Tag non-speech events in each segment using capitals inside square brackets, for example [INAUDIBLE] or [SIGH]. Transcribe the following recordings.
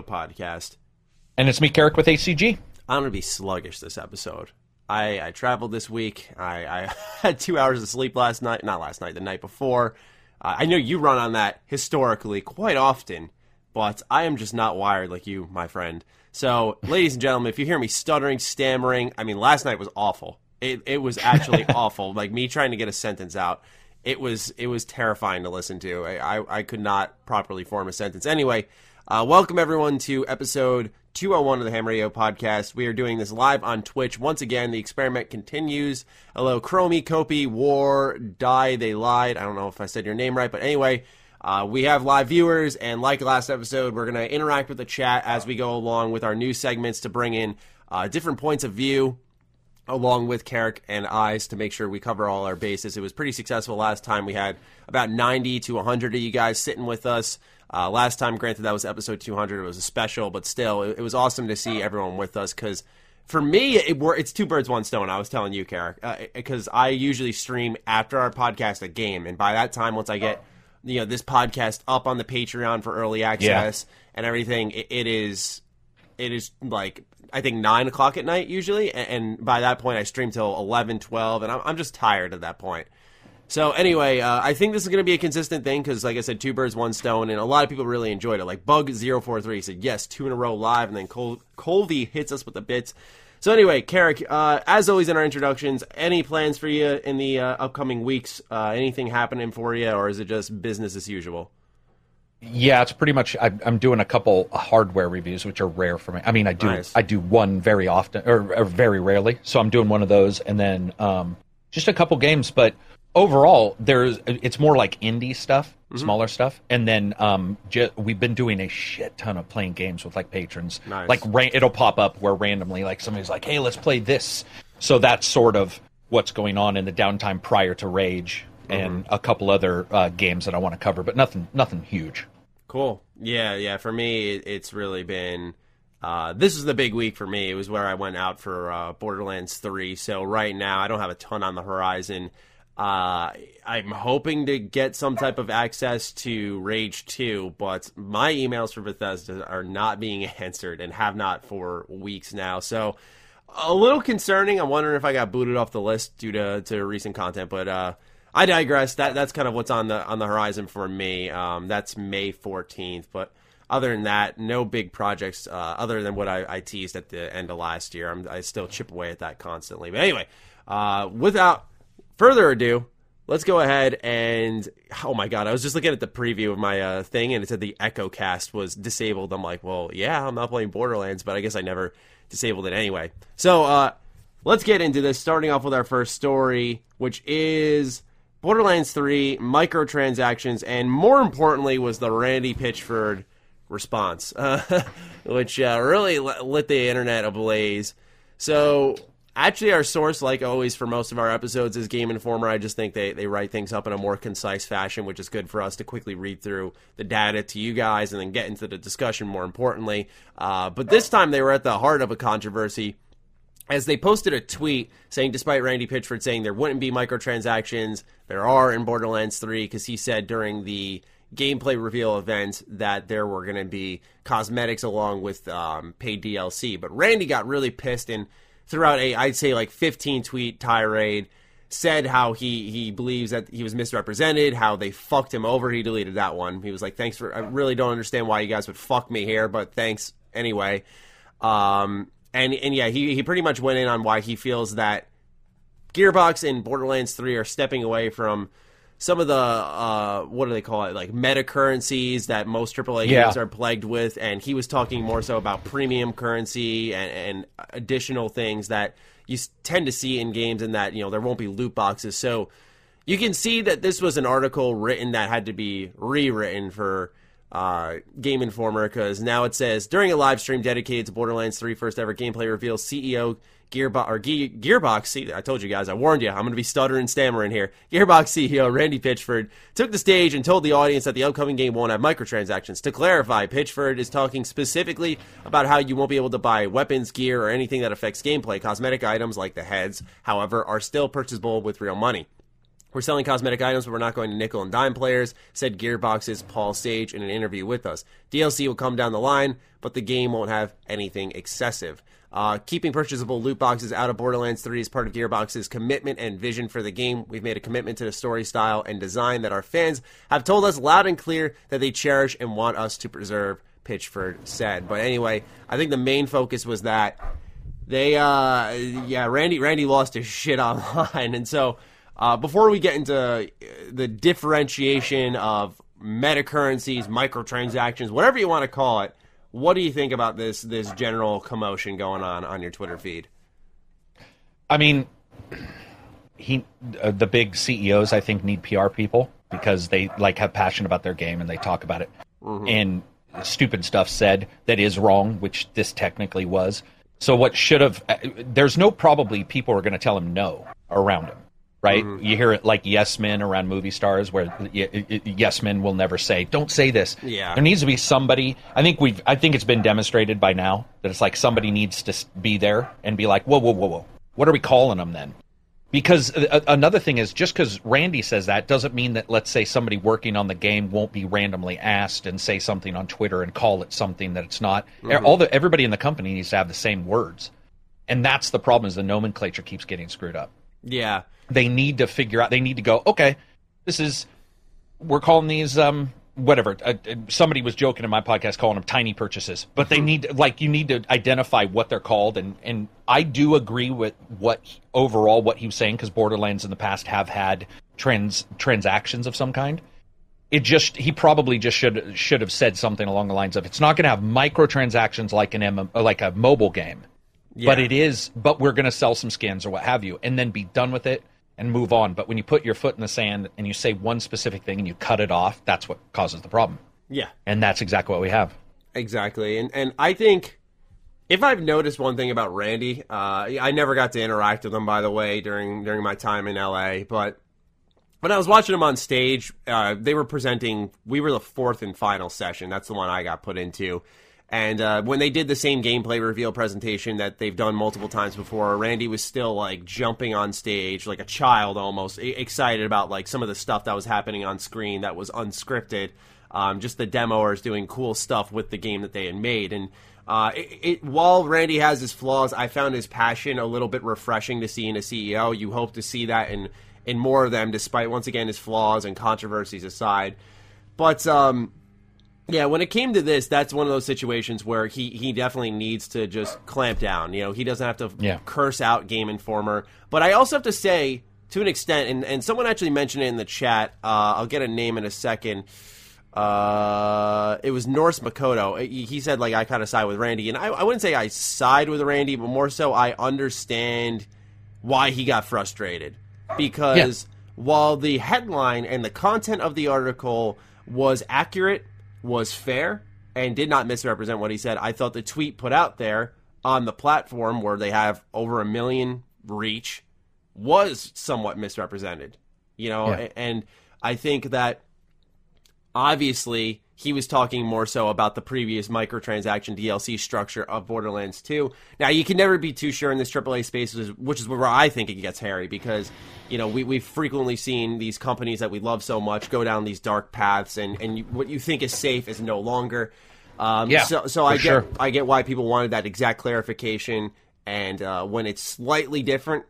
podcast. And it's me, Carrick, with ACG. I'm gonna be sluggish this episode. I, I traveled this week. I, I [LAUGHS] had two hours of sleep last night. Not last night, the night before. Uh, I know you run on that historically quite often, but I am just not wired like you, my friend. So, ladies and gentlemen, if you hear me stuttering, stammering, I mean, last night was awful. It, it was actually [LAUGHS] awful. Like me trying to get a sentence out. It was it was terrifying to listen to. I, I, I could not properly form a sentence. Anyway, uh, welcome everyone to episode 201 of the Ham Radio podcast. We are doing this live on Twitch. Once again, the experiment continues. Hello, Chromie, Kopi, War, Die, They Lied. I don't know if I said your name right, but anyway, uh, we have live viewers, and like last episode, we're going to interact with the chat as we go along with our new segments to bring in uh, different points of view along with Carrick and Eyes to make sure we cover all our bases. It was pretty successful last time. We had about 90 to 100 of you guys sitting with us. Uh, last time, granted, that was episode 200. It was a special, but still, it, it was awesome to see everyone with us because for me, it, it's two birds, one stone. I was telling you, Carrick, because uh, I usually stream after our podcast a game, and by that time, once I get you know this podcast up on the Patreon for early access yeah. and everything, it, it is it is like I think nine o'clock at night usually, and, and by that point, I stream till 11, 12, and I'm, I'm just tired at that point. So anyway, uh, I think this is going to be a consistent thing because, like I said, two birds, one stone, and a lot of people really enjoyed it. Like Bug043 said, yes, two in a row live, and then Col- Colby hits us with the bits. So anyway, Carrick, uh, as always in our introductions, any plans for you in the uh, upcoming weeks? Uh, anything happening for you, or is it just business as usual? Yeah, it's pretty much. I, am doing a couple hardware reviews, which are rare for me. I mean, I do nice. I do one very often, or, or, very rarely. So I'm doing one of those, and then um, just a couple games. But overall, there's it's more like indie stuff, mm-hmm. smaller stuff, and then um, we've been doing a shit ton of playing games with like patrons. Nice. Like ra- it'll pop up where randomly, like somebody's like, "Hey, let's play this." So that's sort of what's going on in the downtime prior to Rage and mm-hmm. a couple other uh, games that I want to cover, but nothing, nothing huge. Cool. Yeah, yeah. For me, it's really been. Uh, this is the big week for me. It was where I went out for uh, Borderlands 3. So right now, I don't have a ton on the horizon. Uh, I'm hoping to get some type of access to Rage 2, but my emails for Bethesda are not being [LAUGHS] answered and have not for weeks now. So a little concerning. I'm wondering if I got booted off the list due to, to recent content, but uh, I digress. That that's kind of what's on the on the horizon for me. Um, that's May 14th, but other than that, no big projects uh, other than what I, I, teased at the end of last year. I'm, i still chip away at that constantly. But anyway, uh, without further ado, let's go ahead and oh my god, I was just looking at the preview of my uh, thing and it said the Echo Cast was disabled. I'm like, well, yeah, I'm not playing Borderlands, but I guess I never disabled it anyway. So uh, let's get into this. Starting off with our first story, which is Borderlands 3 microtransactions, and more importantly, was the Randy Pitchford response, uh, [LAUGHS] which uh, really lit the internet ablaze. So, actually, our source, like always for most of our episodes, is Game Informer. I just think they, they write things up in a more concise fashion, which is good for us to quickly read through the data to you guys and then get into the discussion more importantly. Uh, but this time, they were at the heart of a controversy as they posted a tweet saying, despite Randy Pitchford saying there wouldn't be microtransactions, there are in Borderlands 3, because he said during the gameplay reveal event that there were going to be cosmetics along with um, paid DLC. But Randy got really pissed and throughout a, I'd say, like 15 tweet tirade, said how he, he believes that he was misrepresented, how they fucked him over. He deleted that one. He was like, thanks for, I really don't understand why you guys would fuck me here, but thanks anyway. Um, and and yeah, he he pretty much went in on why he feels that Gearbox and Borderlands Three are stepping away from some of the uh, what do they call it like meta currencies that most AAA yeah. games are plagued with, and he was talking more so about premium currency and, and additional things that you tend to see in games, and that you know there won't be loot boxes. So you can see that this was an article written that had to be rewritten for uh, Game Informer because now it says during a live stream dedicated to Borderlands 3 first ever gameplay reveal, CEO Gearbox or Ge- Gearbox. I told you guys, I warned you. I'm going to be stuttering stammering here. Gearbox CEO Randy Pitchford took the stage and told the audience that the upcoming game won't have microtransactions. To clarify, Pitchford is talking specifically about how you won't be able to buy weapons, gear, or anything that affects gameplay. Cosmetic items like the heads, however, are still purchasable with real money. We're selling cosmetic items, but we're not going to nickel and dime players, said Gearbox's Paul Sage in an interview with us. DLC will come down the line, but the game won't have anything excessive. Uh, keeping purchasable loot boxes out of Borderlands 3 is part of Gearbox's commitment and vision for the game. We've made a commitment to the story style and design that our fans have told us loud and clear that they cherish and want us to preserve, Pitchford said. But anyway, I think the main focus was that they, uh, yeah, Randy, Randy lost his shit [LAUGHS] online. And so, uh, before we get into the differentiation of meta currencies, microtransactions, whatever you want to call it, what do you think about this this general commotion going on on your Twitter feed? I mean, he uh, the big CEOs I think need PR people because they like have passion about their game and they talk about it. Mm-hmm. And stupid stuff said that is wrong, which this technically was. So what should have? Uh, there's no probably people are going to tell him no around him right? Mm-hmm. You hear it like yes men around movie stars where yes men will never say, don't say this. Yeah. There needs to be somebody. I think we've, I think it's been demonstrated by now that it's like somebody needs to be there and be like, whoa, whoa, whoa, whoa. What are we calling them then? Because another thing is just because Randy says that doesn't mean that, let's say, somebody working on the game won't be randomly asked and say something on Twitter and call it something that it's not. Mm-hmm. All the everybody in the company needs to have the same words, and that's the problem. Is the nomenclature keeps getting screwed up. Yeah, they need to figure out. They need to go. Okay, this is we're calling these um whatever. Uh, uh somebody was joking in my podcast calling them tiny purchases, but they need like you need to identify what they're called. And and I do agree with what overall what he was saying because Borderlands in the past have had trans transactions of some kind. It just he probably just should should have said something along the lines of it's not going to have microtransactions like an M, like a mobile game. Yeah. But it is, but we're going to sell some skins or what have you, and then be done with it and move on. But when you put your foot in the sand and you say one specific thing and you cut it off, that's what causes the problem. Yeah. And that's exactly what we have. Exactly. And and I think if I've noticed one thing about Randy, uh, I never got to interact with him by the way during during my time in LA, but when I was watching him on stage, uh, they were presenting. We were the fourth and final session. That's the one I got put into. And uh, when they did the same gameplay reveal presentation that they've done multiple times before, Randy was still like jumping on stage like a child almost, excited about like some of the stuff that was happening on screen that was unscripted. Um, just the demoers doing cool stuff with the game that they had made. And uh, it, it, while Randy has his flaws, I found his passion a little bit refreshing to see in a CEO. You hope to see that in in more of them, despite once again his flaws and controversies aside. But um, yeah, when it came to this, that's one of those situations where he, he definitely needs to just clamp down. You know, he doesn't have to yeah. curse out Game Informer. But I also have to say, to an extent, and, and someone actually mentioned it in the chat. Uh, I'll get a name in a second. Uh, it was Norse Makoto. He said, like, I kind of side with Randy. And I, I wouldn't say I side with Randy, but more so I understand why he got frustrated. Because yeah. while the headline and the content of the article was accurate was fair and did not misrepresent what he said. I thought the tweet put out there on the platform where they have over a million reach was somewhat misrepresented. You know, yeah. and I think that obviously he was talking more so about the previous microtransaction DLC structure of Borderlands 2. Now, you can never be too sure in this AAA space, which is where I think it gets hairy because, you know, we, we've frequently seen these companies that we love so much go down these dark paths, and, and you, what you think is safe is no longer. Um, yeah, so, so I get sure. I get why people wanted that exact clarification, and uh, when it's slightly different,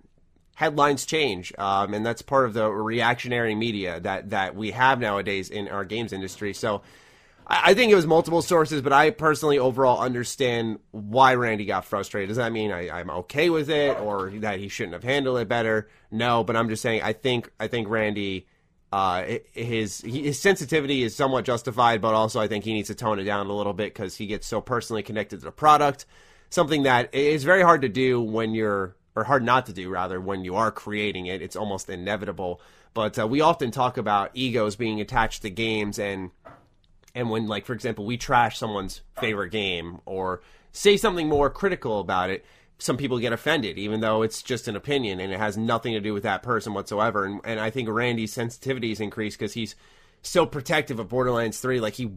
headlines change, um, and that's part of the reactionary media that that we have nowadays in our games industry. So I think it was multiple sources, but I personally overall understand why Randy got frustrated. Does that mean I, am okay with it or that he shouldn't have handled it better? No, but I'm just saying I think I think Randy uh, his his sensitivity is somewhat justified, but also I think he needs to tone it down a little bit because he gets so personally connected to the product. Something that is very hard to do when you're or hard not to do rather when you are creating it. It's almost inevitable. But uh, we often talk about egos being attached to games and and when like for example we trash someone's favorite game or say something more critical about it some people get offended even though it's just an opinion and it has nothing to do with that person whatsoever. And, and i think randy's sensitivity is increased because he's so protective of borderlands 3 like he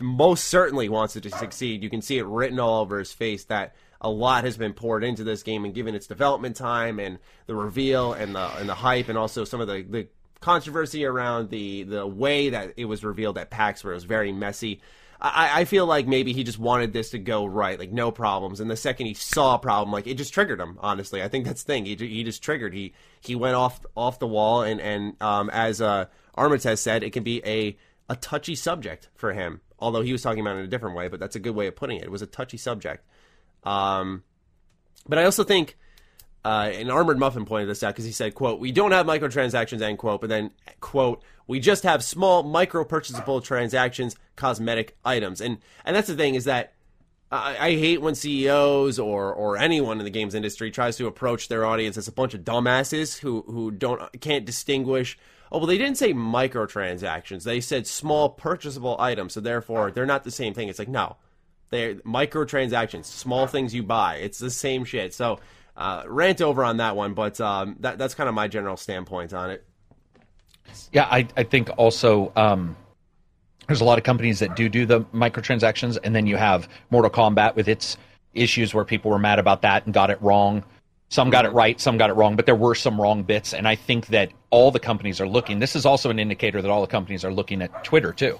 most certainly wants it to succeed. You can see it written all over his face that a lot has been poured into this game and given its development time and the reveal and the and the hype and also some of the, the controversy around the the way that it was revealed at PAX, where it was very messy. I, I feel like maybe he just wanted this to go right, like no problems. And the second he saw a problem, like it just triggered him. Honestly, I think that's the thing. He, he just triggered. He he went off off the wall, and and um, as uh, Armitage said, it can be a a touchy subject for him. Although he was talking about it in a different way, but that's a good way of putting it. It was a touchy subject. Um, but I also think uh, armored muffin pointed this out because he said, "quote We don't have microtransactions." End quote. But then, quote We just have small micro purchasable transactions, cosmetic items, and and that's the thing is that I, I hate when CEOs or or anyone in the games industry tries to approach their audience as a bunch of dumbasses who who don't can't distinguish. Oh well, they didn't say microtransactions. They said small purchasable items. So therefore, they're not the same thing. It's like no, they're microtransactions, small things you buy. It's the same shit. So uh, rant over on that one, but um, that, that's kind of my general standpoint on it. Yeah, I, I think also um, there's a lot of companies that do do the microtransactions, and then you have Mortal Kombat with its issues where people were mad about that and got it wrong. Some got it right, some got it wrong, but there were some wrong bits. And I think that all the companies are looking. This is also an indicator that all the companies are looking at Twitter too.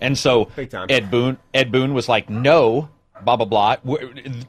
And so Ed Boon, Ed Boon was like, "No, blah blah blah.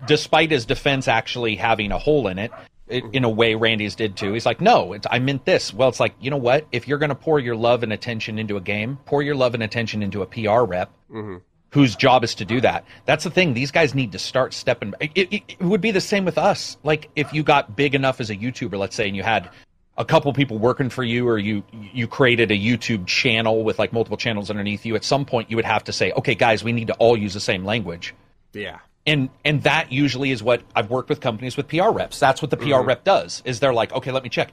Despite his defense actually having a hole in it, in a way Randy's did too. He's like, no, I meant this. Well, it's like, you know what? If you're going to pour your love and attention into a game, pour your love and attention into a PR rep mm-hmm. whose job is to do that. That's the thing. These guys need to start stepping. It, it, it, would be the same with us. Like if you got big enough as a YouTuber, let's say, and you had a couple people working for you, or you you created a YouTube channel with like multiple channels underneath you. At some point, you would have to say, okay, guys, we need to all use the same language yeah. And and that usually is what I've worked with companies with PR reps. That's what the PR mm-hmm. rep does. Is they're like, okay, let me check.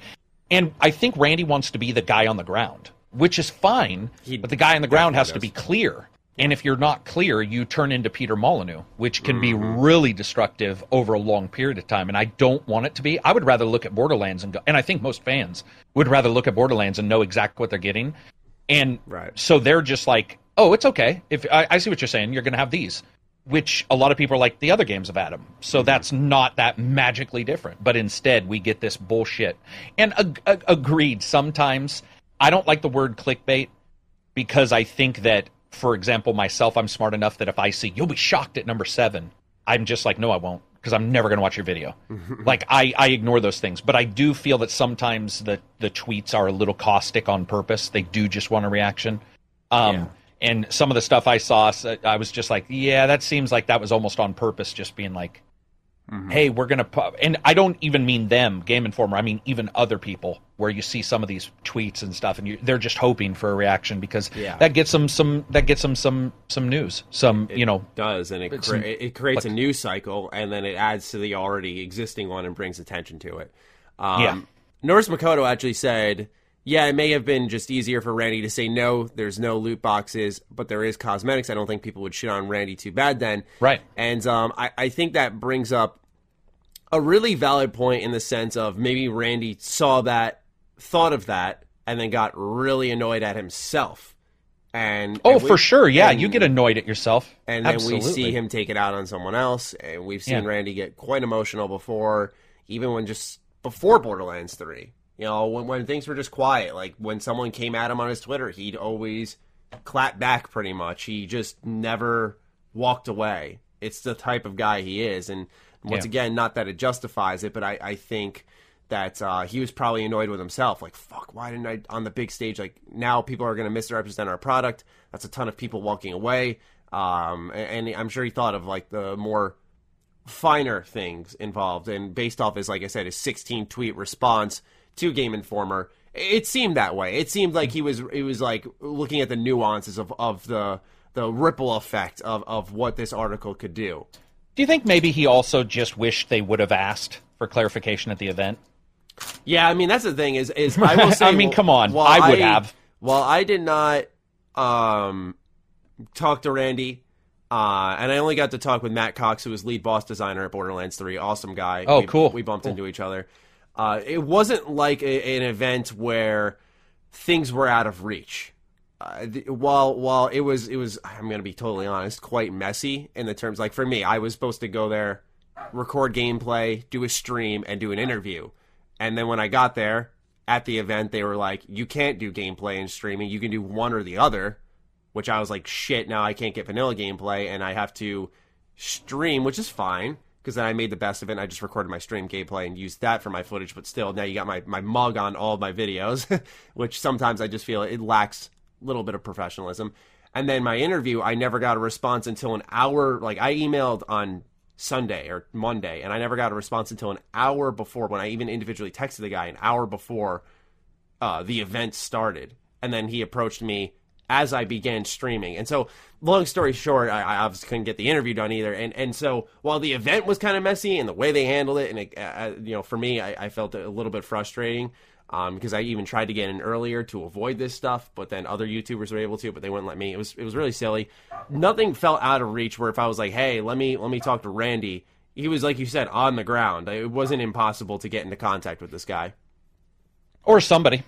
And I think Randy wants to be the guy on the ground, which is fine. He but the guy on the ground has does. to be clear. And if you're not clear, you turn into Peter Molyneux, which can mm-hmm. be really destructive over a long period of time. And I don't want it to be. I would rather look at Borderlands and go, and I think most fans would rather look at Borderlands and know exactly what they're getting. And right. so they're just like, oh, it's okay. If I, I see what you're saying, you're going to have these which a lot of people are like the other games of Adam. So mm-hmm. that's not that magically different. But instead, we get this bullshit. And ag- ag- agreed, sometimes I don't like the word clickbait because I think that, for example, myself, I'm smart enough that if I see you'll be shocked at number seven, I'm just like, no, I won't. Because I'm never going to watch your video. [LAUGHS] like I, I ignore those things, but I do feel that sometimes the the tweets are a little caustic on purpose. They do just want a reaction. Um, yeah and some of the stuff I saw, I was just like, yeah, that seems like that was almost on purpose, just being like, mm-hmm. hey, we're gonna, pu-. and I don't even mean them, Game Informer. I mean even other people, where you see some of these tweets and stuff, and you, they're just hoping for a reaction because yeah. that gets them some, that gets them some, some news, some, it you know, does, and it cre- some, it creates like, a news cycle, and then it adds to the already existing one and brings attention to it. Um, yeah. Norris Makoto actually said yeah, it may have been just easier for Randy to say no, there's no loot boxes, but there is cosmetics. I don't think people would shit on Randy too bad then. Right. And um, I, I think that brings up a really valid point in the sense of maybe Randy saw that, thought of that, and then got really annoyed at himself. And oh, and we, for sure, yeah, and, you get annoyed at yourself, and Absolutely. then we see him take it out on someone else, and we've seen yeah. Randy get quite emotional before, even when just before Borderlands Three. You know, when, when things were just quiet, like when someone came at him on his Twitter, he'd always clap back pretty much. He just never walked away. It's the type of guy he is. And once yeah. again, not that it justifies it, but I, I think that uh, he was probably annoyed with himself. Like, fuck, why didn't I on the big stage? Like, now people are going to misrepresent our product. That's a ton of people walking away. Um, and, and I'm sure he thought of like the more finer things involved. And based off his, like I said, his 16 tweet response to Game Informer. It seemed that way. It seemed like he was he was like looking at the nuances of, of the the ripple effect of, of what this article could do. Do you think maybe he also just wished they would have asked for clarification at the event? Yeah, I mean that's the thing is is I will [LAUGHS] say I mean come on, I would I, have. Well, I did not um talked to Randy. Uh, and I only got to talk with Matt Cox, who was lead boss designer at Borderlands 3. Awesome guy. Oh, we, cool. We bumped cool. into each other. Uh, it wasn't like a, an event where things were out of reach. Uh, the, while while it was it was I'm gonna be totally honest, quite messy in the terms like for me, I was supposed to go there, record gameplay, do a stream, and do an interview, and then when I got there at the event, they were like, "You can't do gameplay and streaming. You can do one or the other," which I was like, "Shit! Now I can't get vanilla gameplay, and I have to stream, which is fine." Because then I made the best of it and I just recorded my stream gameplay and used that for my footage. But still, now you got my, my mug on all my videos, [LAUGHS] which sometimes I just feel it lacks a little bit of professionalism. And then my interview, I never got a response until an hour. Like I emailed on Sunday or Monday, and I never got a response until an hour before when I even individually texted the guy an hour before uh, the event started. And then he approached me as I began streaming. And so, long story short, I, I, obviously couldn't get the interview done either. And and so, while the event was kind of messy and the way they handled it, and it, uh, you know, for me, I, I felt a little bit frustrating um, because I even tried to get in earlier to avoid this stuff, but then other YouTubers were able to, but they wouldn't let me. It was it was really silly. Nothing felt out of reach. Where if I was like, hey, let me let me talk to Randy, he was like you said on the ground. It wasn't impossible to get into contact with this guy or somebody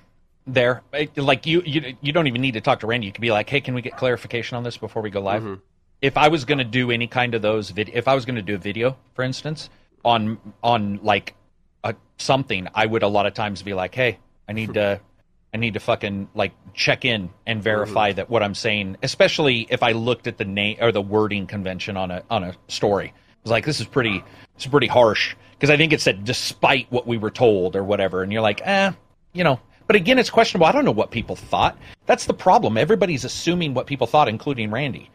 there. Like you, you, you don't even need to talk to Randy. You could be like, "Hey, can we get clarification on this before we go live?" Mm-hmm. If I was going to do any kind of those vid, if I was going to do a video, for instance, on on like a, something, I would a lot of times be like, "Hey, I need to." I need to fucking like check in and verify mm-hmm. that what I'm saying, especially if I looked at the name or the wording convention on a on a story. I was like, this is pretty, it's pretty harsh because I think it said despite what we were told or whatever, and you're like, eh, you know, but again, it's questionable. I don't know what people thought. That's the problem. Everybody's assuming what people thought, including Randy.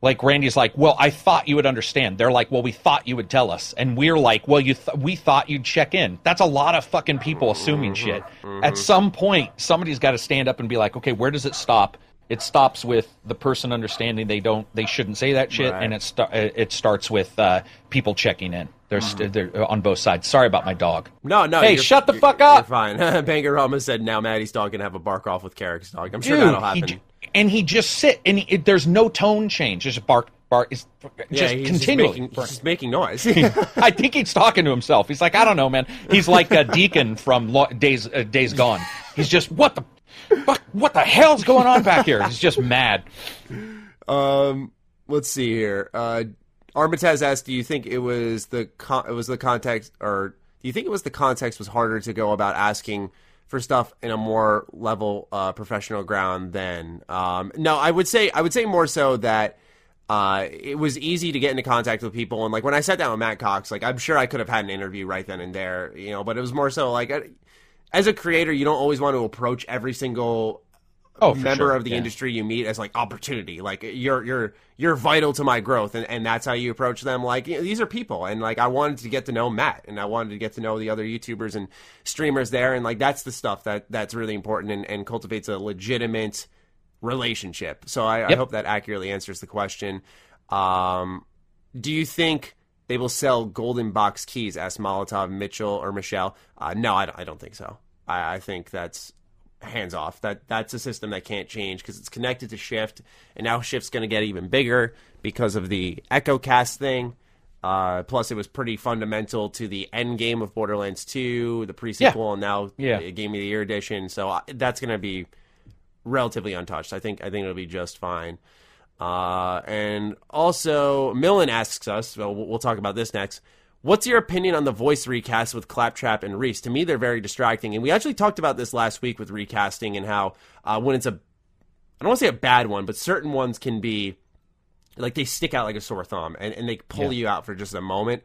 Like Randy's like, well, I thought you would understand. They're like, well, we thought you would tell us, and we're like, well, you, th- we thought you'd check in. That's a lot of fucking people assuming shit. Mm-hmm. At some point, somebody's got to stand up and be like, okay, where does it stop? It stops with the person understanding they don't, they shouldn't say that shit, right. and it st- it starts with uh, people checking in. They're, st- they're on both sides. Sorry about my dog. No, no. Hey, shut the fuck up. fine. [LAUGHS] Bangarama said now Maddie's dog can have a bark off with Carrick's dog. I'm sure Dude, that'll happen. He, and he just sit and he, it, there's no tone change. Just bark, bark. It's just continually. Making, he's just making noise. [LAUGHS] I [LAUGHS] think he's talking to himself. He's like, I don't know, man. He's like a deacon from Lo- Days uh, Days Gone. He's just what the fuck? What the hell's going on back here? He's just mad. Um, let's see here. Uh, Armitaz asked, "Do you think it was the con- it was the context, or do you think it was the context was harder to go about asking for stuff in a more level uh, professional ground than?" Um, no, I would say I would say more so that uh, it was easy to get into contact with people, and like when I sat down with Matt Cox, like I'm sure I could have had an interview right then and there, you know, but it was more so like. As a creator, you don't always want to approach every single oh, member sure. of the yeah. industry you meet as like opportunity. Like you're you're you're vital to my growth, and, and that's how you approach them. Like you know, these are people, and like I wanted to get to know Matt, and I wanted to get to know the other YouTubers and streamers there, and like that's the stuff that that's really important and, and cultivates a legitimate relationship. So I, yep. I hope that accurately answers the question. Um, do you think? They will sell golden box keys, asked Molotov, Mitchell, or Michelle. Uh, no, I don't, I don't think so. I, I think that's hands off. That that's a system that can't change because it's connected to Shift, and now Shift's going to get even bigger because of the Echo Cast thing. Uh, plus, it was pretty fundamental to the end game of Borderlands 2, the prequel, yeah. and now yeah. Game of the Year edition. So uh, that's going to be relatively untouched. I think I think it'll be just fine. Uh, and also, Millen asks us. Well, we'll talk about this next. What's your opinion on the voice recast with Claptrap and Rhys? To me, they're very distracting. And we actually talked about this last week with recasting and how uh, when it's a, I don't want to say a bad one, but certain ones can be like they stick out like a sore thumb and, and they pull yeah. you out for just a moment.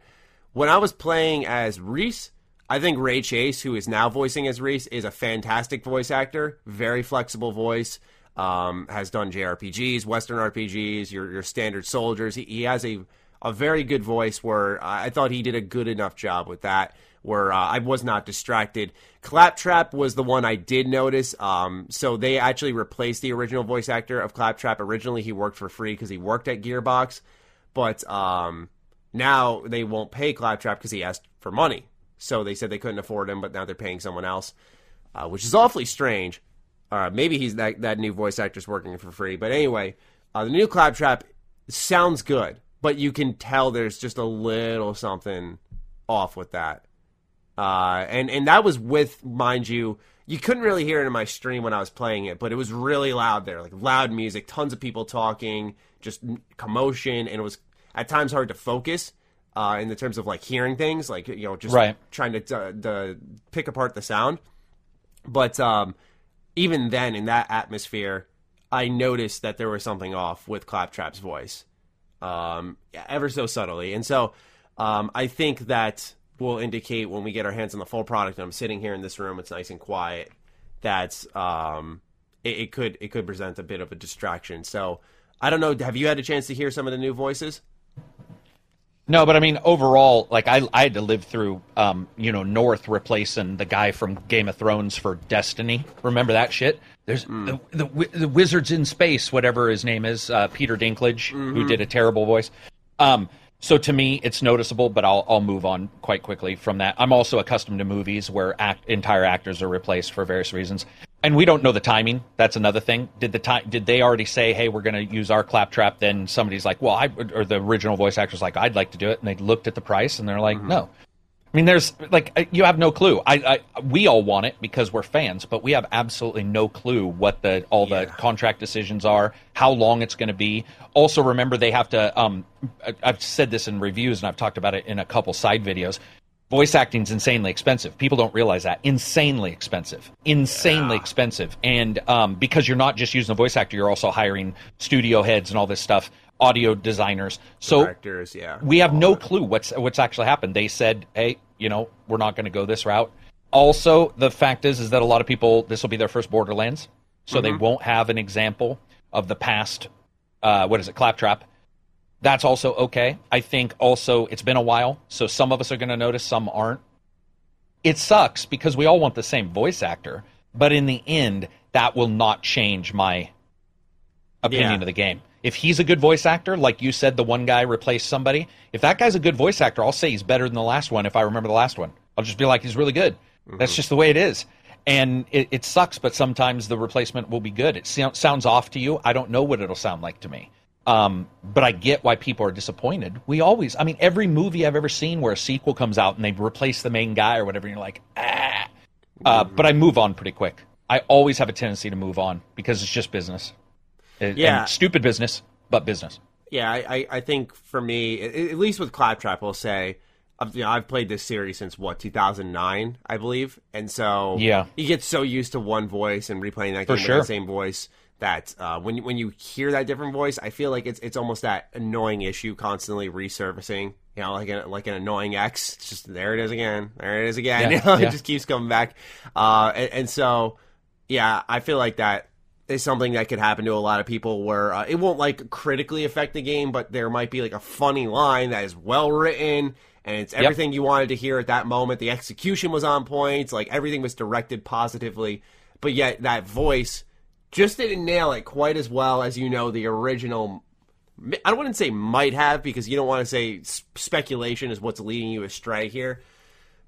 When I was playing as Rhys, I think Ray Chase, who is now voicing as Rhys, is a fantastic voice actor, very flexible voice. Um, has done JRPGs, Western RPGs, your your standard soldiers. He, he has a a very good voice where I thought he did a good enough job with that where uh, I was not distracted. Claptrap was the one I did notice. Um, so they actually replaced the original voice actor of Claptrap. Originally, he worked for free because he worked at Gearbox, but um, now they won't pay Claptrap because he asked for money. So they said they couldn't afford him, but now they're paying someone else, uh, which is awfully strange. Uh, maybe he's that that new voice actor's working for free, but anyway. Uh, the new Claptrap sounds good, but you can tell there's just a little something off with that. Uh, and and that was with, mind you, you couldn't really hear it in my stream when I was playing it, but it was really loud there, like loud music, tons of people talking, just commotion, and it was at times hard to focus. Uh, in the terms of like hearing things, like you know, just right. trying to uh, pick apart the sound. But um, even then, in that atmosphere, I noticed that there was something off with Claptrap's voice, um, ever so subtly. And so um, I think that will indicate when we get our hands on the full product. And I'm sitting here in this room; it's nice and quiet. That's um, it, it could it could present a bit of a distraction. So I don't know. Have you had a chance to hear some of the new voices? No, but I mean overall, like I, I had to live through, um, you know, North replacing the guy from Game of Thrones for Destiny. Remember that shit? There's mm. the, the, the wizards in space, whatever his name is, uh, Peter Dinklage, mm-hmm. who did a terrible voice. Um, so to me, it's noticeable, but I'll I'll move on quite quickly from that. I'm also accustomed to movies where act, entire actors are replaced for various reasons, and we don't know the timing. That's another thing. Did the time? Did they already say, "Hey, we're going to use our claptrap"? Then somebody's like, "Well, I," or the original voice actor's like, "I'd like to do it," and they looked at the price and they're like, mm-hmm. "No." I mean, there's like uh, you have no clue. I, I, we all want it because we're fans, but we have absolutely no clue what the all yeah. the contract decisions are, how long it's going to be. Also, remember they have to. Um, I've said this in reviews and I've talked about it in a couple side videos. Voice acting is insanely expensive. People don't realize that. Insanely expensive. Insanely yeah. expensive. And um, because you're not just using a voice actor, you're also hiring studio heads and all this stuff audio designers. So Directors, yeah. we have no clue what's what's actually happened. They said, "Hey, you know, we're not going to go this route." Also, the fact is is that a lot of people this will be their first Borderlands, so mm-hmm. they won't have an example of the past. Uh, what is it, Claptrap? That's also okay. I think also it's been a while, so some of us are going to notice, some aren't. It sucks because we all want the same voice actor, but in the end, that will not change my opinion yeah. of the game. If he's a good voice actor, like you said, the one guy replaced somebody. If that guy's a good voice actor, I'll say he's better than the last one. If I remember the last one, I'll just be like, he's really good. Mm-hmm. That's just the way it is. And it, it, sucks, but sometimes the replacement will be good. It so- sounds off to you. I don't know what it'll sound like to me. Um, but I get why people are disappointed. We always, I mean, every movie I've ever seen where a sequel comes out and they replace the main guy or whatever, and you're like, ah. Uh, mm-hmm. But I move on pretty quick. I always have a tendency to move on because it's just business. Yeah. And stupid business, but business. Yeah, I, I think for me, at least with Claptrap, I'll say, I've, you know, I've played this series since what 2009, I believe, and so yeah, you get so used to one voice and replaying that game sure. with the same voice that uh, when when you hear that different voice, I feel like it's it's almost that annoying issue constantly resurfacing. You know, like an, like an annoying ex. It's just there it is again. There it is again. [LAUGHS] Yeah, you know, yeah. it just keeps coming back. Uh, and, and so, yeah, I feel like that is something that could happen to a lot of people where uh, it won't like critically affect the game, but there might be like a funny line that is well written and it's everything yep. you wanted to hear at that moment. The execution was on point, like everything was directed positively, but yet that voice just didn't nail it quite as well as you know the original. I wouldn't say might have because you don't want to say speculation is what's leading you astray here,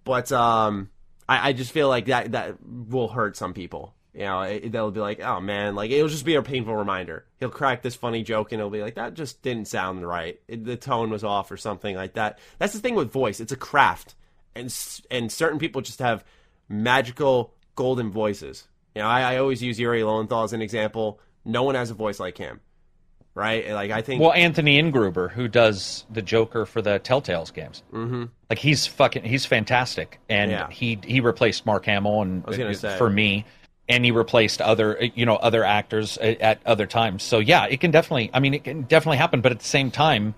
but um, I, I just feel like that that will hurt some people you know, it, they'll be like, "Oh man," like it'll just be a painful reminder. He'll crack this funny joke, and he'll be like, "That just didn't sound right. It, the tone was off, or something like that." That's the thing with voice; it's a craft, and and certain people just have magical golden voices. You know, I, I always use Yuri Lowenthal as an example. No one has a voice like him, right? Like I think. Well, Anthony Ingruber, who does the Joker for the Telltales games, mm-hmm. like he's fucking, he's fantastic, and yeah. he he replaced Mark Hamill, and for me and he replaced other you know other actors at, at, other times. So yeah, it can definitely. I mean, it can definitely happen. But at the same time,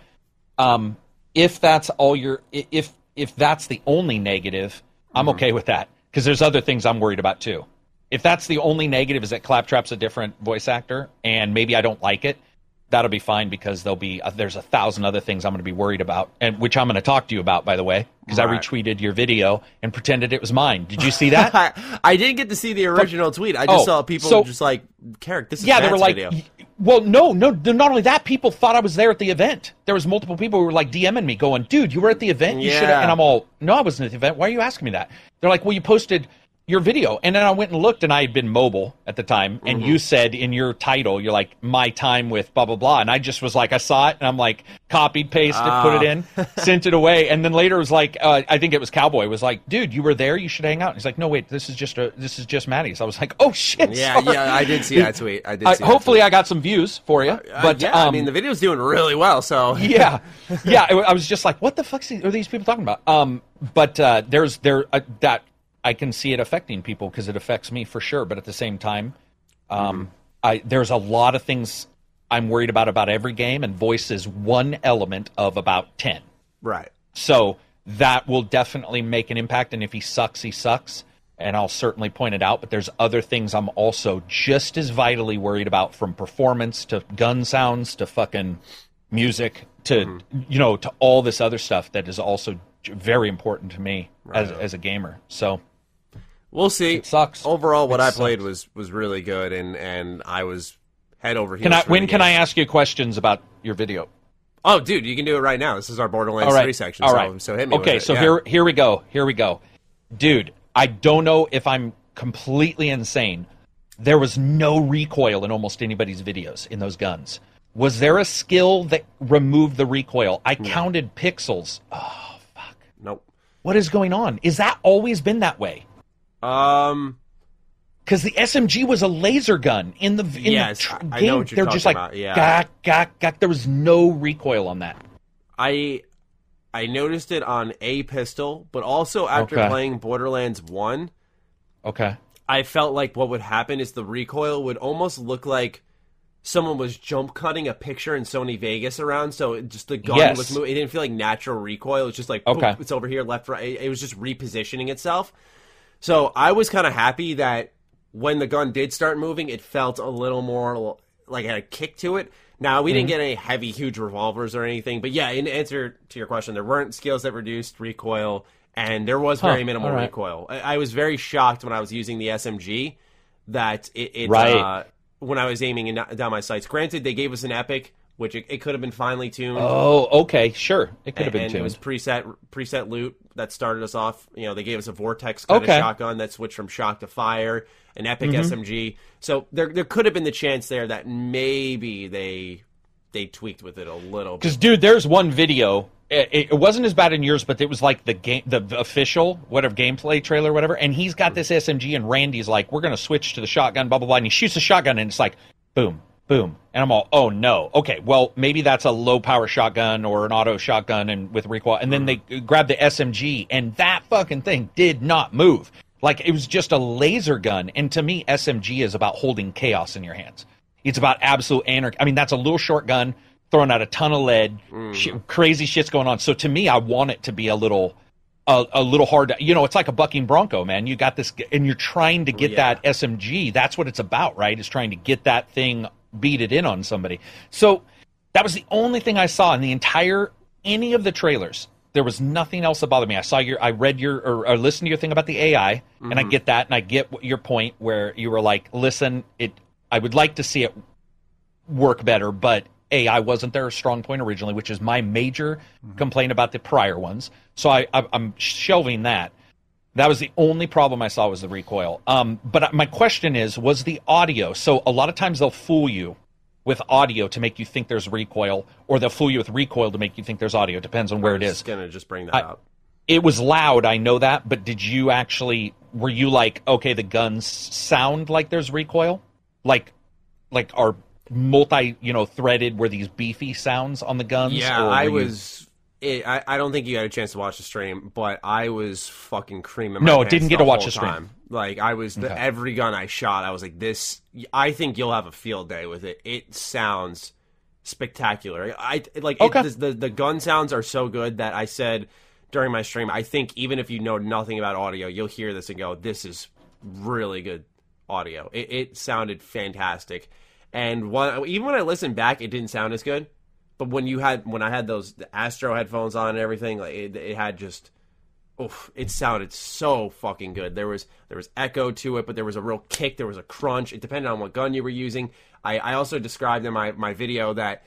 um, if that's all your if if that's the only negative, I'm mm-hmm. okay with that because there's other things I'm worried about too. If that's the only negative is that Claptrap's a different voice actor and maybe I don't like it, that'll be fine because there'll be uh, there's a thousand other things I'm going to be worried about, and which I'm going to talk to you about, by the way, because right. I retweeted your video and pretended it was mine. Did you see that? [LAUGHS] I, didn't get to see the original tweet. I just oh, saw people so, just like, "Carrick, this is yeah." They were like, video. "Well, no, no." Not only that, people thought I was there at the event. There was multiple people who were like DMing me, going, "Dude, you were at the event. You yeah. should." And I'm all, "No, I wasn't at the event. Why are you asking me that?" They're like, "Well, you posted." Your video. And then I went and looked, and I had been mobile at the time. And mm-hmm. you said in your title, you're like, my time with blah, blah, blah. And I just was like, I saw it, and I'm like, copied, pasted, uh. put it in, ah. [LAUGHS] sent it away. And then later it was like, uh, I think it was Cowboy, was like, dude, you were there, you should hang out. And he's like, no, wait, this is just a, this is just Maddie's. I was like, oh, shit. Yeah, sorry. yeah, I did see that tweet. I did uh, Hopefully tweet. I got some views for you. Uh, but yeah, um, I mean, the video's doing really well, so. [LAUGHS] yeah. Yeah, I was just like, what the fuck are these people talking about? Um, but uh, there's there uh, that I can see it affecting people because it affects me for sure. But at the same time, um, mm-hmm. I there's a lot of things I'm worried about about every game, and voice is one element of about ten. Right. So that will definitely make an impact. And if he sucks, he sucks. And I'll certainly point it out. But there's other things I'm also just as vitally worried about from performance to gun sounds to fucking music to, mm-hmm. you know, to all this other stuff that is also very important to me right. as, as a gamer. So We'll see. It sucks. Overall, what it I sucks. played was was really good, and and I was head over heels. Can I, when can I ask you questions about your video? Oh, dude, you can do it right now. This is our Borderlands right. 3 section. All right. So, so hit me. Okay, so yeah. here here we go. Here we go. Dude, I don't know if I'm completely insane. There was no recoil in almost anybody's videos in those guns. Was there a skill that removed the recoil? I no. counted pixels. Oh fuck. Nope. What is going on? Is that always been that way? Um, because the SMG was a laser gun in the in yes, the tr- game. They're just like about. yeah. gak. There was no recoil on that. I I noticed it on a pistol, but also after okay. playing Borderlands One. Okay. I felt like what would happen is the recoil would almost look like someone was jump cutting a picture in Sony Vegas around, so it just the gun yes. was moving. It didn't feel like natural recoil. It was just like okay. it's over here, left, right. It was just repositioning itself. So I was kind of happy that when the gun did start moving, it felt a little more like it had a kick to it. Now we mm-hmm. didn't get any heavy, huge revolvers or anything, but yeah, in answer to your question, there weren't skills that reduced recoil, and there was very huh, minimal right. recoil. I, I, was very shocked when I was using the SMG that it, it right. uh, when I was aiming in, down my sights. Granted, they gave us an epic, which it, it, could have been finely tuned. Oh, okay, sure, it could have been and tuned. It was preset preset loot that started us off. You know, they gave us a vortex kind okay. of shotgun that switched from shock to fire, an epic mm-hmm. SMG. So there there could have been the chance there that maybe they they tweaked with it a little. Because dude, there's one video. It, it, wasn't as bad in yours, but it was like the game, the official whatever gameplay trailer, whatever. And he's got this SMG, and Randy's like, "We're gonna switch to the shotgun, blah blah blah." And he shoots the shotgun, and it's like, boom, boom. And I'm all, oh no. Okay, well, maybe that's a low power shotgun or an auto shotgun and with recoil. And then they grabbed the SMG and that fucking thing did not move. Like it was just a laser gun. And to me, SMG is about holding chaos in your hands. It's about absolute anarchy. I mean, that's a little short gun throwing out a ton of lead. Mm. Shit, crazy shit's going on. So to me, I want it to be a little a, a, little hard to, you know, it's like a bucking bronco, man. You got this, and you're trying to get yeah. that SMG. That's what it's about, right? Is trying to get that thing beat it in on somebody. So that was the only thing I saw in the entire any of the trailers. There was nothing else that bothered me. I saw your, I read your, or, or listened to your thing about the AI, mm-hmm. and I mm-hmm. get that, and I get your point where you were like, listen, it, I would like to see it work better, but AI wasn't their strong point originally, which is my major mm-hmm. complaint about the prior ones. So I, I, I'm shelving that. That was the only problem I saw was the recoil. Um, but my question is, was the audio? So a lot of times they'll fool you with audio to make you think there's recoil, or they'll fool you with recoil to make you think there's audio. It depends on where it is. Gonna just bring that I, up. It was loud, I know that, but did you actually? Were you like, okay, the guns sound like there's recoil, like, like are multi, you know, threaded? Were these beefy sounds on the guns? Yeah, I was it, I, I don't think you had a chance to watch the stream, but I was fucking creaming. no, didn't get to watch the stream. Time. Like I was the, okay. every gun I shot, I was like, "This." I think you'll have a field day with it. It sounds spectacular. I like okay. it, the, the the gun sounds are so good that I said during my stream, I think even if you know nothing about audio, you'll hear this and go, "This is really good audio." It, it sounded fantastic, and one, even when I listened back, it didn't sound as good. But when you had when I had those Astro headphones on and everything, like it, it had just oof, it sounded so fucking good. There was there was echo to it, but there was a real kick. There was a crunch. It depended on what gun you were using. I, I also described in my, my video that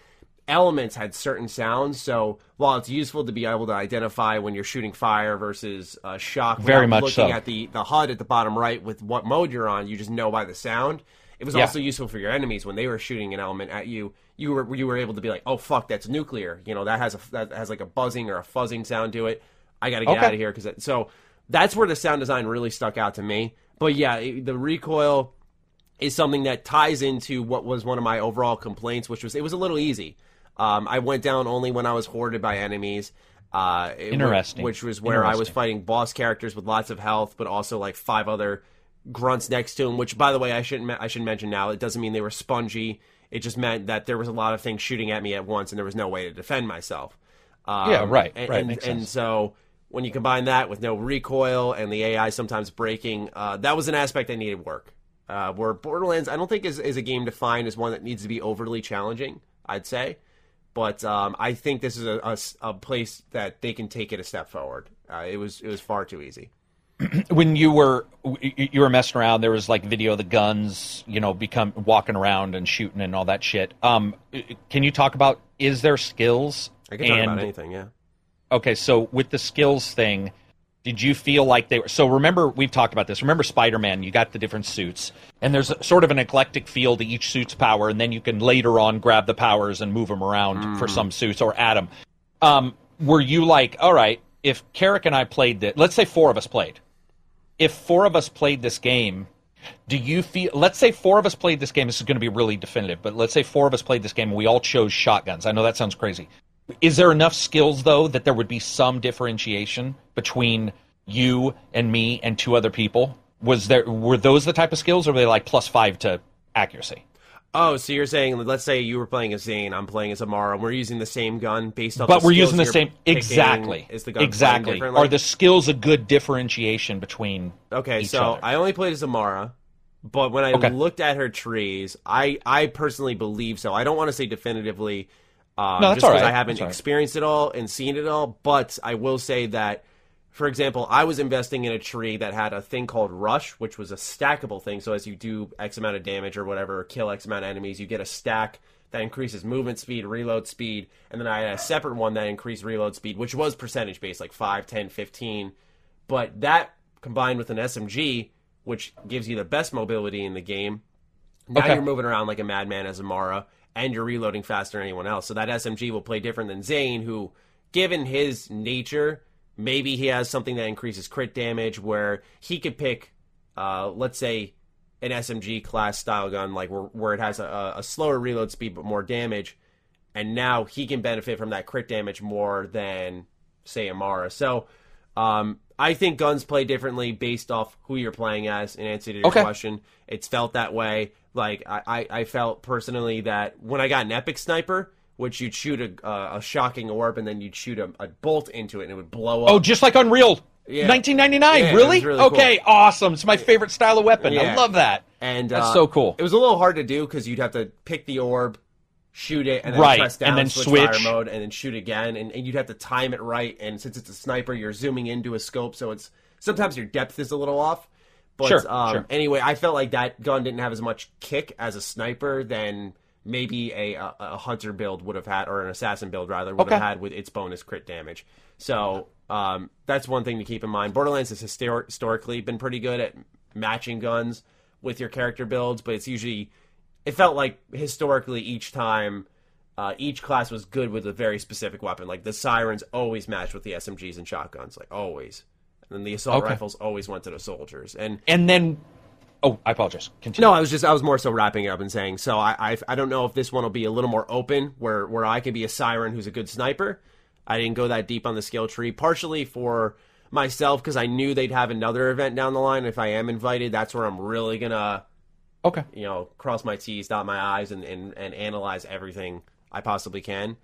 elements had certain sounds. So while it's useful to be able to identify when you're shooting fire versus uh, shock, very much looking so. at the the HUD at the bottom right with what mode you're on, you just know by the sound. It was Yeah. also useful for your enemies when they were shooting an element at you. You were you were able to be like, oh fuck, that's nuclear. You know that has a that has like a buzzing or a fuzzing sound to it. I got to get Okay. out of here because so that's where the sound design really stuck out to me. But yeah, it- the recoil is something that ties into what was one of my overall complaints, which was it was a little easy. Um, I went down only when I was hoarded by enemies. Uh, Interesting. Which was where I was fighting boss characters with lots of health, but also like five other grunts next to him. Which, by the way, I shouldn't I should mention now. It doesn't mean they were spongy. It just meant that there was a lot of things shooting at me at once, and there was no way to defend myself. Um, Yeah, right, And, right, and, and so when you combine that with no recoil and the AI sometimes breaking, uh, that was an aspect that needed work. Uh, where Borderlands, I don't think is, is a game defined as one that needs to be overly challenging. I'd say, but um, I think this is a a place that they can take it a step forward. Uh, it was it was far too easy. [CLEARS THROAT] when you were you were messing around there was like video of the guns you know become walking around and shooting and all that shit um can you talk about is there skills I can talk and about anything. Yeah. okay so with the skills thing did you feel like they were so remember we've talked about this remember spider-man you got the different suits and there's a, sort of an eclectic feel to each suit's power and then you can later on grab the powers and move them around for some suits or add them um, were you like all right if Carrick and i played that let's say four of us played if four of us played this game do you feel let's say four of us played this game this is going to be really definitive but let's say four of us played this game and we all chose shotguns. I know that sounds crazy. Is there enough skills though that there would be some differentiation between you and me and two other people? Was there were those the type of skills or were they like plus five to accuracy Oh, so you're saying, let's say you were playing as Zane, I'm playing as Amara, and we're using the same gun based off. but we're using the same exactly Is the gun exactly are the skills a good differentiation between Okay, so other? I only played as Amara, but when I Okay. looked at her trees, I I personally believe so. I don't want to say definitively, um, No, that's just because right. I haven't That's all right. experienced it all and seen it all. But I will say that, for example, I was investing in a tree that had a thing called Rush, which was a stackable thing. So as you do X amount of damage or whatever, or kill X amount of enemies, you get a stack that increases movement speed, reload speed, and then I had a separate one that increased reload speed, which was percentage based, like 5, 10, 15. But that combined with an SMG, which gives you the best mobility in the game, now Okay. you're moving around like a madman as Amara, and you're reloading faster than anyone else. So that SMG will play different than Zane, who, given his nature, maybe he has something that increases crit damage, where he could pick, uh, let's say, an SMG class style gun, like where, where it has a, a slower reload speed but more damage, and now he can benefit from that crit damage more than say Amara. So um, I think guns play differently based off who you're playing as. In answer to your Okay. question, it's felt that way. Like I, I, I felt personally that when I got an epic sniper, which you'd shoot a, uh, a shocking orb and then you'd shoot a, a bolt into it and it would blow up. Oh, just like Unreal. Yeah. 1999, Yeah, really? really cool. okay, awesome. It's my favorite style of weapon. I love that. and That's uh, so cool. It was a little hard to do because you'd have to pick the orb, shoot it, and then Right, press down, and then switch, switch. fire mode, and then shoot again. And, and you'd have to time it right. And since it's a sniper, you're zooming into a scope, so it's sometimes your depth is a little off. But Sure, um, sure. anyway, I felt like that gun didn't have as much kick as a sniper than maybe a, a, a hunter build would have had, or an assassin build rather would have had with its bonus crit damage. So um, that's one thing to keep in mind. Borderlands has histor- historically been pretty good at matching guns with your character builds, but it's usually it felt like historically each time uh, each class was good with a very specific weapon. Like the sirens always matched with the SMGs and shotguns, like always. And then the assault Okay. rifles always went to the soldiers. And And then, oh, I apologize. Continue. no, I was just I was more so wrapping it up and saying so I, I I don't know if this one will be a little more open where where I can be a siren who's a good sniper. I didn't go that deep on the skill tree, partially for myself because I knew they'd have another event down the line. If I am invited, that's where I'm really gonna Okay. you know cross my T's, dot my I's, and and, and analyze everything I possibly can.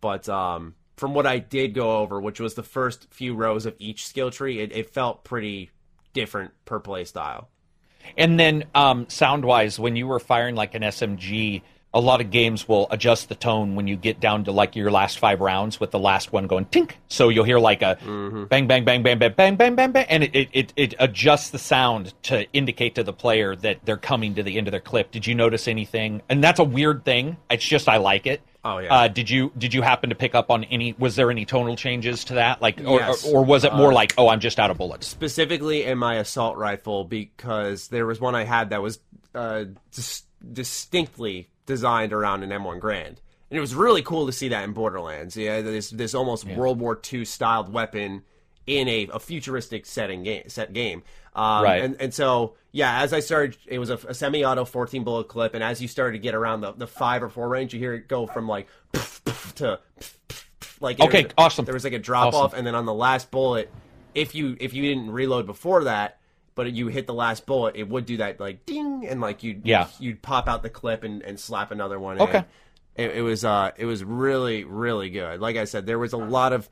But um, from what I did go over, which was the first few rows of each skill tree, it, it felt pretty different per play style. And then, um, sound wise, when you were firing like an SMG, a lot of games will adjust the tone when you get down to like your last five rounds with the last one going tink. So you'll hear like a bang, bang, bang, bang, bang, bang, bang, bang, bang, and it, it, it adjusts the sound to indicate to the player that they're coming to the end of their clip. Did you notice anything? And that's a weird thing. It's just I like it. Oh yeah. Uh, did you did you happen to pick up on any? Was there any tonal changes to that? Like, or, yes. or, or, was it more uh, like, oh, I'm just out of bullets? Specifically in my assault rifle, because there was one I had that was uh, dis- distinctly designed around an M1 Garand, and it was really cool to see that in Borderlands. Yeah, this this almost yeah. World War II styled weapon in a, a futuristic setting game set game. Um, right. And, and so, yeah, as I started, it was a, a semi auto 14 bullet clip. And as you started to get around the, the five or four range, you hear it go from like to like, okay, was, awesome. There was like a drop awesome. off. And then on the last bullet, if you, if you didn't reload before that, but you hit the last bullet, it would do that like ding, and like you'd yeah. you'd pop out the clip and, and slap another one. Okay, it, it, was uh it was really really good. Like I said, there was a lot of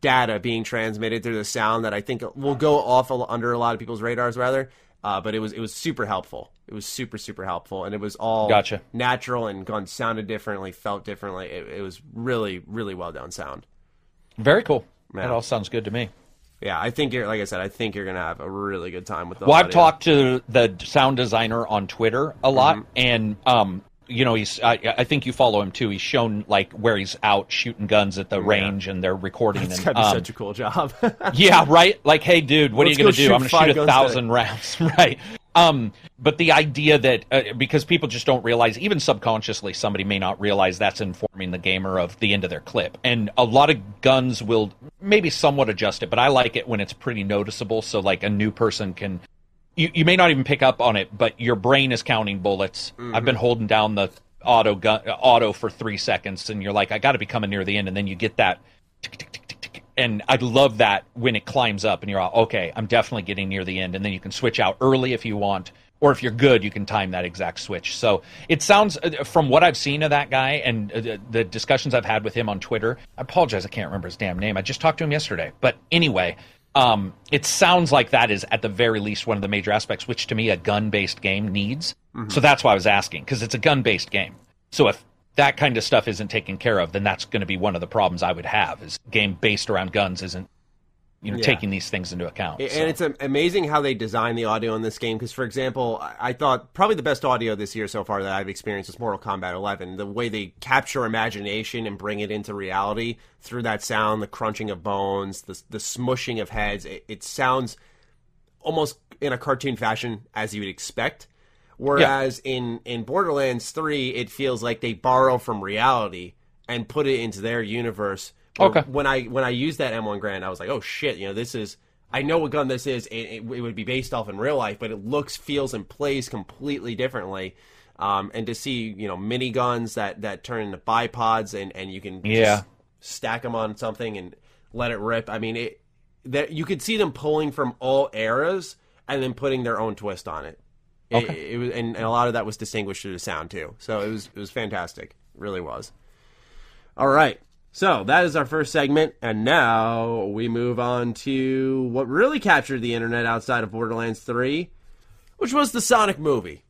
data being transmitted through the sound that I think will go off under a lot of people's radars rather. Uh, but it was it was super helpful. It was super super helpful, and it was all gotcha. natural and guns sounded differently, felt differently. It, it was really really well done sound. Very cool. Yeah. That all sounds good to me. Yeah, I think you're like I said. I think you're gonna have a really good time with the. Well, audio. I've talked to the sound designer on Twitter a lot, mm-hmm. and um, you know, he's. I, I, think you follow him too. He's shown like where he's out shooting guns at the yeah. range, and they're recording. That's and, um, such a cool job. [LAUGHS] yeah, right. Like, hey, dude, what Let's are you going to do? I'm going to shoot a thousand rounds, [LAUGHS] right? Um, but the idea that uh, because people just don't realize, even subconsciously, somebody may not realize that's informing the gamer of the end of their clip. And a lot of guns will maybe somewhat adjust it, but I like it when it's pretty noticeable, so like a new person can you, you may not even pick up on it, but your brain is counting bullets. Mm-hmm. I've been holding down the auto gun auto for three seconds, and you're like, I got to be coming near the end, and then you get that. And I love that when it climbs up, and you're all, okay, I'm definitely getting near the end, and then you can switch out early if you want, or if you're good, you can time that exact switch. So it sounds, uh, from what I've seen of that guy and uh, the discussions I've had with him on Twitter, I apologize, I can't remember his damn name. I just talked to him yesterday, but anyway, um, it sounds like that is at the very least one of the major aspects, which to me a gun-based game needs. Mm-hmm. So that's why I was asking because it's a gun-based game. So if that kind of stuff isn't taken care of, then that's going to be one of the problems I would have. Is game based around guns isn't you know, yeah. taking these things into account. And so. it's amazing how they design the audio in this game. Because, for example, I thought probably the best audio this year so far that I've experienced is Mortal Kombat 11. The way they capture imagination and bring it into reality through that sound, the crunching of bones, the, the smushing of heads, it, it sounds almost in a cartoon fashion as you would expect. Whereas yeah. in, in Borderlands 3, it feels like they borrow from reality and put it into their universe Okay. When I when I used that M1 Garand, I was like, oh shit, you know, this is. I know what gun this is. It, it, it would be based off in real life, but it looks, feels, and plays completely differently. Um, and to see you know mini guns that that turn into bipods and and you can yeah stack them on something and let it rip. I mean it that you could see them pulling from all eras and then putting their own twist on it. Okay. It, it was and, and, a lot of that was distinguished through the sound too. So it was it was fantastic. It really was. All right. So that is our first segment, and now we move on to what really captured the internet outside of Borderlands 3, which was the Sonic movie.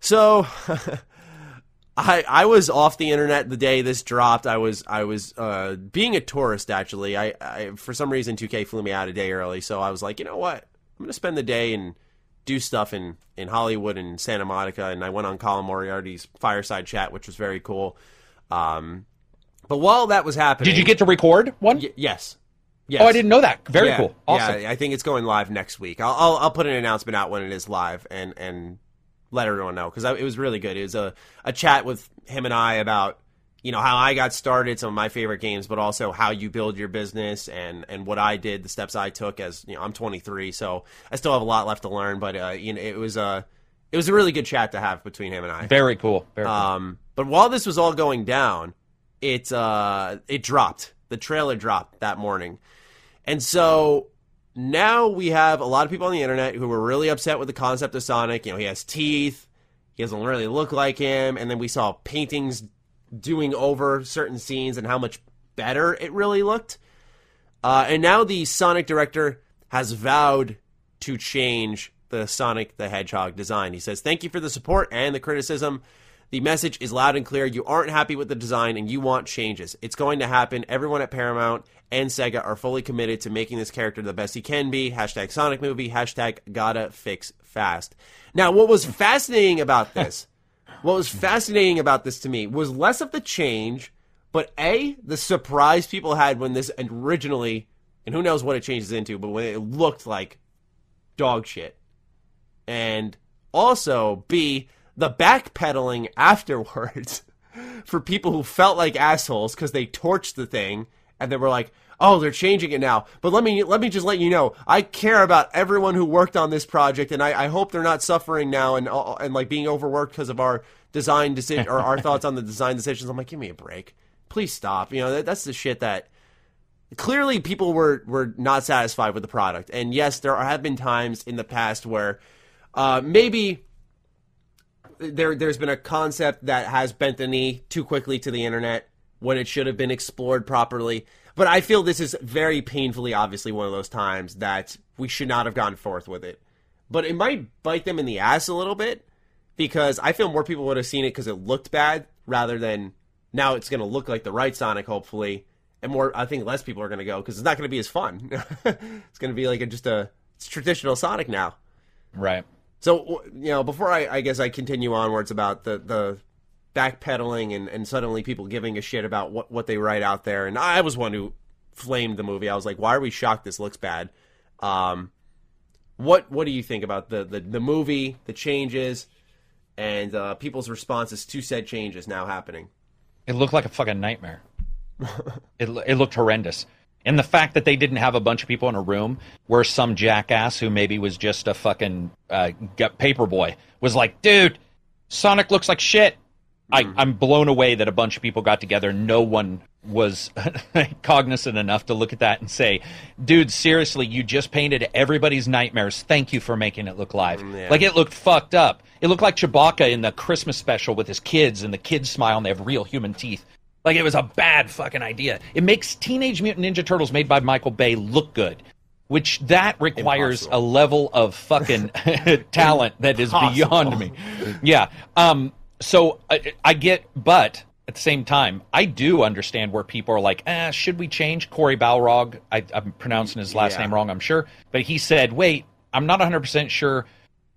So [LAUGHS] I I was off the internet the day this dropped. I was I was uh, being a tourist actually. I, I for some reason 2K flew me out a day early, so I was like, you know what? I'm gonna spend the day and do stuff in in Hollywood and Santa Monica, and I went on Colin Moriarty's fireside chat, which was very cool. Um, but while that was happening, did you get to record one? Y- yes. Yes. Oh, I didn't know that. Very yeah, cool. Awesome. Yeah, I think it's going live next week. I'll, I'll, I'll put an announcement out when it is live and and let everyone know because it was really good. It was a a chat with him and I about you know how I got started, some of my favorite games, but also how you build your business and and what I did, the steps I took. As you know, I'm 23, so I still have a lot left to learn. But uh, you know, it was a it was a really good chat to have between him and I. Very cool. Very cool. Um, but while this was all going down it uh, it dropped. The trailer dropped that morning, and so now we have a lot of people on the internet who were really upset with the concept of Sonic. You know, he has teeth. He doesn't really look like him. And then we saw paintings doing over certain scenes and how much better it really looked. Uh, and now the Sonic director has vowed to change the Sonic the Hedgehog design. He says, Thank you for the support and the criticism. The message is loud and clear. You aren't happy with the design and you want changes. It's going to happen. Everyone at Paramount and Sega are fully committed to making this character the best he can be. Hashtag Sonic movie. Hashtag gotta fix fast. Now, what was fascinating about this what was fascinating about this to me was less of the change, but a the surprise people had when this originally, and who knows what it changes into, but when it looked like dog shit, and also b the backpedaling afterwards [LAUGHS] for people who felt like assholes because they torched the thing and they were like, "Oh, they're changing it now." But let me let me just let you know, I care about everyone who worked on this project, and I, I hope they're not suffering now and uh, and like being overworked because of our design decision or our [LAUGHS] thoughts on the design decisions. I'm like, give me a break, please stop. You know, that, that's the shit that clearly people were were not satisfied with the product. And yes, there have been times in the past where uh, maybe there there's been a concept that has bent the knee too quickly to the internet when it should have been explored properly. But I feel this is very painfully obviously one of those times that we should not have gone forth with it. But it might bite them in the ass a little bit because I feel more people would have seen it because it looked bad rather than now it's going to look like the right Sonic, hopefully. And more, I think less people are going to go because it's not going to be as fun. [LAUGHS] it's going to be like a, just a traditional Sonic now. Right. So you know, before I, I guess I continue onwards about the the backpedaling and, and suddenly people giving a shit about what, what they write out there, and I was one who flamed the movie. I was like, why are we shocked? This looks bad. Um, what what do you think about the the, the movie, the changes, and uh, people's responses to said changes now happening? It looked like a fucking nightmare. [LAUGHS] it it looked horrendous. And the fact that they didn't have a bunch of people in a room where some jackass who maybe was just a fucking uh, paper boy was like, dude, Sonic looks like shit. I, mm-hmm. I'm blown away that a bunch of people got together. No one was [LAUGHS] cognizant enough to look at that and say, dude, seriously, you just painted everybody's nightmares. Thank you for making it look live. Mm, yeah. Like it looked fucked up. It looked like Chewbacca in the Christmas special with his kids and the kids smile and they have real human teeth. Like it was a bad fucking idea. It makes Teenage Mutant Ninja Turtles made by Michael Bay look good, which that requires Impossible. a level of fucking [LAUGHS] talent that is Impossible. beyond me. Yeah. Um. So I, I, get, but at the same time, I do understand where people are like, ah, should we change Cory Balrog? I, am pronouncing his last yeah. name wrong, I'm sure, but he said, wait, I'm not 100 percent sure.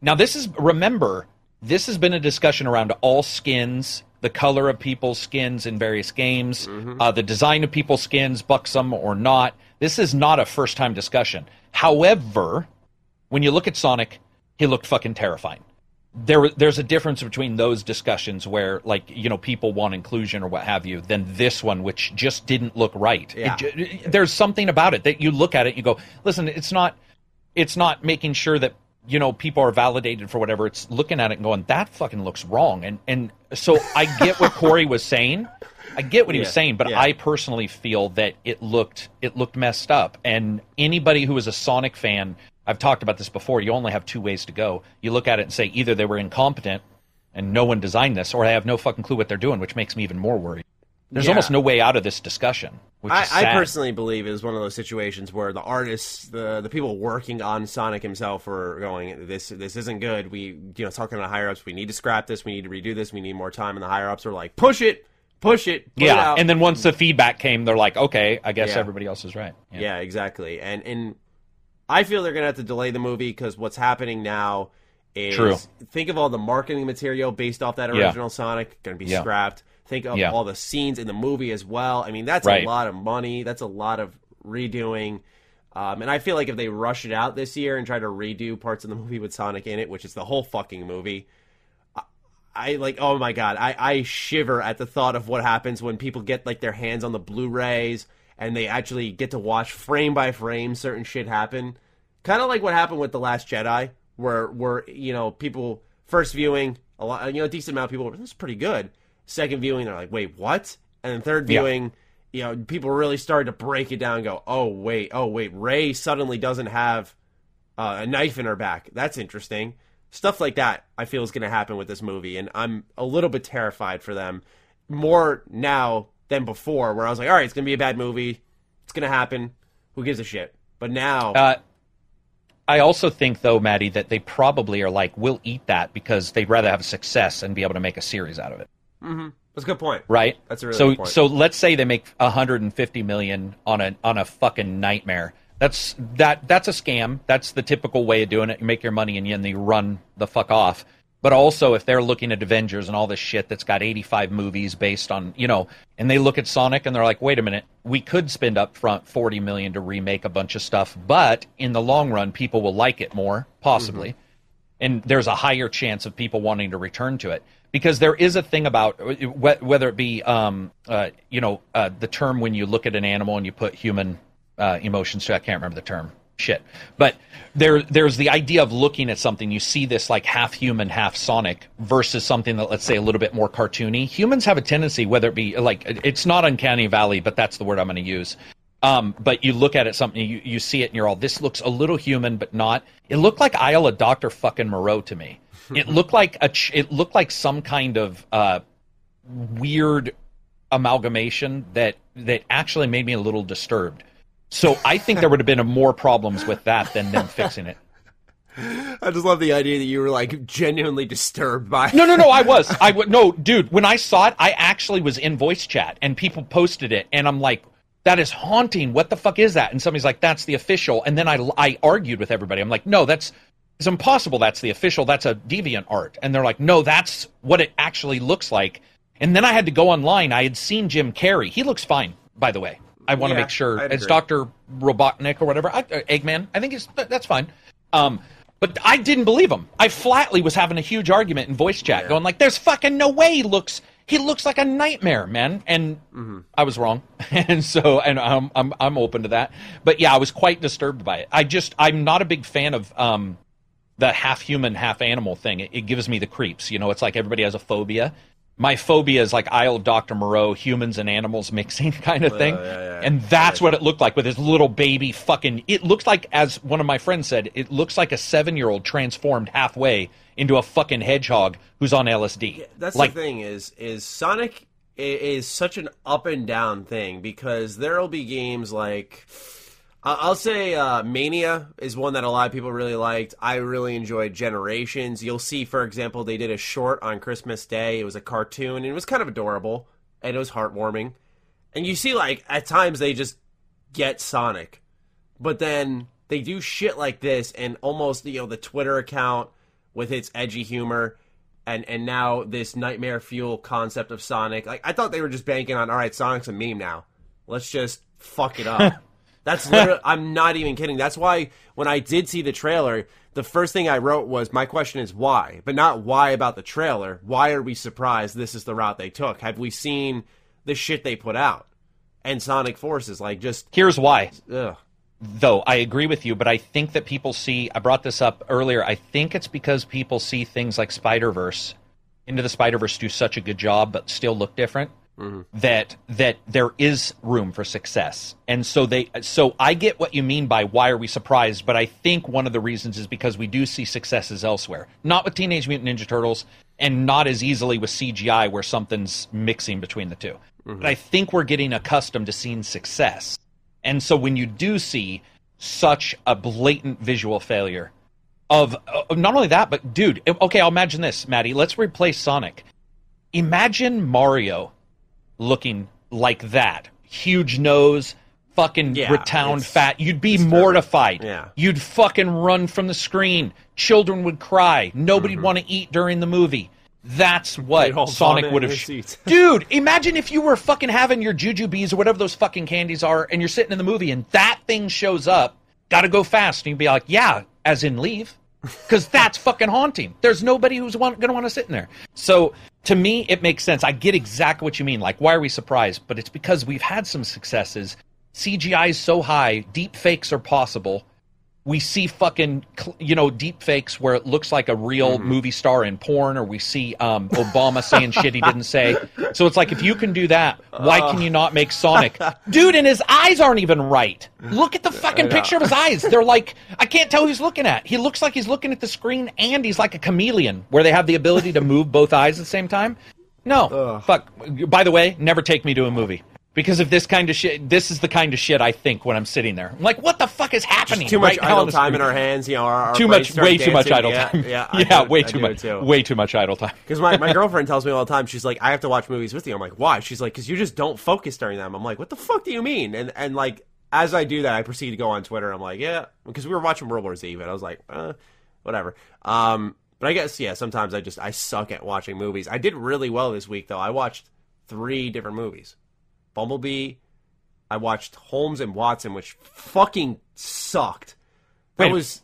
Now this is remember. This has been a discussion around all skins the color of people's skins in various games, mm-hmm. uh, the design of people's skins, buxom or not. This is not a first time discussion. However, when you look at Sonic, he looked fucking terrifying. There, there's a difference between those discussions where, like, you know, people want inclusion or what have you, than this one, which just didn't look right. Yeah. It, there's something about it that you look at it, you go, listen, it's not, it's not making sure that you know people are validated for whatever it's looking at it and going that fucking looks wrong. And and so i get what Cory was saying. I get what he yeah, was saying but yeah. i personally feel that it looked it looked messed up. And anybody who is a sonic fan i've talked about this before you only have two ways to go. You look at it and say either they were incompetent and no one designed this or they have no fucking clue what they're doing which makes me even more worried there's yeah. almost no way out of this discussion. I, I, personally believe is one of those situations where the artists, the the people working on Sonic himself, are going, "This this isn't good." We, you know, talking to the higher ups, we need to scrap this. We need to redo this. We need more time. And the higher ups are like, "Push it, push it." yeah, it and then once the feedback came, they're like, "Okay, I guess yeah. everybody else is right." Yeah. yeah, exactly. And and I feel they're gonna have to delay the movie because what's happening now is True. think of all the marketing material based off that original yeah. Sonic going to be scrapped Think of yeah. all the scenes in the movie as well. I mean, that's right. a lot of money. That's a lot of redoing. Um, and I feel like if they rush it out this year and try to redo parts of the movie with Sonic in it, which is the whole fucking movie, I, I like. Oh my god, I, I shiver at the thought of what happens when people get like their hands on the Blu-rays and they actually get to watch frame by frame certain shit happen. Kind of like what happened with the Last Jedi, where where you know people first viewing a lot, you know, a decent amount of people. This is pretty good Second viewing, they're like, wait, what? And then third viewing, yeah. you know, people really started to break it down and go, oh, wait, oh, wait, Rey suddenly doesn't have uh, a knife in her back. That's interesting. Stuff like that, I feel, is going to happen with this movie. And I'm a little bit terrified for them more now than before, where I was like, all right, it's going to be a bad movie. It's going to happen. Who gives a shit? But now. Uh, I also think, though, Maddie, that they probably are like, we'll eat that because they'd rather have success and be able to make a series out of it. Mm-hmm. That's a good point. Right. That's a really so, good point. So let's say they make 150 million on a on a fucking nightmare. That's that that's a scam. That's the typical way of doing it. You make your money and then you run the fuck off. But also, if they're looking at Avengers and all this shit that's got 85 movies based on, you know, and they look at Sonic and they're like, wait a minute, we could spend up front 40 million to remake a bunch of stuff, but in the long run, people will like it more, possibly. Mm-hmm. And there's a higher chance of people wanting to return to it because there is a thing about whether it be, um, uh, you know, uh, the term when you look at an animal and you put human uh, emotions to. I can't remember the term shit. But there, there's the idea of looking at something. You see this like half human, half Sonic versus something that let's say a little bit more cartoony. Humans have a tendency, whether it be like it's not uncanny valley, but that's the word I'm going to use. Um, but you look at it, something you, you see it, and you're all, this looks a little human, but not. It looked like Isle of Doctor fucking Moreau to me. it [LAUGHS] looked like a, it looked like some kind of uh, weird amalgamation that that actually made me a little disturbed. So I think there would have been more problems with that than them fixing it. [LAUGHS] I just love the idea that you were like genuinely disturbed by. No, no, no. I was. [LAUGHS] I w- no, dude. When I saw it, I actually was in voice chat and people posted it, and I'm like, "That is haunting. What the fuck is that?" And somebody's like, "That's the official." And then I I argued with everybody. I'm like, "No, that's it's impossible. That's the official. That's a deviant art." And they're like, "No, that's what it actually looks like." And then I had to go online. I had seen Jim Carrey. He looks fine, by the way. I want to yeah, make sure it's Doctor Robotnik or whatever. I, uh, Eggman. I think it's that's fine. Um, but I didn't believe him. I flatly was having a huge argument in voice chat, yeah. going like, "There's fucking no way he looks. He looks like a nightmare, man." And mm-hmm. I was wrong, [LAUGHS] and so and I'm I'm I'm open to that. But yeah, I was quite disturbed by it. I just I'm not a big fan of um the half human, half animal thing. It, it gives me the creeps. You know, it's like everybody has a phobia my phobia is like Isle of Dr. Moreau, humans and animals mixing [LAUGHS] kind of thing. Uh, yeah, yeah. And that's what it looked like with his little baby fucking. It looks like, as one of my friends said, it looks like a seven year old transformed halfway into a fucking hedgehog who's on LSD. Yeah, that's like, the thing is, is Sonic is such an up and down thing because there'll be games like I'll say uh, Mania is one that a lot of people really liked. I really enjoyed Generations. You'll see, for example, they did a short on Christmas Day. It was a cartoon, and it was kind of adorable, and it was heartwarming. And you see, like, at times they just get Sonic, but then they do shit like this, and almost, you know, the Twitter account with its edgy humor. And, and now this nightmare fuel concept of Sonic. Like I thought they were just banking on all right, Sonic's a meme now. Let's just fuck it up. [LAUGHS] That's [LAUGHS] literally, I'm not even kidding. That's why when I did see the trailer, the first thing I wrote was, my question is why? But not why about the trailer. Why are we surprised this is the route they took? Have we seen the shit they put out? And Sonic Forces, like, just. Here's why. Ugh. Though I agree with you, but I think that people see. I brought this up earlier. I think it's because people see things like Spider Verse, Into the Spider Verse do such a good job, but still look different mm-hmm. that that there is room for success. And so they so I get what you mean by why are we surprised, but I think one of the reasons is because we do see successes elsewhere. Not with Teenage Mutant Ninja Turtles and not as easily with CGI where something's mixing between the 2 mm-hmm. But I think we're getting accustomed to seeing success. And so when you do see such a blatant visual failure of uh, not only that, but dude, okay, I'll imagine this, Maddie. Let's replace Sonic. Imagine Mario looking like that. Huge nose, fucking yeah, rotund fat. You'd be mortified. Yeah. You'd fucking run from the screen. Children would cry. Nobody'd mm-hmm. want to eat during the movie. That's what Sonic would have. Sh- [LAUGHS] Dude, imagine if you were fucking having your Juju Jujubes or whatever those fucking candies are, and you're sitting in the movie and that thing shows up. Got to go fast, and you'd be like, "Yeah," as in leave because that's fucking haunting. There's nobody who's going to want to sit in there. So to me, it makes sense. I get exactly what you mean. Like, why are we surprised? But it's because we've had some successes. CGI is so high, deep fakes are possible we see fucking you know deep fakes where it looks like a real mm-hmm. movie star in porn or we see um, obama saying shit he didn't say. So it's like if you can do that why can you not make sonic? [LAUGHS] Dude and his eyes aren't even right. Look at the fucking picture of his eyes. They're like i can't tell who he's looking at. He looks like he's looking at the screen and he's like a chameleon where they have the ability to move both eyes at the same time. No. Ugh. fuck. By the way never take me to a movie because of this kind of shit. This is the kind of shit I think when I'm sitting there. I'm like, what the fuck is happening? Just too much right idle time in our hands. You know, our, our too much, way dancing. too much idle time. Yeah, yeah, yeah way too much, way too much idle time. Because my, my [LAUGHS] girlfriend tells me all the time, she's like, I have to watch movies with you. I'm like, why? She's like, because you just don't focus during them. I'm like, what the fuck do you mean? And and like as I do that, I proceed to go on Twitter. I'm like, yeah, because we were watching World War Z, and I was like, uh, whatever. Um, But I guess yeah, sometimes I just I suck at watching movies. I did really well this week though. I watched three different movies. Bumblebee, I watched Holmes and Watson, which fucking sucked. That Wait. was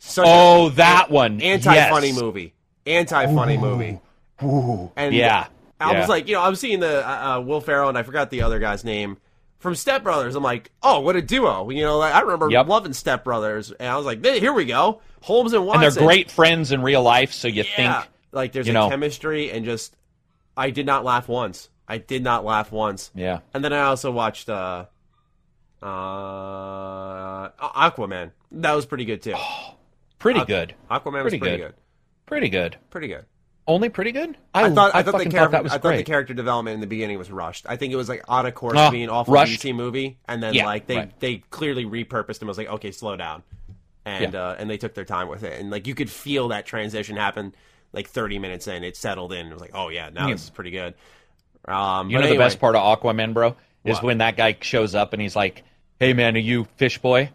such Oh, a, that one. anti funny Yes. movie. Anti funny movie. And Yeah. I Yeah. was like, you know, I'm seeing the uh, uh, Will Ferrell and I forgot the other guy's name from Step Brothers. I'm like, oh, what a duo! You know, like, I remember Yep. loving Step Brothers, and I was like, here we go, Holmes and Watson. And they're great friends in real life, so you Yeah. think like there's a know. chemistry and just I did not laugh once. I did not laugh once. Yeah. And then I also watched uh uh Aquaman. That was pretty good too. [GASPS] pretty Aqu- good. Aquaman was Pretty pretty good. good. Pretty good. Pretty good. Only pretty good? I thought I, thought the character was I thought the character development in the beginning was rushed. I think it was like out of course Ah, being awful. DC movie, and then Yeah, like they right. they clearly repurposed him. I was like, okay, slow down, and Yeah. uh, and they took their time with it, and like you could feel that transition happen. Like 30 minutes in, it settled in. It was like, oh yeah, now Yeah. this is pretty good. Um, You know anyway, the best part of Aquaman, bro, is What? when that guy shows up and he's like, "Hey man, are you fish boy?"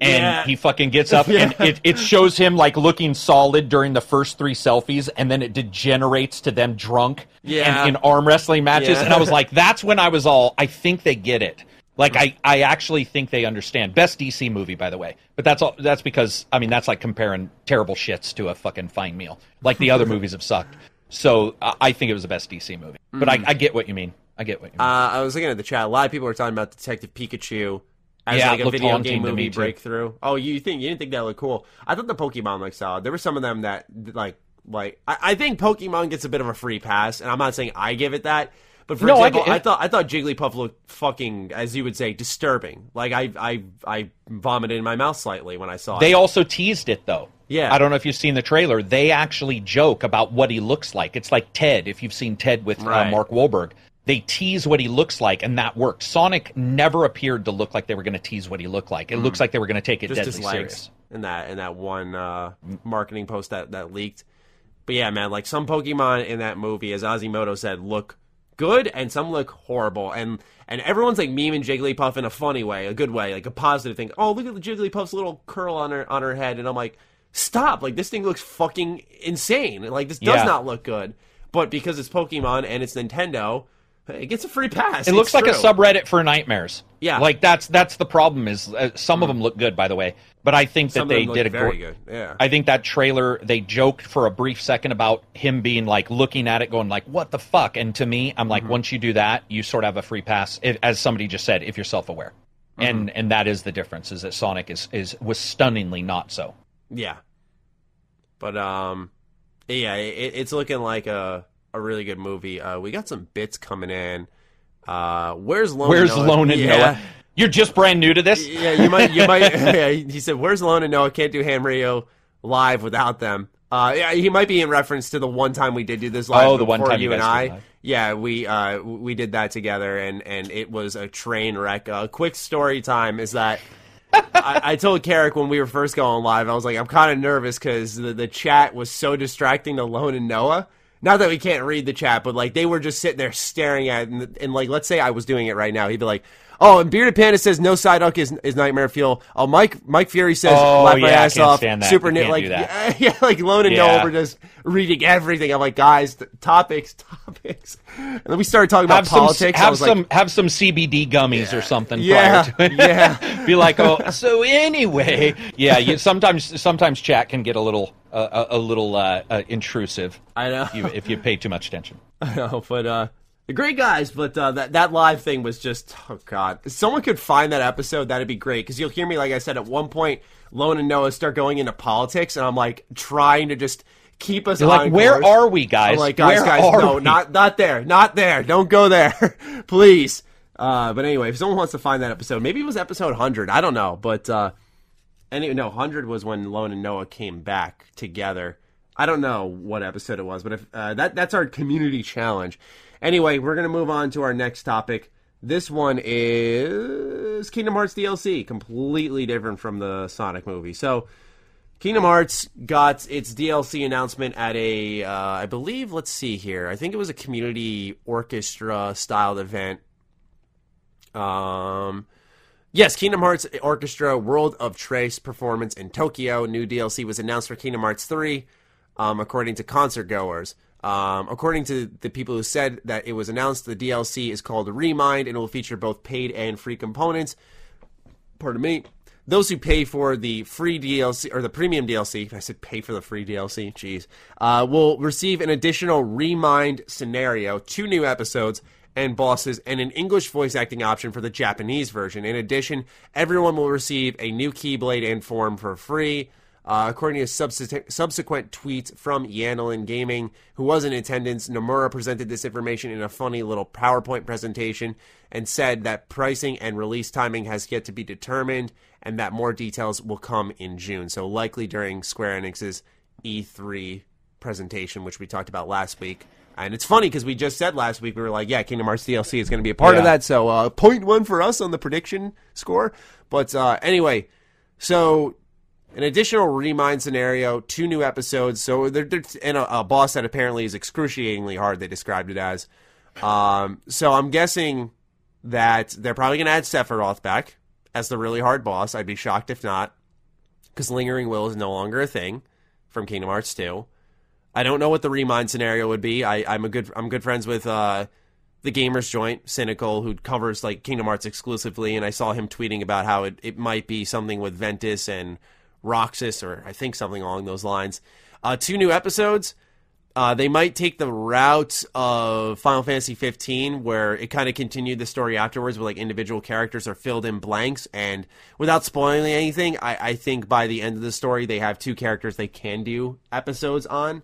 And Yeah. he fucking gets up [LAUGHS] and it, it shows him like looking solid during the first three selfies, and then it degenerates to them drunk Yeah. and in arm wrestling matches. Yeah. And I was like, that's when I was all, I think they get it. Like I, I actually think they understand. Best DC movie, by the way. But that's all. That's because I mean that's like comparing terrible shits to a fucking fine meal. Like the other [LAUGHS] movies have sucked. So I I think it was the best DC movie. But I, I get what you mean. I get what you mean. Uh, I was looking at the chat. A lot of people were talking about Detective Pikachu as Yeah, like a video game movie breakthrough. Oh, you think you didn't think that looked cool? I thought the Pokemon looked solid. There were some of them that like like I, I think Pokemon gets a bit of a free pass, and I'm not saying I give it that. But for No, I example, get I, thought I thought Jigglypuff looked fucking, as you would say, disturbing. Like I I I vomited in my mouth slightly when I saw They it. They also teased it though. Yeah. I don't know if you've seen the trailer. They actually joke about what he looks like. It's like Ted, if you've seen Ted with uh, Mark Wahlberg. They tease what he looks like, and that worked. Sonic never appeared to look like they were going to tease what he looked like. It looks like they were going to take it Mm. just deadly serious. in that in that one uh, marketing post that that leaked. But yeah, man, like some Pokemon in that movie, as Azimoto said, look good and some look horrible. And and everyone's like memeing Jigglypuff in a funny way, a good way, like a positive thing. Oh, look at the Jigglypuff's little curl on her on her head, and I'm like, stop! Like this thing looks fucking insane. Like this does Yeah. not look good. But because it's Pokemon and it's Nintendo, it gets a free pass. It looks It's like a subreddit for nightmares. Yeah. like that's that's the problem. Is uh, some of them look good, by the way, but I think that they did a very good. Yeah. I think that trailer they joked for a brief second about him being like looking at it, going like, "What the fuck?" And to me, I'm Mm-hmm. like, once you do that, you sort of have a free pass. If, as somebody just said, if you're self aware, and Mm-hmm. and that is the difference. Is that Sonic is is was stunningly not so. Yeah. But um, yeah, it, it's looking like a a really good movie. Uh, we got some bits coming in. Uh, where's Lone? Where's and Noah? Lone and yeah. Noah? You're just brand new to this. Yeah, you might. You might. [LAUGHS] yeah, he said, "Where's Lone and Noah? Can't do ham radio live without them." Uh, yeah, he might be in reference to the one time we did do this live. Oh, the one time you and I. Yeah, we uh we did that together, and and it was a train wreck. A quick story time is that. I, I told Carrick when we were first going live, I was like, I'm kind of nervous because the, the chat was so distracting to Lone and Noah. Not that we can't read the chat, but like they were just sitting there staring at it. And, and like, let's say I was doing it right now. He'd be like, Oh, and Bearded Panda says no side hook is, is Nightmare Fuel. Oh, Mike Mike Fury says Oh, laugh my yeah, I ass off. Super You nit like. Yeah, [LAUGHS] yeah, like Lone and Yeah. Were just reading everything. I'm like, guys, th- topics, [LAUGHS] topics. And then we started talking about Have some politics. I have was some like, have some CBD gummies or something Yeah, prior to it. yeah. [LAUGHS] Be like, oh, so anyway, yeah. You, sometimes sometimes chat can get a little uh, a, a little uh, uh, intrusive. I know. if you, if you pay too much attention. I know, but uh, they're great guys. But uh, that that live thing was just oh god. If someone could find that episode, that'd be great. Because you'll hear me, like I said, at one point, Lone and Noah start going into politics, and I'm like trying to just keep us on like, where course. are we, guys? I'm like, guys, Where guys, no, we?" not not there, not there. Don't go there, [LAUGHS] please. Uh, but anyway, if someone wants to find that episode, maybe it was episode 100. I don't know, but uh, any no, 100 was when Lone and Noah came back together. I don't know what episode it was, but if uh, that that's our community challenge. Anyway, we're gonna move on to our next topic. This one is Kingdom Hearts DLC, completely different from the Sonic movie. So, Kingdom Hearts got its DLC announcement at a, uh, I believe, let's see here. I think it was a community orchestra styled event. Um, yes, Kingdom Hearts Orchestra World of Tres performance in Tokyo. New DLC was announced for Kingdom Hearts 3. um, according to concert goers. Um, according to the people who said that it was announced, the DLC is called Remind and it will feature both paid and free components. Pardon me. Those who pay for the free DLC or the premium DLC, I said pay for the free DLC, jeez, uh, will receive an additional Remind scenario, two new episodes, and bosses, and an English voice acting option for the Japanese version. In addition, everyone will receive a new Keyblade and form for free. Uh, according to subsequent tweets from Yanolin Gaming, who was in attendance, Nomura presented this information in a funny little PowerPoint presentation and said that pricing and release timing has yet to be determined and that more details will come in June. So, likely during Square Enix's E3 presentation, which we talked about last week. And it's funny because we just said last week, we were like, yeah, Kingdom Hearts DLC is going to be a part yeah. of that. So, uh, point one for us on the prediction score. But uh, anyway, so an additional remind scenario, two new episodes. So they're, they're and a, a, boss that apparently is excruciatingly hard. They described it as. Um, so I'm guessing that they're probably going to add Sephiroth back as the really hard boss. I'd be shocked if not, because Lingering Will is no longer a thing from Kingdom Hearts 2. I don't know what the remind scenario would be. I, am a good I'm good friends with uh, the Gamers Joint, Cynical, who covers like Kingdom Hearts exclusively, and I saw him tweeting about how it, it might be something with Ventus and Roxas, or I think something along those lines. Uh, two new episodes. Uh, they might take the route of Final Fantasy 15, where it kind of continued the story afterwards, where like individual characters are filled in blanks. And without spoiling anything, I, I think by the end of the story, they have two characters they can do episodes on.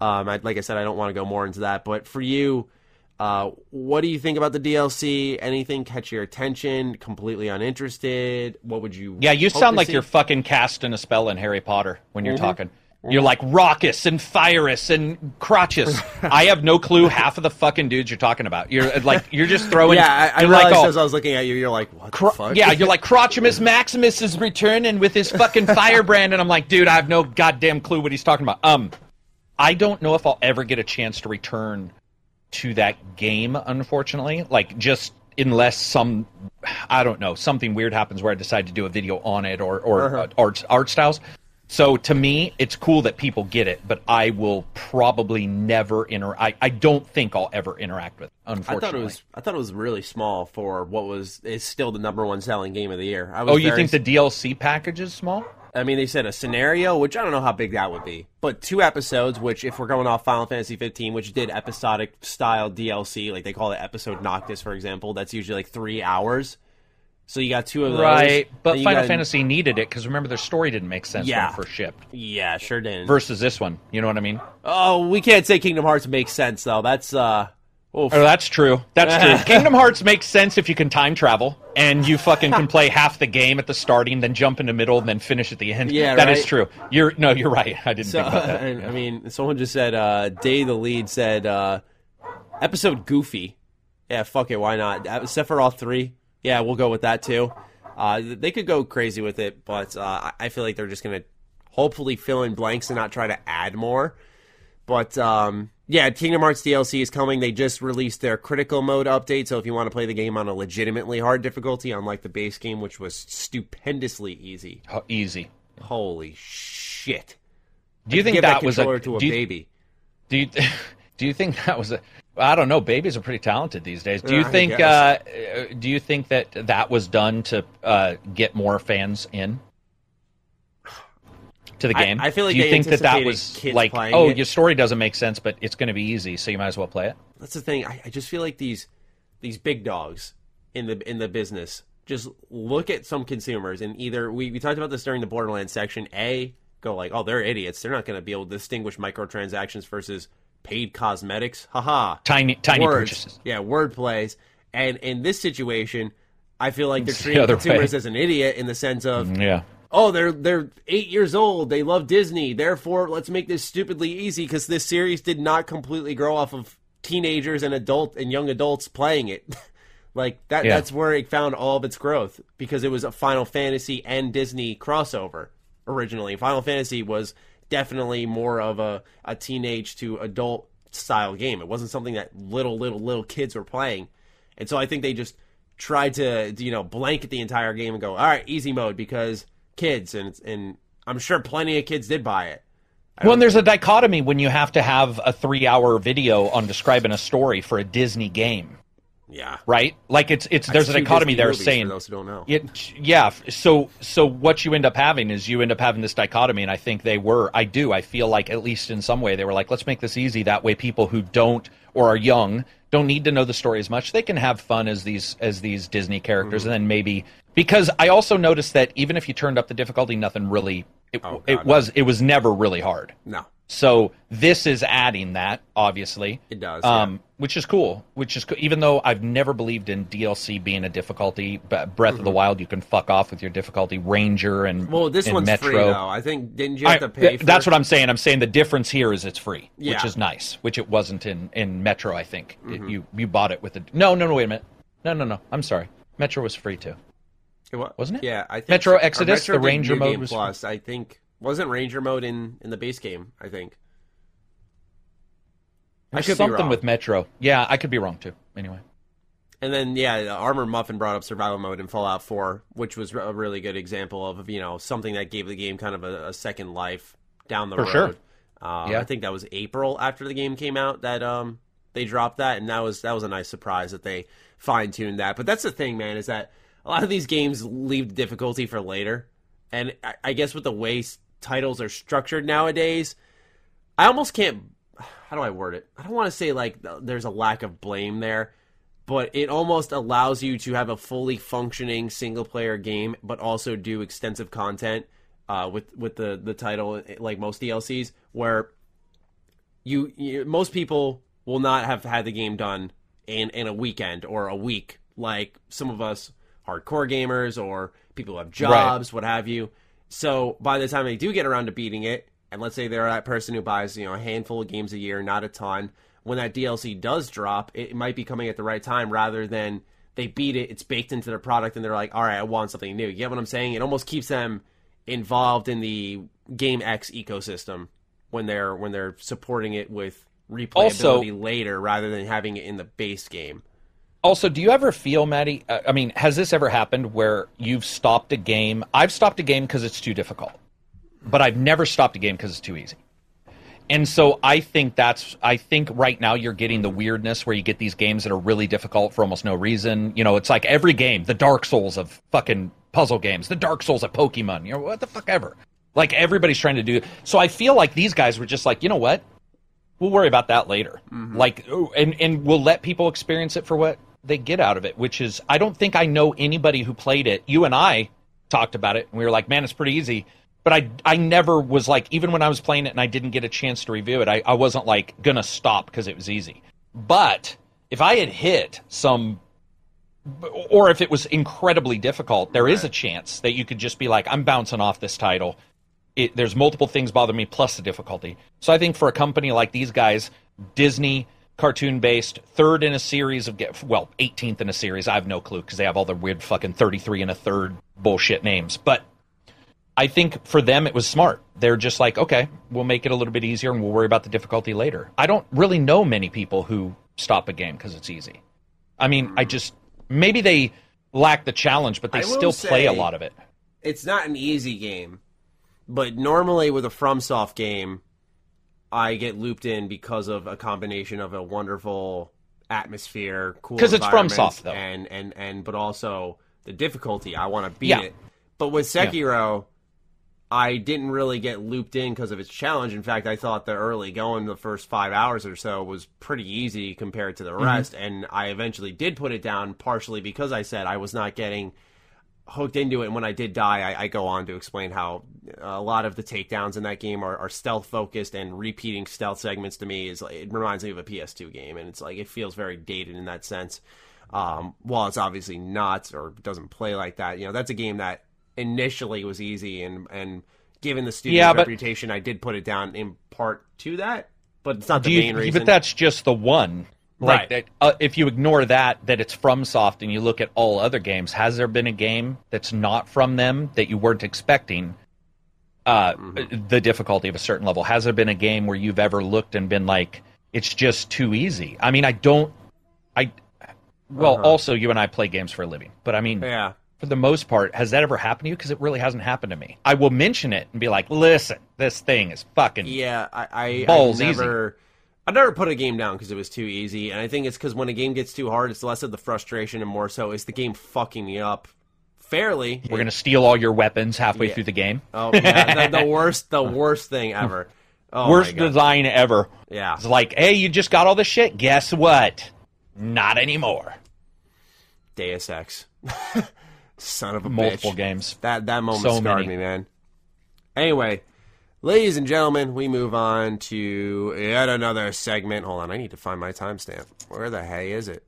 Um, I, like I said, I don't want to go more into that, but for you, uh, what do you think about the DLC? Anything catch your attention? Completely uninterested? What would you? Yeah, you sound like see? you're fucking casting a spell in Harry Potter when you're mm-hmm. talking. You're like raucous and fierous and crotchous. [LAUGHS] I have no clue half of the fucking dudes you're talking about. You're like you're just throwing. yeah, I, I realized like, oh, as I was looking at you, you're like, what cro- the fuck? Yeah, you're like Crochimus [LAUGHS] Maximus is returning with his fucking firebrand, and I'm like, dude, I have no goddamn clue what he's talking about. Um, I don't know if I'll ever get a chance to return to that game, unfortunately. Like just unless some I don't know something weird happens where I decide to do a video on it or or uh-huh. art art styles. So to me, it's cool that people get it, but I will probably never inter. I, I don't think I'll ever interact with. It, unfortunately, I thought it was I thought it was really small for what was is still the number one selling game of the year. oh, you think the DLC package is small? I mean, they said a scenario, which I don't know how big that would be, but two episodes, which if we're going off Final Fantasy 15, which did episodic style DLC, like they call it episode Noctis, for example, that's usually like three hours. So you got two of those, right? But Final got... Fantasy needed it because remember their story didn't make sense yeah. when it first shipped. Yeah, sure did. Versus this one, you know what I mean? Oh, we can't say Kingdom Hearts makes sense though. That's uh Oof. Oh, that's true. That's true. [LAUGHS] Kingdom Hearts makes sense if you can time travel and you fucking can play half the game at the starting, then jump in the middle, and then finish at the end. Yeah, that right? is true. You're no, you're right. I didn't so, think about that. I, [LAUGHS] I mean, someone just said uh, Day the lead said uh, episode Goofy. Yeah, fuck it, why not? Uh, Sephiroth three. Yeah, we'll go with that too. Uh, they could go crazy with it, but uh, I feel like they're just gonna hopefully fill in blanks and not try to add more. But um, yeah, Kingdom Hearts DLC is coming. They just released their critical mode update, so if you want to play the game on a legitimately hard difficulty, unlike the base game, which was stupendously easy. Easy. Holy shit! Do you think that, that was a to a do you, baby? Do you [LAUGHS] do you think that was a? I don't know. Babies are pretty talented these days. Do you uh, think? Uh, do you think that that was done to uh, get more fans in? To the game. I, I feel like Do you think that that was like, oh, it? your story doesn't make sense, but it's going to be easy, so you might as well play it. That's the thing. I, I just feel like these these big dogs in the in the business just look at some consumers and either we, we talked about this during the Borderlands section. A go like, oh, they're idiots. They're not going to be able to distinguish microtransactions versus paid cosmetics. Haha. Tiny tiny Words. purchases. Yeah, word plays. And in this situation, I feel like they're treating the consumers way. as an idiot in the sense of yeah oh, they're they're eight years old. They love Disney. Therefore, let's make this stupidly easy because this series did not completely grow off of teenagers and adult and young adults playing it. [LAUGHS] like that. Yeah. That's where it found all of its growth because it was a Final Fantasy and Disney crossover originally. Final Fantasy was definitely more of a, a teenage to adult style game. It wasn't something that little little little kids were playing, and so I think they just tried to you know blanket the entire game and go all right easy mode because kids, and and I'm sure plenty of kids did buy it. Well, and there's a dichotomy when you have to have a three-hour video on describing a story for a Disney game. Yeah. Right. Like it's it's there's a dichotomy there saying those who don't know. It, yeah. So so what you end up having is you end up having this dichotomy, and I think they were. I do. I feel like at least in some way they were like, let's make this easy. That way, people who don't or are young don't need to know the story as much. They can have fun as these as these Disney characters, mm-hmm. and then maybe because I also noticed that even if you turned up the difficulty, nothing really. It, oh, God, it was it was never really hard. No. So this is adding that, obviously. It does, um, yeah. which is cool. Which is co- even though I've never believed in DLC being a difficulty, but Breath mm-hmm. of the mm-hmm. Wild you can fuck off with your difficulty. Ranger and well, this and one's Metro. free though. I think didn't you have I, to pay? For... That's what I'm saying. I'm saying the difference here is it's free, yeah. which is nice. Which it wasn't in in Metro. I think mm-hmm. it, you you bought it with the no no no wait a minute no no no I'm sorry Metro was free too. It was, wasn't it? Yeah, I think Metro Exodus, Metro the Ranger mode was plus. I think wasn't Ranger mode in in the base game. I think. There's I could something with Metro. Yeah, I could be wrong too. Anyway. And then yeah, Armor Muffin brought up survival mode in Fallout 4, which was a really good example of you know something that gave the game kind of a, a second life down the For road. Sure. Uh, yeah. I think that was April after the game came out that um, they dropped that, and that was that was a nice surprise that they fine tuned that. But that's the thing, man, is that a lot of these games leave difficulty for later, and I, I guess with the way titles are structured nowadays, I almost can't how do I word it? I don't want to say like there's a lack of blame there, but it almost allows you to have a fully functioning single player game, but also do extensive content uh, with with the the title like most DLCs, where you, you most people will not have had the game done in in a weekend or a week, like some of us hardcore gamers or people who have jobs, right. what have you. So by the time they do get around to beating it, and let's say they're that person who buys you know a handful of games a year, not a ton. When that DLC does drop, it might be coming at the right time rather than they beat it, it's baked into their product, and they're like, all right, I want something new. You get what I'm saying? It almost keeps them involved in the Game X ecosystem when they're when they're supporting it with replayability also, later rather than having it in the base game. Also, do you ever feel, Maddie? Uh, I mean, has this ever happened where you've stopped a game? I've stopped a game because it's too difficult but I've never stopped a game because it's too easy. And so I think that's I think right now you're getting the weirdness where you get these games that are really difficult for almost no reason. You know, it's like every game, the Dark Souls of fucking puzzle games, the Dark Souls of Pokemon, you know, what the fuck ever. Like everybody's trying to do. So I feel like these guys were just like, you know what? We'll worry about that later. Mm-hmm. Like and and we'll let people experience it for what they get out of it, which is I don't think I know anybody who played it. You and I talked about it and we were like, man, it's pretty easy but I I never was like even when I was playing it and I didn't get a chance to review it, I, I wasn't like gonna stop because it was easy. But if I had hit some or if it was incredibly difficult, there right. is a chance that you could just be like, I'm bouncing off this title. It, there's multiple things bother me plus the difficulty. So I think for a company like these guys, Disney, cartoon based, third in a series of well, 18th in a series. I have no clue because they have all the weird fucking 33 and a third bullshit names. But I think for them it was smart. They're just like, okay, we'll make it a little bit easier and we'll worry about the difficulty later. I don't really know many people who stop a game because it's easy. I mean, I mm. just maybe they lack the challenge, but they still play a lot of it. It's not an easy game, but normally with a FromSoft game, I get looped in because of a combination of a wonderful atmosphere, cool because it's FromSoft though, and and and but also the difficulty. I want to beat yeah. it. But with Sekiro, yeah I didn't really get looped in because of its challenge. In fact, I thought the early going, the first five hours or so, was pretty easy compared to the mm-hmm. rest. And I eventually did put it down partially because I said I was not getting hooked into it. And when I did die, I, I go on to explain how a lot of the takedowns in that game are, are, stealth focused and repeating stealth segments to me is it reminds me of a PS2 game, and it's like it feels very dated in that sense. Um, while it's obviously not or doesn't play like that, you know, that's a game that initially was easy and and given the studio's yeah, but, reputation, I did put it down in part to that, but it's not the you, main reason. But that's just the one. Like right. that, uh, if you ignore that, that it's from Soft, and you look at all other games, has there been a game that's not from them that you weren't expecting? Uh, mm-hmm. The difficulty of a certain level. Has there been a game where you've ever looked and been like, it's just too easy? I mean, I don't. I well, uh-huh. also you and I play games for a living, but I mean, yeah for the most part, has that ever happened to you? Because it really hasn't happened to me. I will mention it and be like, "Listen, this thing is fucking yeah." I, I balls I never, easy. I never put a game down because it was too easy, and I think it's because when a game gets too hard, it's less of the frustration and more so is the game fucking me up fairly. We're gonna steal all your weapons halfway Yeah. through the game. Oh yeah, the, the [LAUGHS] worst, the worst thing ever. [LAUGHS] Oh, Worst design ever. Yeah. It's like, hey, you just got all this shit. Guess what? Not anymore. Deus Ex. [LAUGHS] Son of a Multiple bitch. games. That that moment So scarred many. me, man. Anyway, ladies and gentlemen, we move on to yet another segment. Hold on, I need to find my timestamp. Where the hey is it?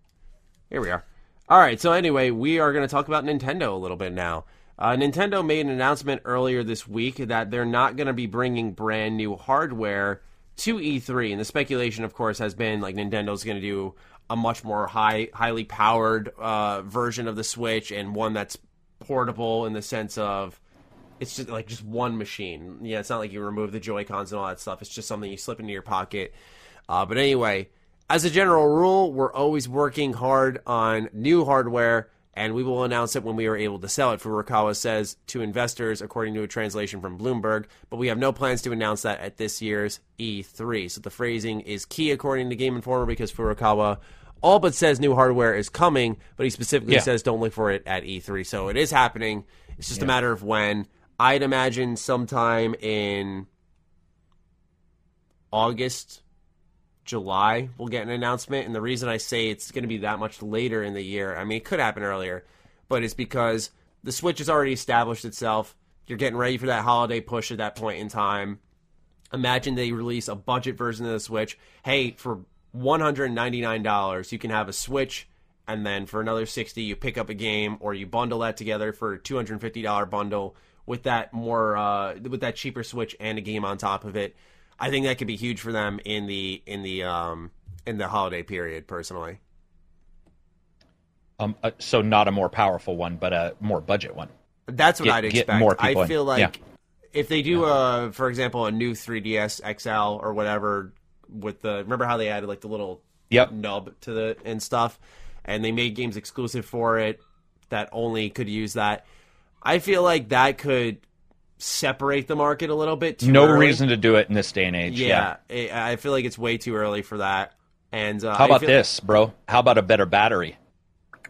Here we are. All right, so anyway, we are going to talk about Nintendo a little bit now. Uh, Nintendo made an announcement earlier this week that they're not going to be bringing brand new hardware to E3, and the speculation, of course, has been like Nintendo's going to do a much more high, highly powered uh, version of the Switch and one that's portable in the sense of it's just like just one machine. Yeah, it's not like you remove the Joy Cons and all that stuff. It's just something you slip into your pocket. Uh, but anyway, as a general rule, we're always working hard on new hardware, and we will announce it when we are able to sell it. Furukawa says to investors, according to a translation from Bloomberg. But we have no plans to announce that at this year's E3. So the phrasing is key, according to Game Informer, because Furukawa all but says new hardware is coming, but he specifically Yeah. says don't look for it at E3. So it is happening. It's just a matter of when. I'd imagine sometime in August, July, we'll get an announcement. And the reason I say it's going to be that much later in the year, I mean, it could happen earlier, but it's because the Switch has already established itself. You're getting ready for that holiday push at that point in time. Imagine they release a budget version of the Switch. Hey, for $199, you can have a Switch, and then for another 60 you pick up a game, or you bundle that together for a $250 bundle with that more uh, with that cheaper Switch and a game on top of it. I think that could be huge for them in the in the um, in the holiday period. Personally, Um, uh, so not a more powerful one, but a more budget one. that's what Get- I'd expect. more people I in. feel like Yeah. if they do a, for example, a new 3DS XL or whatever with the remember how they added like the little Yep. nub to the and stuff, and they made games exclusive for it that only could use that. I feel like that could separate the market a little bit. Too No early. reason to do it in this day and age. Yeah, I I feel like it's way too early for that. And uh, How about this, bro? How about a better battery?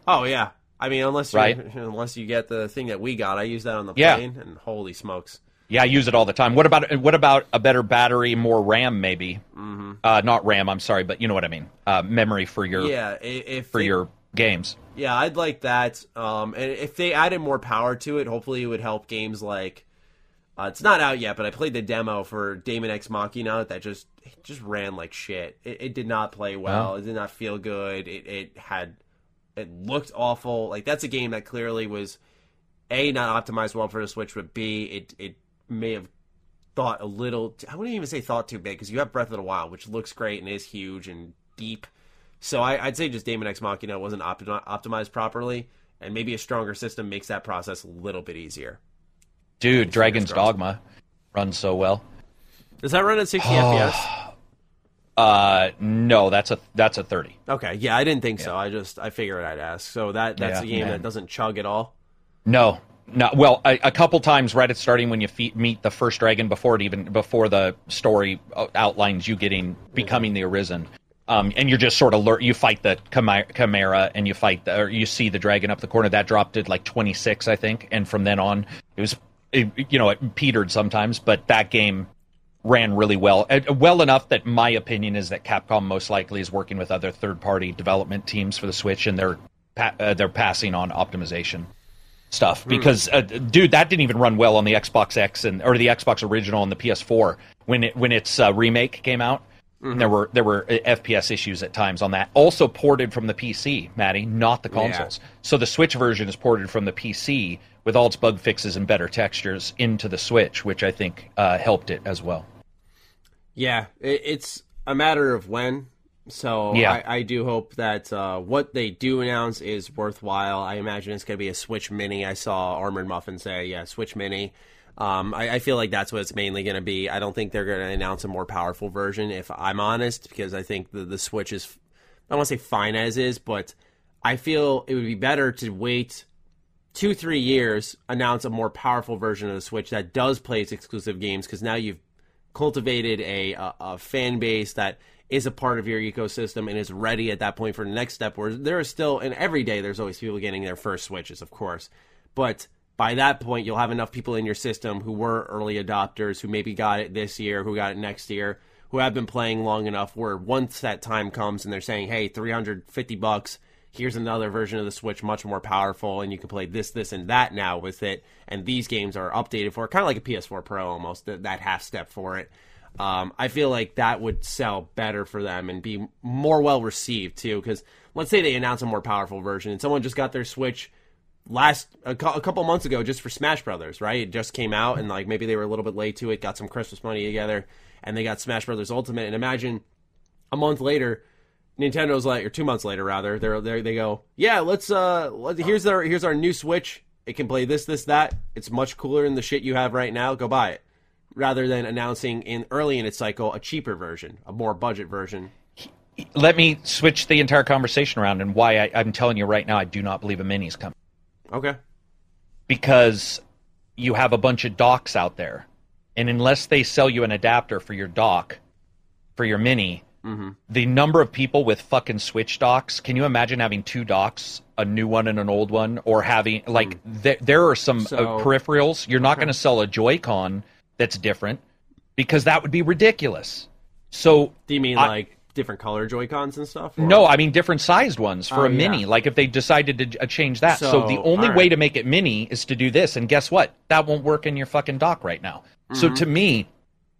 Oh yeah, I mean unless you Right. [LAUGHS] unless you get the thing that we got, I use that on the Yeah. plane, and holy smokes. Yeah, I use it all the time. What about what about a better battery, more RAM, maybe? Mm-hmm. Uh, not RAM. I'm sorry, but you know what I mean. Uh, memory for your Yeah, if for they- your games. Yeah, I'd like that. Um, and if they added more power to it, hopefully it would help games like. Uh, it's not out yet, but I played the demo for Daemon X Machina that just it just ran like shit. It, it did not play well. It did not feel good. It, it had it looked awful. Like that's a game that clearly was a not optimized well for the Switch, but b it it may have thought a little. I wouldn't even say thought too big because you have Breath of the Wild, which looks great and is huge and deep. So I, I'd say just Daemon X Machina wasn't opti- optimized properly, and maybe a stronger system makes that process a little bit easier. Dude, Dragon's. Dogma runs so well. Does that run at 60 [SIGHS] Oh. FPS? Uh, no, that's a that's a thirty. Okay, yeah, I didn't think so. I just I figured I'd ask. So that that's Yeah, a game man. that doesn't chug at all. No, no. Well, a, a couple times right at starting when you fe- meet the first dragon before it even before the story uh, outlines you getting becoming the arisen. Um, and you're just sort of lear- you fight the chimera, and you fight the, or you see the dragon up the corner. That dropped at like 26 I think. And from then on it was it, you know it petered sometimes but that game ran really well. Uh, well enough that my opinion is that Capcom most likely is working with other third party development teams for the Switch and they're pa- uh, they're passing on optimization stuff. Because uh, dude that didn't even run well on the Xbox X and or the Xbox original and the PS4 when it when its uh, remake came out there were there were uh, FPS issues at times on that also ported from the PC Maddie not the consoles so the Switch version is ported from the PC with all its bug fixes and better textures into the Switch which I think uh, helped it as well Yeah, it's a matter of when. So Yeah. I, I do hope that uh, what they do announce is worthwhile. I imagine it's going to be a Switch Mini. I saw Armored Muffin say, "Yeah, Switch Mini." Um, I, I feel like that's what it's mainly going to be. I don't think they're going to announce a more powerful version, if I'm honest, because I think the the Switch is, I want to say fine as is, but I feel it would be better to wait two three years announce a more powerful version of the Switch that does play its exclusive games because now you've cultivated a, a, a fan base that is a part of your ecosystem and is ready at that point for the next step. Where there is still, and every day there's always people getting their first Switches, of course, but by that point you'll have enough people in your system who were early adopters who maybe got it this year, who got it next year, who have been playing long enough where once that time comes and they're saying, "Hey, 350 bucks." here's another version of the Switch, much more powerful, and you can play this, this, and that now with it. And these games are updated for kind of like a PS4 Pro almost, that, that half step for it. Um, I feel like that would sell better for them and be more well received too. Because let's say they announce a more powerful version, and someone just got their Switch last a, couple months ago just for Smash Brothers, right? It just came out, and like maybe they were a little bit late to it, got some Christmas money together, and they got Smash Brothers Ultimate. And imagine a month later Nintendo's like, or two months later rather, they're, they they go, yeah, let's uh, here's our here's our new Switch. It can play this, this, that. It's much cooler than the shit you have right now. Go buy it. Rather than announcing in early in its cycle a cheaper version, a more budget version. Let me switch the entire conversation around and why I, I'm telling you right now I do not believe a mini's coming. Okay. Because you have a bunch of docks out there, and unless they sell you an adapter for your dock, for your mini, Mm-hmm. The number of people with fucking Switch docks. Can you imagine having two docks, a new one and an old one, or having like mm. th- there are some uh, so, uh, peripherals. You're not going to sell a Joy-Con that's different because that would be ridiculous. So do you mean I, like different color Joy Cons and stuff? Or? No, I mean different sized ones for oh, a mini. Yeah. Like if they decided to uh, change that. So, so the only right. way to make it mini is to do this. And guess what? That won't work in your fucking dock right now. Mm-hmm. So to me,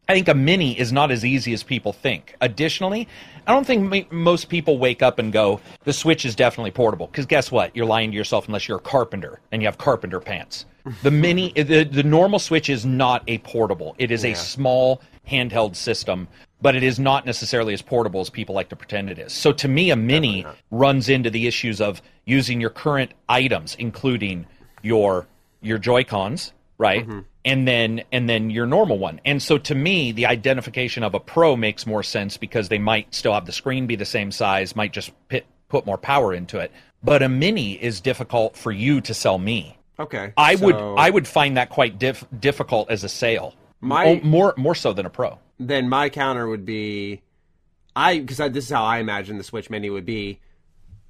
I think a mini is not as easy as people think. Additionally, I don't think most people wake up and go, the Switch is definitely portable. Because guess what? You're lying to yourself unless you're a carpenter and you have carpenter pants. [LAUGHS] The mini, the, the normal Switch is not a portable. It is yeah. a small handheld system, but it is not necessarily as portable as people like to pretend it is. So to me, a mini runs into the issues of using your current items, including your your Joy Cons, right? Mm-hmm and then and then your normal one. And so to me, the identification of a pro makes more sense because they might still have the screen be the same size, might just put put more power into it. But a mini is difficult for you to sell me. Okay. I so would I would find that quite diff, difficult as a sale. My oh, more more so than a pro. Then my counter would be I because this is how I imagine the Switch mini would be.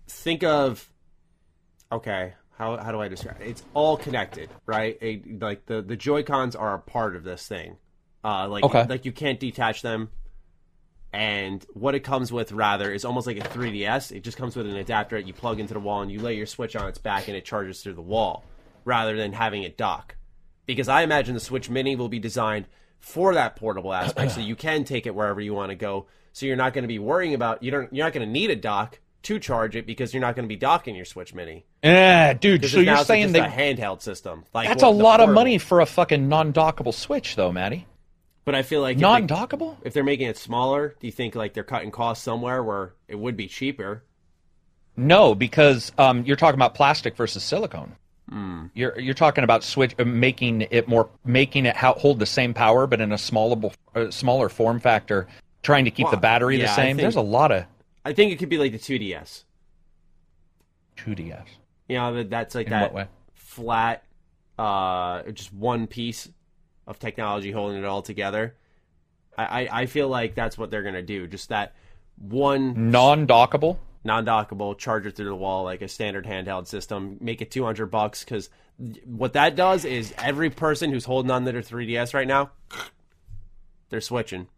Think of okay, how how do I describe it? It's all connected, right? A, like the the Joy Cons are a part of this thing. Uh, like okay. like you can't detach them. And what it comes with, rather, is almost like a 3DS. It just comes with an adapter that you plug into the wall and you lay your Switch on its back and it charges through the wall, rather than having it dock. Because I imagine the Switch Mini will be designed for that portable aspect, so you can take it wherever you want to go. So you're not going to be worrying about you don't you're not going to need a dock to charge it because you're not going to be docking your Switch Mini. Yeah, dude. So you're saying that a handheld system? Like that's a lot of money for a fucking non-dockable Switch, though, Maddie. But I feel like non-dockable. If, they, if they're making it smaller, do you think like they're cutting costs somewhere where it would be cheaper? No, because um, you're talking about plastic versus silicone. Mm. You're you're talking about switch uh, making it more making it hold the same power, but in a smaller uh, smaller form factor, trying to keep well, the battery yeah, the same. There's a lot of I think it could be like the 2DS. 2DS. You know, that's like In that flat, uh, just one piece of technology holding it all together. I, I, I feel like that's what they're gonna do. Just that one non-dockable, non-dockable charger through the wall, like a standard handheld system. Make it 200 bucks because what that does is every person who's holding on to their 3DS right now, they're switching.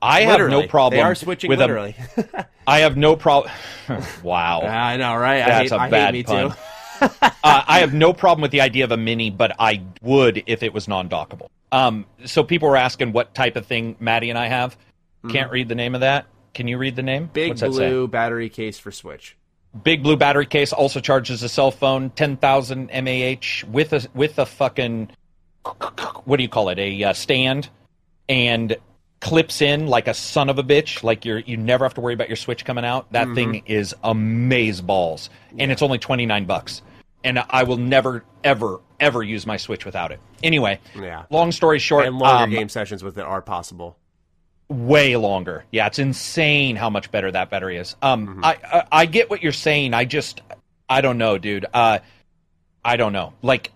I literally. have no problem. They are switching with literally. A, [LAUGHS] I have no problem. [SIGHS] wow. I know, right? That's I hate, a bad me pun. [LAUGHS] uh, I have no problem with the idea of a mini, but I would if it was non-dockable. Um, so people were asking what type of thing Maddie and I have. Mm-hmm. Can't read the name of that. Can you read the name? Big What's blue battery case for Switch. Big blue battery case also charges a cell phone, ten thousand mAh with a with a fucking what do you call it? A uh, stand and clips in like a son of a bitch. Like you're you never have to worry about your Switch coming out. That mm-hmm. thing is amaze balls, and it's only twenty nine bucks. And I will never, ever, ever use my Switch without it. Anyway, yeah. Long story short, and longer um, game sessions with it are possible. Way longer. Yeah, it's insane how much better that battery is. Um, mm-hmm. I, I, I get what you're saying. I just I don't know, dude. Uh, I don't know. Like,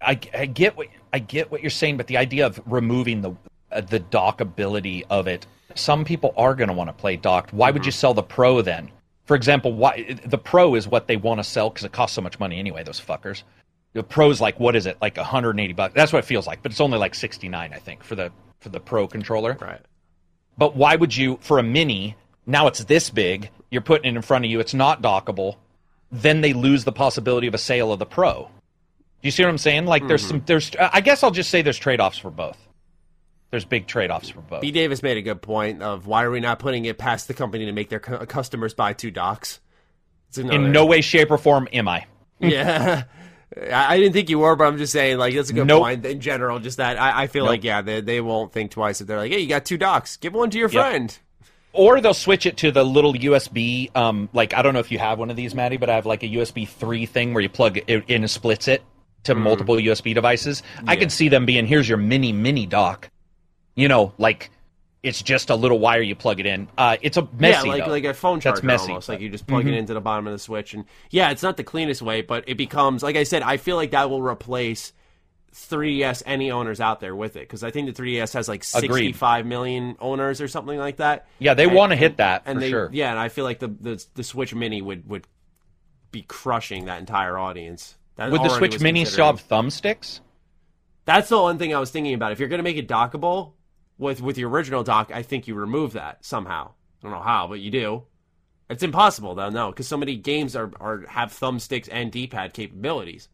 I, I get what I get what you're saying, but the idea of removing the the dockability of it, some people are going to want to play docked. Why mm-hmm. would you sell the Pro then? For example, why the Pro is what they want to sell because it costs so much money anyway. Those fuckers. The Pro's like what is it? Like 180 bucks. That's what it feels like, but it's only like 69, I think, for the for the Pro controller. Right. But why would you for a mini? Now it's this big. You're putting it in front of you. It's not dockable. Then they lose the possibility of a sale of the Pro. Do you see what I'm saying? Like, mm-hmm. there's some, there's, I guess I'll just say there's trade offs for both. There's big trade offs for both. B. Davis made a good point of why are we not putting it past the company to make their customers buy two docks? In no way, shape, or form am I. [LAUGHS] yeah. I didn't think you were, but I'm just saying, like, that's a good nope. point in general. Just that I, I feel nope. like, yeah, they, they won't think twice if they're like, hey, you got two docks, give one to your yep. friend. Or they'll switch it to the little USB. Um, like I don't know if you have one of these, Maddie, but I have like a USB three thing where you plug it in and splits it to mm. multiple USB devices. Yeah. I could see them being here's your mini mini dock. You know, like it's just a little wire you plug it in. Uh, it's a messy, yeah, like though. like a phone charger That's messy, almost. But... Like you just plug mm-hmm. it into the bottom of the switch, and yeah, it's not the cleanest way, but it becomes like I said. I feel like that will replace 3DS any owners out there with it because I think the 3DS has like 65 Agreed. million owners or something like that. Yeah, they want to hit that and for they, sure. Yeah, and I feel like the, the the Switch Mini would would be crushing that entire audience. That would the Switch Mini still have thumbsticks? That's the one thing I was thinking about. If you're going to make it dockable with with your original dock, I think you remove that somehow. I don't know how, but you do. It's impossible though, no, because so many games are, are have thumbsticks and D-pad capabilities.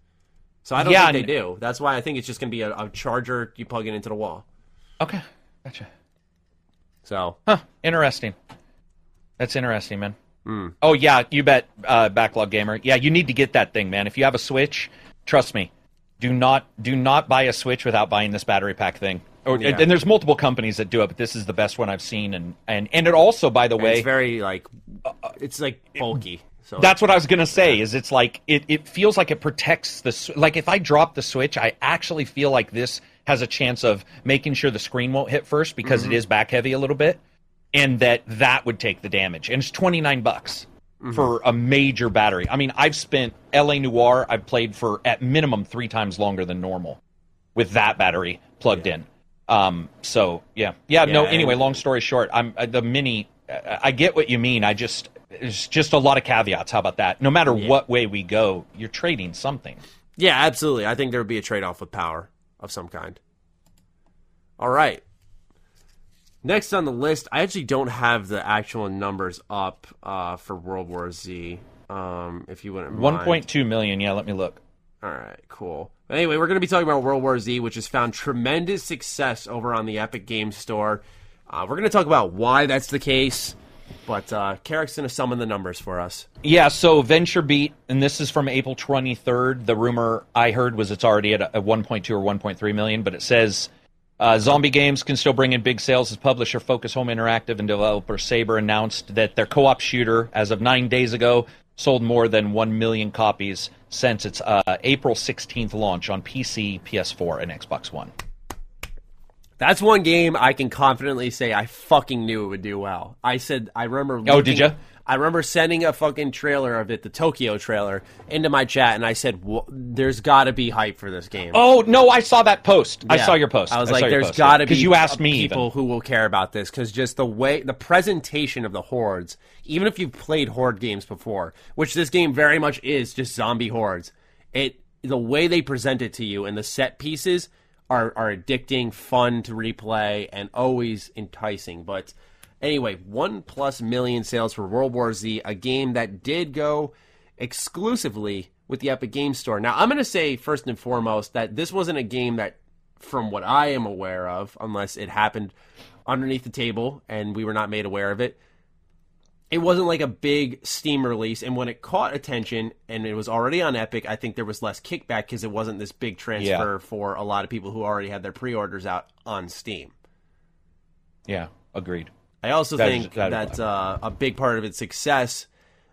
So I don't yeah, think they do. That's why I think it's just going to be a, a, charger you plug it into the wall. Okay, gotcha. So, huh? Interesting. That's interesting, man. Mm. Oh yeah, you bet, uh, backlog gamer. Yeah, you need to get that thing, man. If you have a Switch, trust me, do not do not buy a Switch without buying this battery pack thing. Or, yeah. and there's multiple companies that do it, but this is the best one I've seen. And and and it also, by the and way, it's very like it's like bulky. So that's what I was gonna say. Yeah. Is it's like it, it feels like it protects the like if I drop the switch, I actually feel like this has a chance of making sure the screen won't hit first because mm-hmm. it is back heavy a little bit and that that would take the damage. And it's 29 bucks mm-hmm. for a major battery. I mean, I've spent LA Noire, I've played for at minimum 3 times longer than normal with that battery plugged yeah. in. Um, so yeah. yeah. yeah, no. Anyway, long story short, I'm uh, the mini. Uh, I get what you mean. I just it's just a lot of caveats. How about that? No matter yeah. what way we go, you're trading something. Yeah, absolutely. I think there would be a trade off with power of some kind. All right. Next on the list, I actually don't have the actual numbers up uh, for World War Z. Um, if you wouldn't mind. 1.2 million. Yeah, let me look. All right, cool. Anyway, we're going to be talking about World War Z, which has found tremendous success over on the Epic Games Store. Uh, we're going to talk about why that's the case, but uh, Carrick's going to summon the numbers for us. Yeah, so VentureBeat, and this is from April 23rd. The rumor I heard was it's already at a 1.2 or 1.3 million, but it says uh, zombie games can still bring in big sales as publisher Focus Home Interactive and developer Saber announced that their co op shooter, as of nine days ago, sold more than 1 million copies since its uh, April 16th launch on PC, PS4, and Xbox One. That's one game I can confidently say I fucking knew it would do well. I said, I remember. Looking, oh, did you? I remember sending a fucking trailer of it, the Tokyo trailer, into my chat, and I said, "There's got to be hype for this game." Oh no, I saw that post. Yeah. I saw your post. I was I like, "There's got to be," because you asked me people even. who will care about this because just the way the presentation of the hordes, even if you've played horde games before, which this game very much is, just zombie hordes. It the way they present it to you and the set pieces are are addicting, fun to replay, and always enticing, but Anyway, one plus million sales for World War Z, a game that did go exclusively with the Epic Game Store. Now, I'm going to say first and foremost that this wasn't a game that, from what I am aware of, unless it happened underneath the table and we were not made aware of it, it wasn't like a big Steam release. And when it caught attention and it was already on Epic, I think there was less kickback because it wasn't this big transfer yeah. for a lot of people who already had their pre orders out on Steam. Yeah, agreed. I also that think is, that, that uh, a big part of its success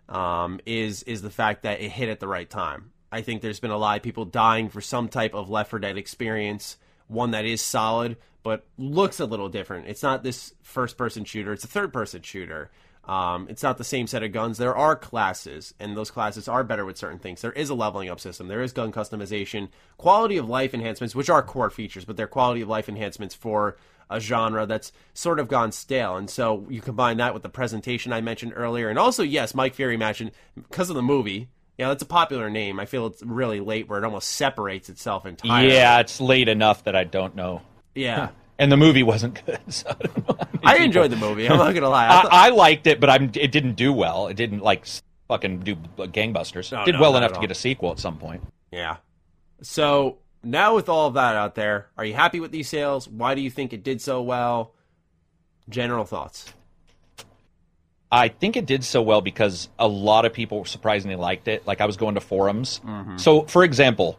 um, is is the fact that it hit at the right time. I think there's been a lot of people dying for some type of Left 4 Dead experience, one that is solid but looks a little different. It's not this first person shooter; it's a third person shooter. Um, it's not the same set of guns. There are classes, and those classes are better with certain things. There is a leveling up system. There is gun customization, quality of life enhancements, which are core features, but they're quality of life enhancements for a genre that's sort of gone stale. And so you combine that with the presentation I mentioned earlier, and also yes, Mike Fury mentioned because of the movie. Yeah, that's a popular name. I feel it's really late where it almost separates itself entirely. Yeah, it's late enough that I don't know. Yeah. [LAUGHS] and the movie wasn't good. [LAUGHS] So I, I enjoyed the movie. I'm not gonna lie. I, thought... I, I, liked it, but I'm. It didn't do well. It didn't like fucking do gangbusters. No, Did no, well enough to get a sequel at some point. Yeah. So now with all of that out there, are you happy with these sales? Why do you think it did so well? General thoughts. I think it did so well because a lot of people surprisingly liked it. Like I was going to forums. Mm-hmm. So, for example,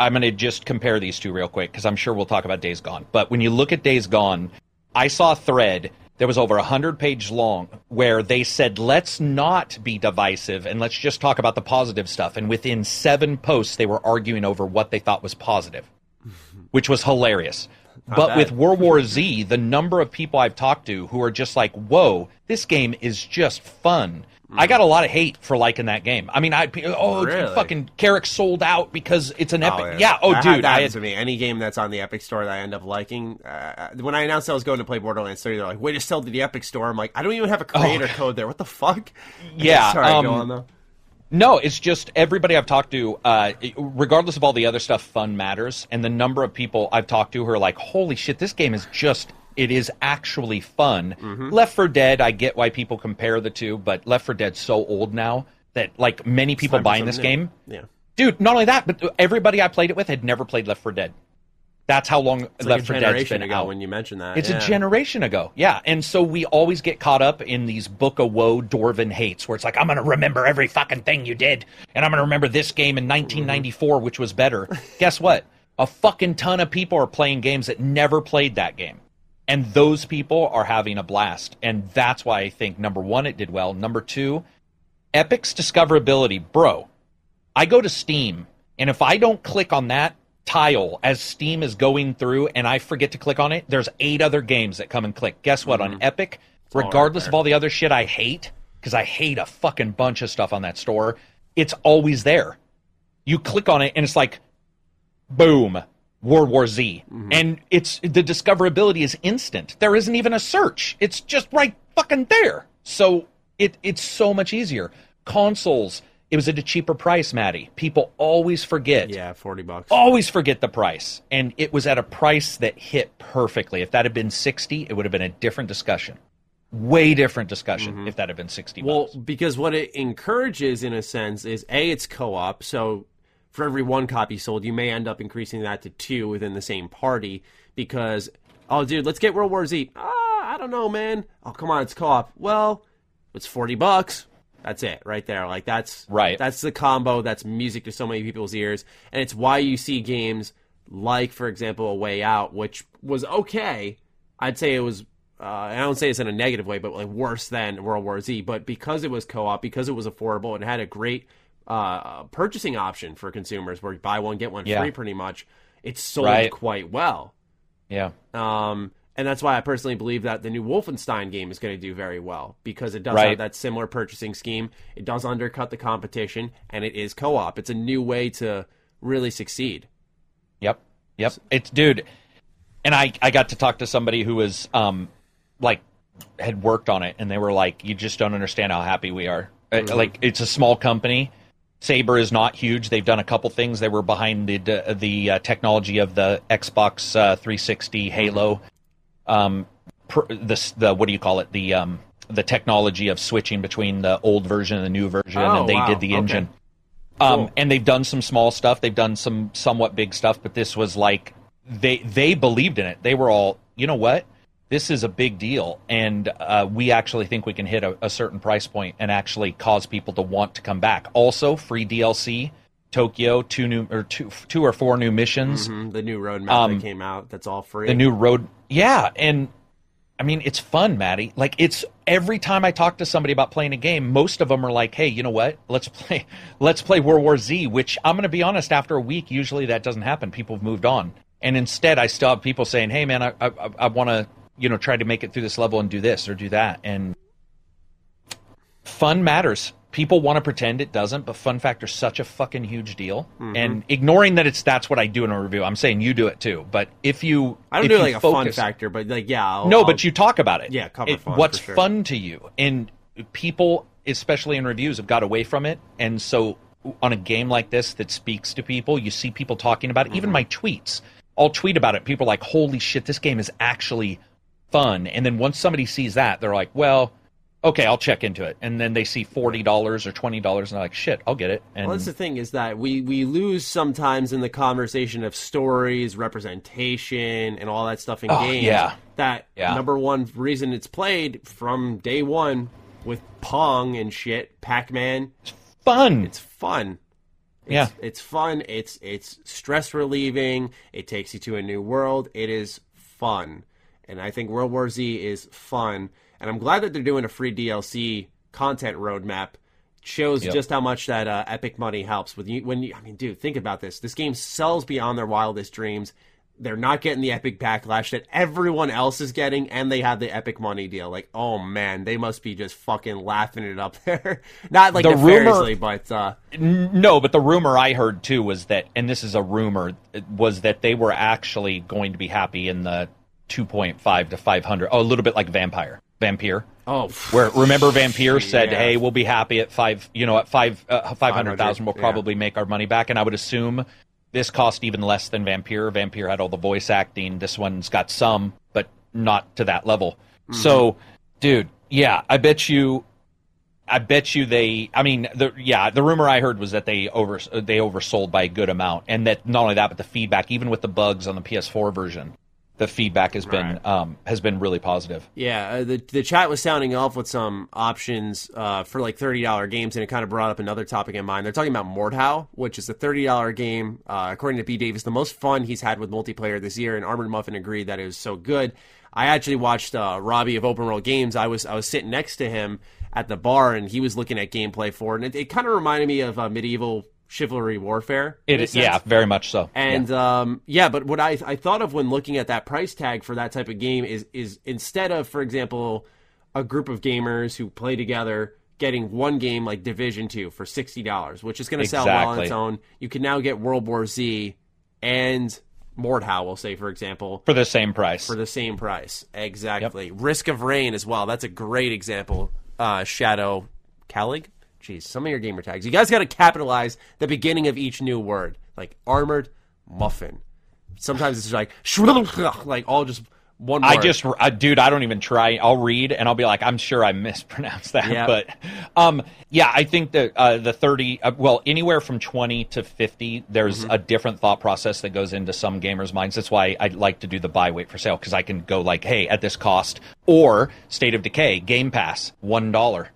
I'm going to just compare these two real quick because I'm sure we'll talk about Days Gone. But when you look at Days Gone, I saw a thread that was over 100 page long where they said, let's not be divisive and let's just talk about the positive stuff. And within seven posts, they were arguing over what they thought was positive, [LAUGHS] which was hilarious. Not but bad. with World War Z, the number of people I've talked to who are just like, whoa, this game is just fun. I got a lot of hate for liking that game. I mean, I oh really? fucking Carrick sold out because it's an epic. Oh, yeah. yeah. Oh, dude, that happens to me. Any game that's on the Epic Store that I end up liking. Uh, when I announced I was going to play Borderlands 3, they're like, "Wait to sell to the Epic Store." I'm like, I don't even have a oh, creator oh. code there. What the fuck? [LAUGHS] Yeah. [LAUGHS] Sorry, um, go on though. No, it's just everybody I've talked to, uh, regardless of all the other stuff, fun matters. And the number of people I've talked to who are like, holy shit, this game is just it is actually fun. Mm-hmm. Left 4 Dead, I get why people compare the two, but Left 4 Dead's so old now that like many people buying this new. game. Yeah. Dude, not only that, but everybody I played it with had never played Left 4 Dead. That's how long it's Left like 4 Dead's been ago out. When you mentioned that, it's yeah. a generation ago. Yeah, and so we always get caught up in these book of woe Dorvin hates, where it's like I'm going to remember every fucking thing you did, and I'm going to remember this game in 1994, mm-hmm. which was better. Guess what? A fucking ton of people are playing games that never played that game and those people are having a blast. And that's why i think number one it did well. Number two epic's discoverability. Bro i go to steam and if i don't click on that tile as steam is going through and i forget to click on it there's eight other games that come and click. Guess what? Mm-hmm. on epic it's regardless right of all the other shit i hate because i hate a fucking bunch of stuff on that store it's always there. You click on it and it's like boom World War Z. Mm-hmm. And it's the discoverability is instant. There isn't even a search. It's just right fucking there. So it it's so much easier. Consoles, it was at a cheaper price, Maddie. People always forget. Yeah, 40 bucks. Always forget the price. And it was at a price that hit perfectly. If that had been 60, it would have been a different discussion. Way different discussion mm-hmm. if that had been 60 Well, bucks. because what it encourages in a sense is A, it's co-op, so for every one copy sold, you may end up increasing that to two within the same party because, oh, dude, let's get World War Z. Ah, I don't know, man. Oh, come on, it's co-op. Well, it's forty bucks. That's it, right there. Like that's right. That's the combo. That's music to so many people's ears, and it's why you see games like, for example, A Way Out, which was okay. I'd say it was. Uh, I don't say it's in a negative way, but like worse than World War Z. But because it was co-op, because it was affordable, and had a great uh, purchasing option for consumers where you buy one get one yeah. free pretty much it's sold right. quite well yeah um, and that's why I personally believe that the new Wolfenstein game is going to do very well because it does right. have that similar purchasing scheme. It does undercut the competition, and it is co-op. It's a new way to really succeed. Yep, yep. It's dude, and I I got to talk to somebody who was um like had worked on it, and they were like, "You just don't understand how happy we are. Mm-hmm. Like it's a small company, Saber is not huge. They've done a couple things. They were behind the the uh, technology of the Xbox uh, 360 Halo. Um, pr- the the what do you call it? The um, the technology of switching between the old version and the new version, oh, and they wow. did the okay. engine. Um, cool. and they've done some small stuff. They've done some somewhat big stuff, but this was like they they believed in it. They were all, you know what? This is a big deal, and uh, we actually think we can hit a, a, certain price point and actually cause people to want to come back. Also, free DLC, Tokyo, two new or two, two or four new missions. Mm-hmm. The new roadmap um, that came out, that's all free. The new road, yeah, and I mean it's fun, Maddie. Like it's every time I talk to somebody about playing a game, most of them are like, "Hey, you know what? Let's play, [LAUGHS] let's play World War Z." Which I'm going to be honest, after a week, usually that doesn't happen. People have moved on. And instead, I still have people saying, "Hey, man, I I, I want to you know try to make it through this level and do this or do that and fun matters. People want to pretend it doesn't, but fun factor's such a fucking huge deal. Mm-hmm. And ignoring that it's that's what I do in a review. I'm saying you do it too. But if you I don't do like focus, a fun factor, but like yeah, I'll, no, I'll, but you talk about it. Yeah, cover it, fun. What's sure. fun to you? And people, especially in reviews, have got away from it. And so on a game like this that speaks to people, you see people talking about it. Mm-hmm. Even my tweets, I'll tweet about it. People are like, "Holy shit, this game is actually fun." And then once somebody sees that, they're like, "Well." okay, I'll check into it. And then they see forty dollars or twenty dollars, and they're like, shit, I'll get it. And well, that's the thing is that we we lose sometimes in the conversation of stories, representation, and all that stuff in oh, games. Yeah, that yeah. number one reason it's played from day one with Pong and shit, Pac Man. It's fun. It's fun. It's, yeah, it's fun. It's it's stress relieving. It takes you to a new world. It is fun, and I think World War Z is fun and I'm glad that they're doing a free DLC content roadmap. Shows yep. just how much that uh, Epic money helps with you. When you, I mean, dude, think about this. This game sells beyond their wildest dreams. They're not getting the Epic backlash that everyone else is getting, and they have the Epic money deal. Like, oh man, they must be just fucking laughing it up [LAUGHS] there. not like the rumor, but uh, no. But the rumor I heard too was that, and this is a rumor, was that they were actually going to be happy in the 2.5 to 500. Oh, a little bit like Vampire. Vampire. Oh, where remember Vampire said, yeah. "Hey, we'll be happy at five. You know, at five uh, five hundred thousand, we'll probably yeah. make our money back." And I would assume this cost even less than Vampire. Vampire had all the voice acting. This one's got some, but not to that level. Mm-hmm. So, dude, yeah, I bet you. I bet you they. I mean, the yeah, the rumor I heard was that they over they oversold by a good amount, and that not only that, but the feedback, even with the bugs on the PS4 version, the feedback has been right. um, has been really positive. Yeah, uh, the the chat was sounding off with some options uh, for like thirty dollar games, and it kind of brought up another topic in mind. They're talking about Mordhau, which is a thirty dollar game, uh, according to B Davis, the most fun he's had with multiplayer this year. And Armored Muffin agreed that it was so good. I actually watched uh, Robbie of Open World Games. I was I was sitting next to him at the bar, and he was looking at gameplay for it, and it, it kind of reminded me of uh, medieval chivalry warfare. It is, yeah, very much so. And yeah. Um, yeah, but what I I thought of when looking at that price tag for that type of game is is instead of, for example, a group of gamers who play together getting one game like Division Two for sixty dollars, which is going to exactly. sell well on its own, you can now get World War Z and Mordhau, we'll say, for example, for the same price. For the same price, exactly. Yep. Risk of Rain as well. That's a great example. Uh, Shadow Calig, Jeez, some of your gamer tags. You guys got to capitalize the beginning of each new word, like armored muffin. Sometimes it's like [LAUGHS] like all just one. Word. I just, I, dude, I don't even try. I'll read and I'll be like, I'm sure I mispronounced that, yep. but um, yeah, I think that uh, the thirty, uh, well, anywhere from twenty to fifty, there's mm-hmm. a different thought process that goes into some gamers' minds. That's why I like to do the buy wait for sale because I can go like, hey, at this cost, or State of Decay, Game Pass, one dollar.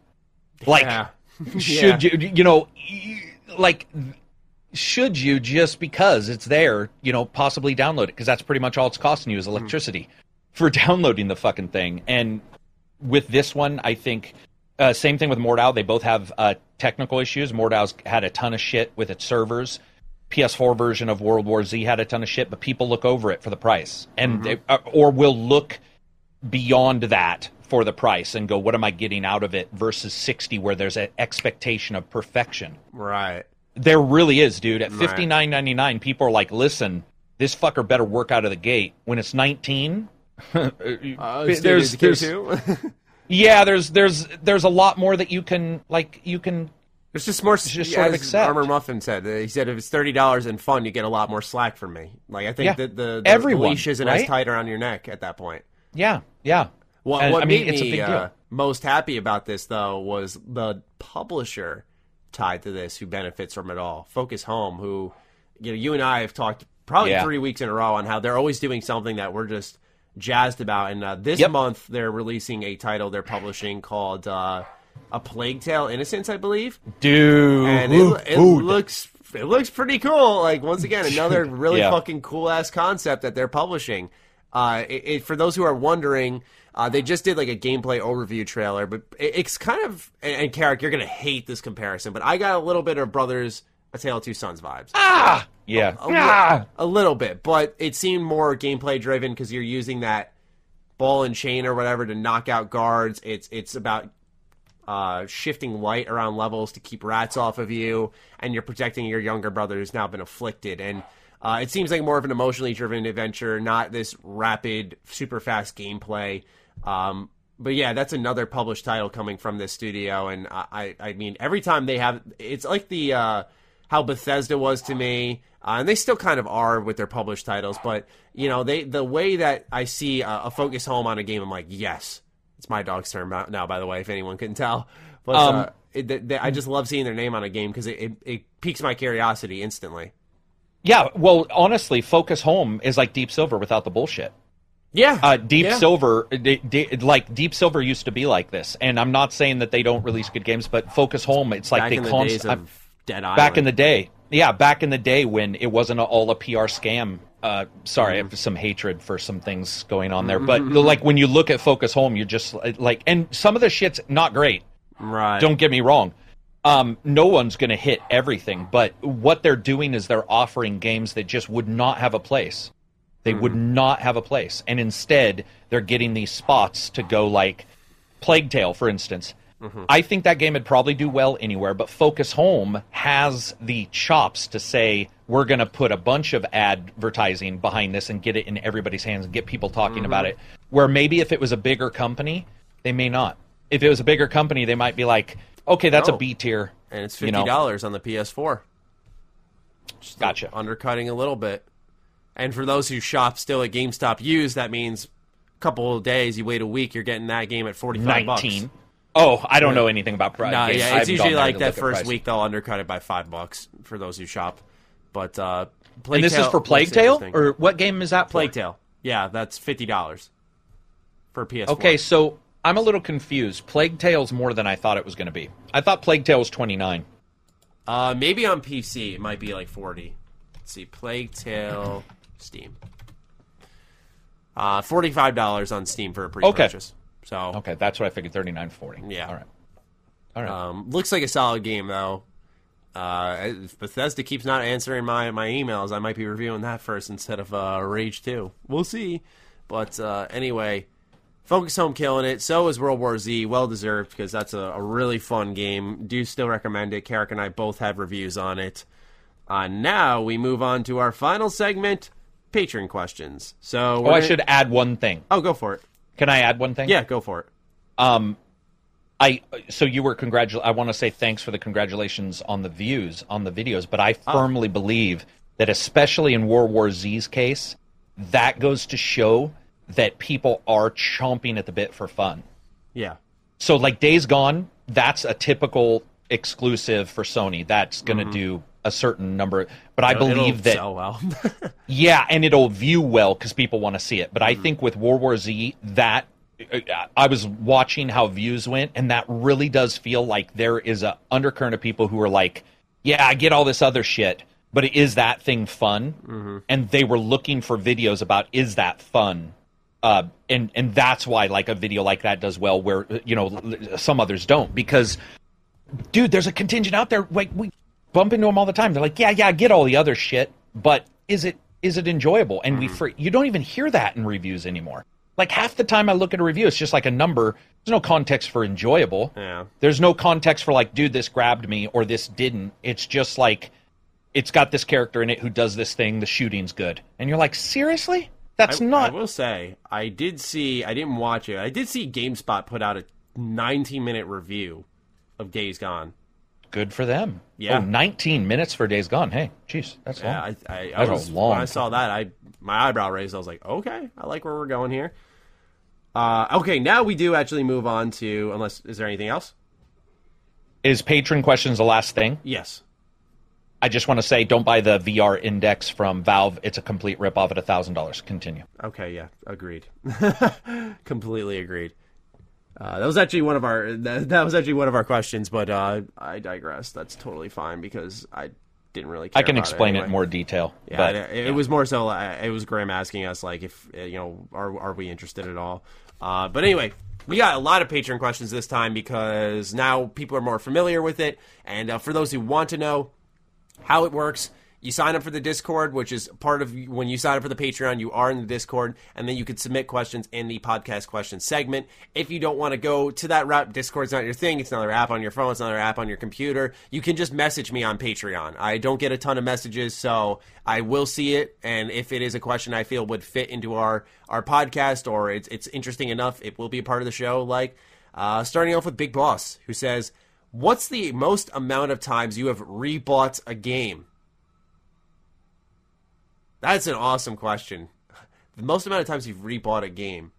Like, yeah [LAUGHS] should you you know like should you just because it's there you know possibly download it because that's pretty much all it's costing you is electricity mm. for [LAUGHS] downloading the fucking thing and with this one i think uh, same thing with Mordhau. They both have uh, technical issues. Mordhau's had a ton of shit with its servers. PS4 version of World War Z had a ton of shit, but people look over it for the price, and mm-hmm. they, uh, or will look beyond that for the price and go, what am I getting out of it versus 60 where there's an expectation of perfection. Right. There really is, dude. At fifty nine ninety nine, people are like, listen, this fucker better work out of the gate. When it's 19, [LAUGHS] uh, there's, there's [LAUGHS] yeah, there's there's there's a lot more that you can like you can it's just more just sort of accept. Armor Muffin said. He said if it's thirty dollars and fun, you get a lot more slack from me. Like I think yeah. that the, the, Everyone, the leash isn't right? as tight around your neck at that point. Yeah, yeah. Well, and, what I mean, made me uh, most happy about this though was the publisher tied to this who benefits from it all. Focus Home, who you know, you and I have talked probably yeah. three weeks in a row on how they're always doing something that we're just jazzed about. And uh, this yep. month they're releasing a title they're publishing called uh, "A Plague Tale: Innocence," I believe. Dude, and it, it looks it looks pretty cool. Like once again, another really yeah. fucking cool ass concept that they're publishing. Uh, it, it, for those who are wondering, uh, they just did like a gameplay overview trailer, but it, it's kind of and, and Carrick, you're gonna hate this comparison, but I got a little bit of Brothers: A Tale of Two Sons vibes. Ah, yeah, a, a, ah! a little bit, but it seemed more gameplay driven because you're using that ball and chain or whatever to knock out guards. It's it's about uh, shifting light around levels to keep rats off of you, and you're protecting your younger brother who's now been afflicted. And uh, it seems like more of an emotionally driven adventure, not this rapid, super fast gameplay. Um, but yeah, that's another published title coming from this studio, and I, I, I mean, every time they have, it's like the uh, how Bethesda was to me, uh, and they still kind of are with their published titles. But you know, they the way that I see a, a focus home on a game, I'm like, yes, it's my dog's turn now. By the way, if anyone couldn't tell, but um, uh, it, they, I just love seeing their name on a game because it, it, it piques my curiosity instantly. Yeah, well, honestly, Focus Home is like Deep Silver without the bullshit. Yeah, uh, Deep yeah. Silver, d- d- like Deep Silver used to be like this, and I'm not saying that they don't release good games, but Focus Home, it's like back they in the const- days of Dead Island. back in the day, yeah, back in the day when it wasn't all a PR scam. Uh, sorry, I have some hatred for some things going on there, but like when you look at Focus Home, you're just like, and some of the shit's not great. Right. Don't get me wrong. Um, no one's going to hit everything, but what they're doing is they're offering games that just would not have a place. They would hmm. not have a place, and instead they're getting these spots to go like Plague Tale, for instance. Mm-hmm. I think that game would probably do well anywhere, but Focus Home has the chops to say we're going to put a bunch of advertising behind this and get it in everybody's hands and get people talking about mm-hmm. it. Where maybe if it was a bigger company, they may not. If it was a bigger company, they might be like, okay, that's No. a B tier. and it's you fifty know. dollars on the PS4. Just Gotcha. Undercutting a little bit. And for those who shop still at GameStop used, that means a couple of days. You wait a week, you're getting that game at forty five bucks. Oh, I don't know anything about price. No, yeah, it's usually like that first week they'll undercut it by five bucks for those who shop. But uh, Plague And this Tale is for Plague Tale, or what game is that? for? Plague Tale. Yeah, that's fifty dollars for PS4. Okay, so I'm a little confused. Plague Tale's more than I thought it was going to be. I thought Plague Tale was 29. Uh, maybe on PC it might be like forty. Let's see, Plague Tale, Steam. Uh, forty-five dollars on Steam for a pre-purchase. So, Okay, that's what I figured. Thirty nine forty. Yeah. All right. All right. um, looks like a solid game though. Uh, if Bethesda keeps not answering my my emails, I might be reviewing that first instead of uh, Rage Two. We'll see. But uh, anyway, Focus Home killing it. So is World War Z. Well deserved because that's a, a really fun game. Do still recommend it. Carrick and I both have reviews on it. Uh, now we move on to our final segment, patron questions. So oh, we're I should add one thing. Oh, go for it. Can I add one thing? Yeah, go for it. Um, I so you were congratul. I want to say thanks for the congratulations on the views on the videos, but I Ah. firmly believe that especially in World War Z's case, that goes to show that people are chomping at the bit for fun. Yeah. So like Days Gone, that's a typical exclusive for Sony. That's going to do a certain number, but I Mm-hmm. It'll believe that sell well. [LAUGHS] yeah, and it'll view well because people want to see it. But I Mm-hmm. think with World War Z, that I was watching how views went, and that really does feel like there is a undercurrent of people who are like, "Yeah, I get all this other shit, but is that thing fun?" Mm-hmm. And they were looking for videos about is that fun. Uh, and and that's why like a video like that does well, where you know some others don't because dude, there's a contingent out there. Like we bump into them all the time. They're like, yeah, yeah, I get all the other shit, but is it is it enjoyable? And we mm-hmm. fr- you don't even hear that in reviews anymore. Like half the time I look at a review, it's just like a number. There's no context for enjoyable. Yeah. There's no context for like, dude, this grabbed me or this didn't. It's just like it's got this character in it who does this thing. The shooting's good, and you're like, seriously? That's I, not. I will say, I did see. I didn't watch it. I did see GameSpot put out a 19 minute review of Days Gone. Good for them. Yeah. Oh, 19 minutes for Days Gone. Hey, jeez, that's Yeah, long. I, I, I was, long when I saw that, I my eyebrow raised. I was like, okay, I like where we're going here. Uh, okay, now we do actually move on to. Unless is there anything else? Is patron questions the last thing? Yes. I just want to say, don't buy the VR Index from Valve. It's a complete ripoff at thousand dollars. Continue. Okay. Yeah. Agreed. [LAUGHS] Completely agreed. Uh, that was actually one of our that, that was actually one of our questions, but uh, I digress. That's totally fine because I didn't really. Care I can explain it, anyway. in more detail. Yeah, but it, it was more so. Uh, it was Graham asking us like if uh, you know are are we interested at all. Uh, but anyway, we got a lot of patron questions this time because now people are more familiar with it, and uh, for those who want to know how it works, you sign up for the Discord, which is part of when you sign up for the Patreon, you are in the Discord, and then you can submit questions in the podcast question segment. If you don't want to go to that route, Discord's not your thing. It's another app on your phone. It's another app on your computer. You can just message me on Patreon. I don't get a ton of messages, so I will see it. And if it is a question I feel would fit into our our podcast or it's it's interesting enough, it will be a part of the show. Like uh, starting off with Big Boss, who says, "What's the most amount of times you have rebought a game?" That's an awesome question. The most amount of times you've rebought a game.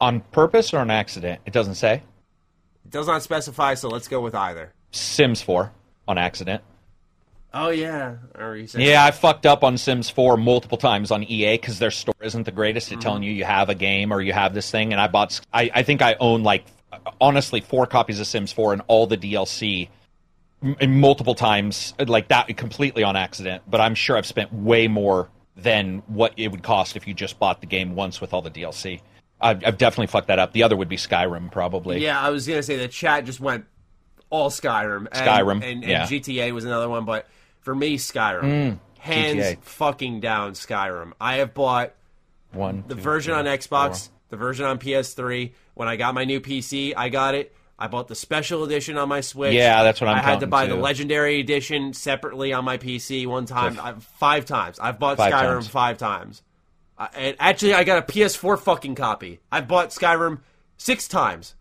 On purpose or on accident? It doesn't say. It does not specify, so let's go with either. Sims 4 on accident. Oh yeah, yeah, I fucked up on Sims 4 multiple times on EA because their store isn't the greatest at mm-hmm. telling you you have a game or you have this thing. And I bought, I, I think I own like honestly four copies of Sims 4 and all the DLC multiple times, like that, completely on accident. But I'm sure I've spent way more than what it would cost if you just bought the game once with all the DLC. I've, I've definitely fucked that up. The other would be Skyrim, probably. Yeah, I was gonna say the chat just went all Skyrim. And, Skyrim, and, and, yeah. GTA was another one, but for me, Skyrim, mm, hands GTA. fucking down, Skyrim. I have bought one the two, version three, on Xbox, four. the version on PS3. When I got my new PC, I got it. I bought the special edition on my Switch. Yeah, that's what I'm. I had to buy too. the legendary edition separately on my PC one time, f- five times. I've bought five Skyrim times. five times. Uh, and actually, I got a PS4 fucking copy. I've bought Skyrim six times.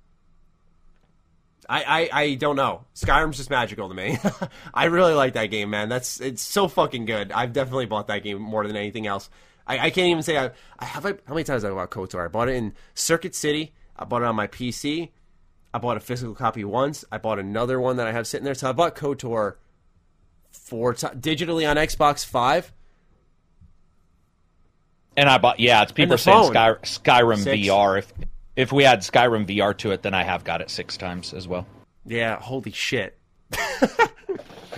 I, I, I don't know. Skyrim's just magical to me. [LAUGHS] I really like that game, man. That's it's so fucking good. I've definitely bought that game more than anything else. I, I can't even say I, I have. I, how many times have I bought KOTOR? I bought it in Circuit City. I bought it on my PC. I bought a physical copy once. I bought another one that I have sitting there. So I bought KOTOR four times digitally on Xbox Five. And I bought yeah, it's people are saying Sky, Skyrim six. VR. If if we add Skyrim VR to it, then I have got it six times as well. Yeah, holy shit. [LAUGHS]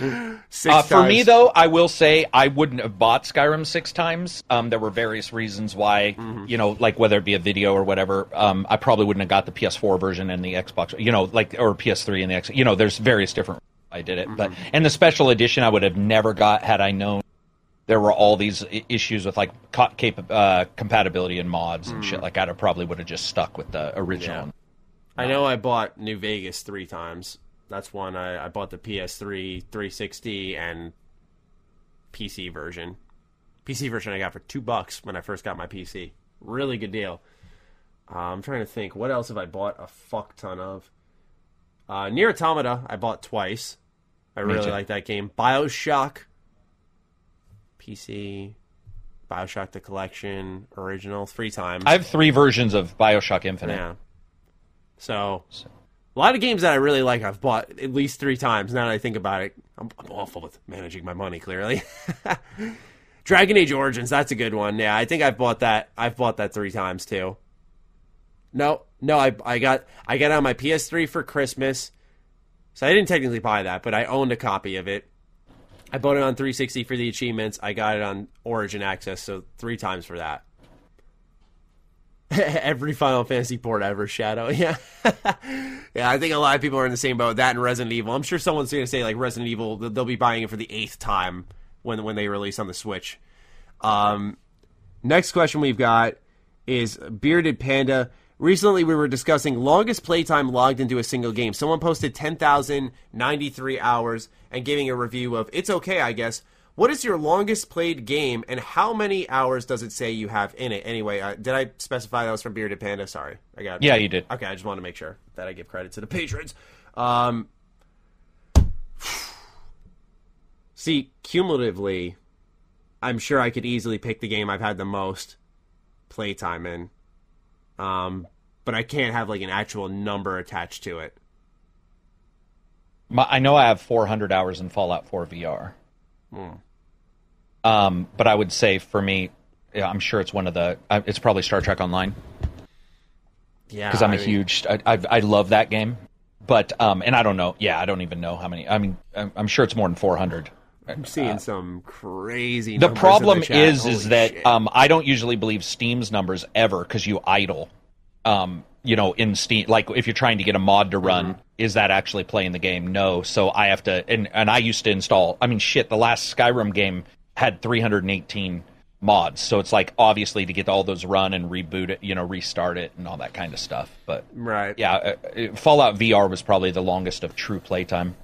uh, for me, though, I will say I wouldn't have bought Skyrim six times. Um, there were various reasons why, mm-hmm. you know, like whether it be a video or whatever. Um, I probably wouldn't have got the PS4 version and the Xbox, you know, like or PS3 and the X. You know, there's various different. I did it, mm-hmm. but and the special edition I would have never got had I known there were all these issues with like cap- uh, compatibility and mods and mm. shit. Like I'd have probably would have just stuck with the original. Yeah. I know I bought New Vegas three times. That's one I, I bought the PS3, 360, and PC version. PC version I got for two bucks when I first got my PC. Really good deal. Uh, I'm trying to think. What else have I bought a fuck ton of? Uh, Nier Automata, I bought twice. I really like that game. Bioshock, PC, Bioshock the Collection, original, three times. I have three versions of Bioshock Infinite. Yeah. So, so a lot of games that I really like, I've bought at least three times. Now that I think about it, I'm, I'm awful with managing my money. Clearly, [LAUGHS] Dragon Age Origins, that's a good one. Yeah, I think I've bought that. I've bought that three times too. No, no, I I got I got on my PS3 for Christmas, so I didn't technically buy that, but I owned a copy of it. I bought it on 360 for the achievements. I got it on Origin Access, so three times for that. [LAUGHS] Every Final Fantasy port ever, Shadow. [LAUGHS] Yeah, yeah. I think a lot of people are in the same boat. That and Resident Evil. I'm sure someone's going to say like Resident Evil. They'll be buying it for the eighth time when when they release on the Switch. Um, next question we've got is Bearded Panda. Recently, we were discussing longest playtime logged into a single game. Someone posted 10,093 hours and giving a review of It's Okay, I guess. What is your longest played game, and how many hours does it say you have in it? Anyway, uh, did I specify that was from Bearded Panda? Sorry, I got. Yeah, you did. Okay, I just want to make sure that I give credit to the patrons. Um, see, cumulatively, I'm sure I could easily pick the game I've had the most playtime in. Um, but I can't have like an actual number attached to it. I know I have 400 hours in Fallout 4 VR. Hmm. Um, but I would say for me, yeah, I'm sure it's one of the. Uh, it's probably Star Trek Online. Yeah, because I'm I a mean, huge. I, I, I love that game, but um, and I don't know. Yeah, I don't even know how many. I mean, I'm, I'm sure it's more than 400. I'm seeing uh, some crazy. Numbers. The problem the is, Holy is that um, I don't usually believe Steam's numbers ever because you idle. Um, you know, in Steam. Like if you're trying to get a mod to run, mm-hmm. is that actually playing the game? No. So I have to, and and I used to install. I mean, shit, the last Skyrim game had 318 mods, so it's like obviously to get all those run and reboot it, you know, restart it and all that kind of stuff. But right, yeah, uh, uh Fallout VR was probably the longest of true playtime,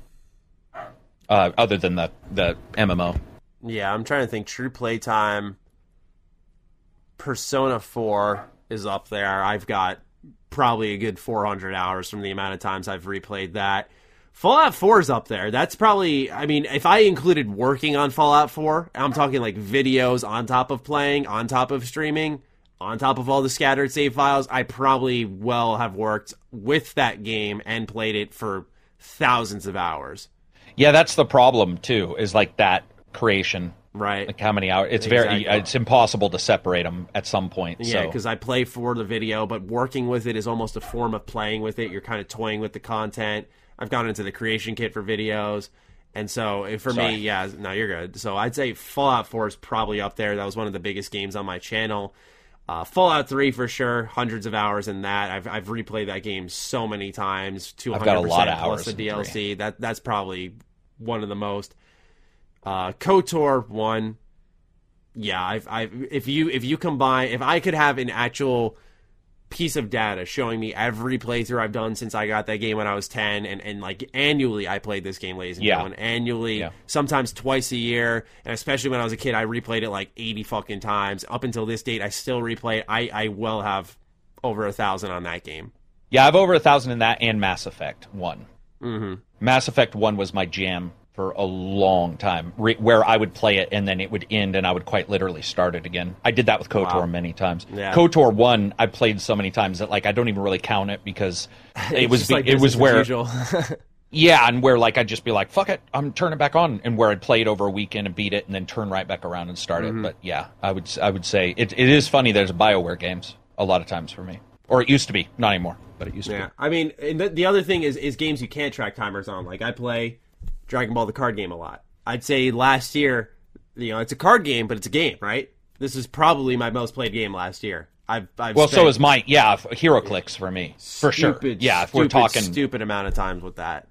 uh, other than the the MMO. Yeah, I'm trying to think. True playtime. Persona 4 is up there. I've got probably a good 400 hours from the amount of times I've replayed that. Fallout 4 is up there. That's probably, I mean, if I included working on Fallout 4, I'm talking like videos on top of playing, on top of streaming, on top of all the scattered save files, I probably well have worked with that game and played it for thousands of hours. Yeah, that's the problem too, is like that creation Right. Like how many hours? It's exactly. very. It's impossible to separate them at some point. Yeah, because so. I play for the video, but working with it is almost a form of playing with it. You're kind of toying with the content. I've gone into the creation kit for videos, and so eh, for Sorry. me, yeah, no, you're good. So I'd say Fallout 4 is probably up there. That was one of the biggest games on my channel. Uh, Fallout 3 for sure, hundreds of hours in that. I've I've replayed that game so many times, two hundred percent plus the DLC. 3. That that's probably one of the most. Uh, Kotor one, yeah. I've, I've if you if you combine if I could have an actual piece of data showing me every playthrough I've done since I got that game when I was 10 and, and like annually I played this game ladies and yeah. gentlemen annually yeah. sometimes twice a year and especially when I was a kid I replayed it like 80 fucking times up until this date I still replay it I, I will have over a thousand on that game yeah I've over a thousand in that and Mass Effect 1 mm-hmm. Mass Effect 1 was my jam for a long time, re- where I would play it and then it would end, and I would quite literally start it again. I did that with Kotor wow. many times. Yeah. Kotor one, I played so many times that like I don't even really count it because [LAUGHS] it was be- like it was where. [LAUGHS] yeah, and where like I'd just be like, "Fuck it, I'm turning it back on," and where I'd play it over a weekend and beat it, and then turn right back around and start mm-hmm. it. But yeah, I would I would say it, it is funny. There's Bioware games a lot of times for me, or it used to be, not anymore, but it used yeah. to. Yeah, I mean, the, the other thing is is games you can't track timers on. Like I play Dragon Ball the card game a lot. I'd say last year, you know, it's a card game, but it's a game, right? This is probably my most played game last year. I've, I've well, so is my yeah, HeroClix for me for stupid, sure. Yeah, if stupid, we're talking stupid amount of times with that.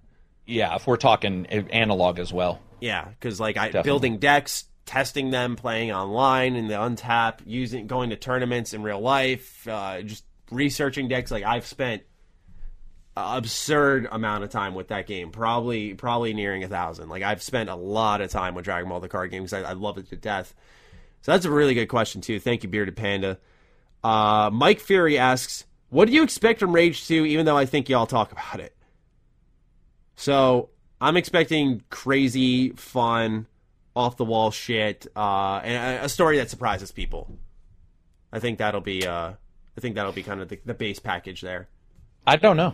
Yeah, if we're talking analog as well. Yeah, because like I building decks, testing them, playing online in the untap, using going to tournaments in real life, uh, just researching decks. Like I've spent absurd amount of time with that game. Probably probably nearing a thousand. Like I've spent a lot of time with Dragon Ball the card game because I, I, love it to death. So that's a really good question too. Thank you, Bearded Panda. Uh, Mike Fury asks, "What do you expect from Rage 2? Even though I think y'all talk about it." So I'm expecting crazy, fun, off the wall shit, uh, and a, a, story that surprises people. I think that'll be. Uh, I think that'll be kind of the, the base package there. I don't know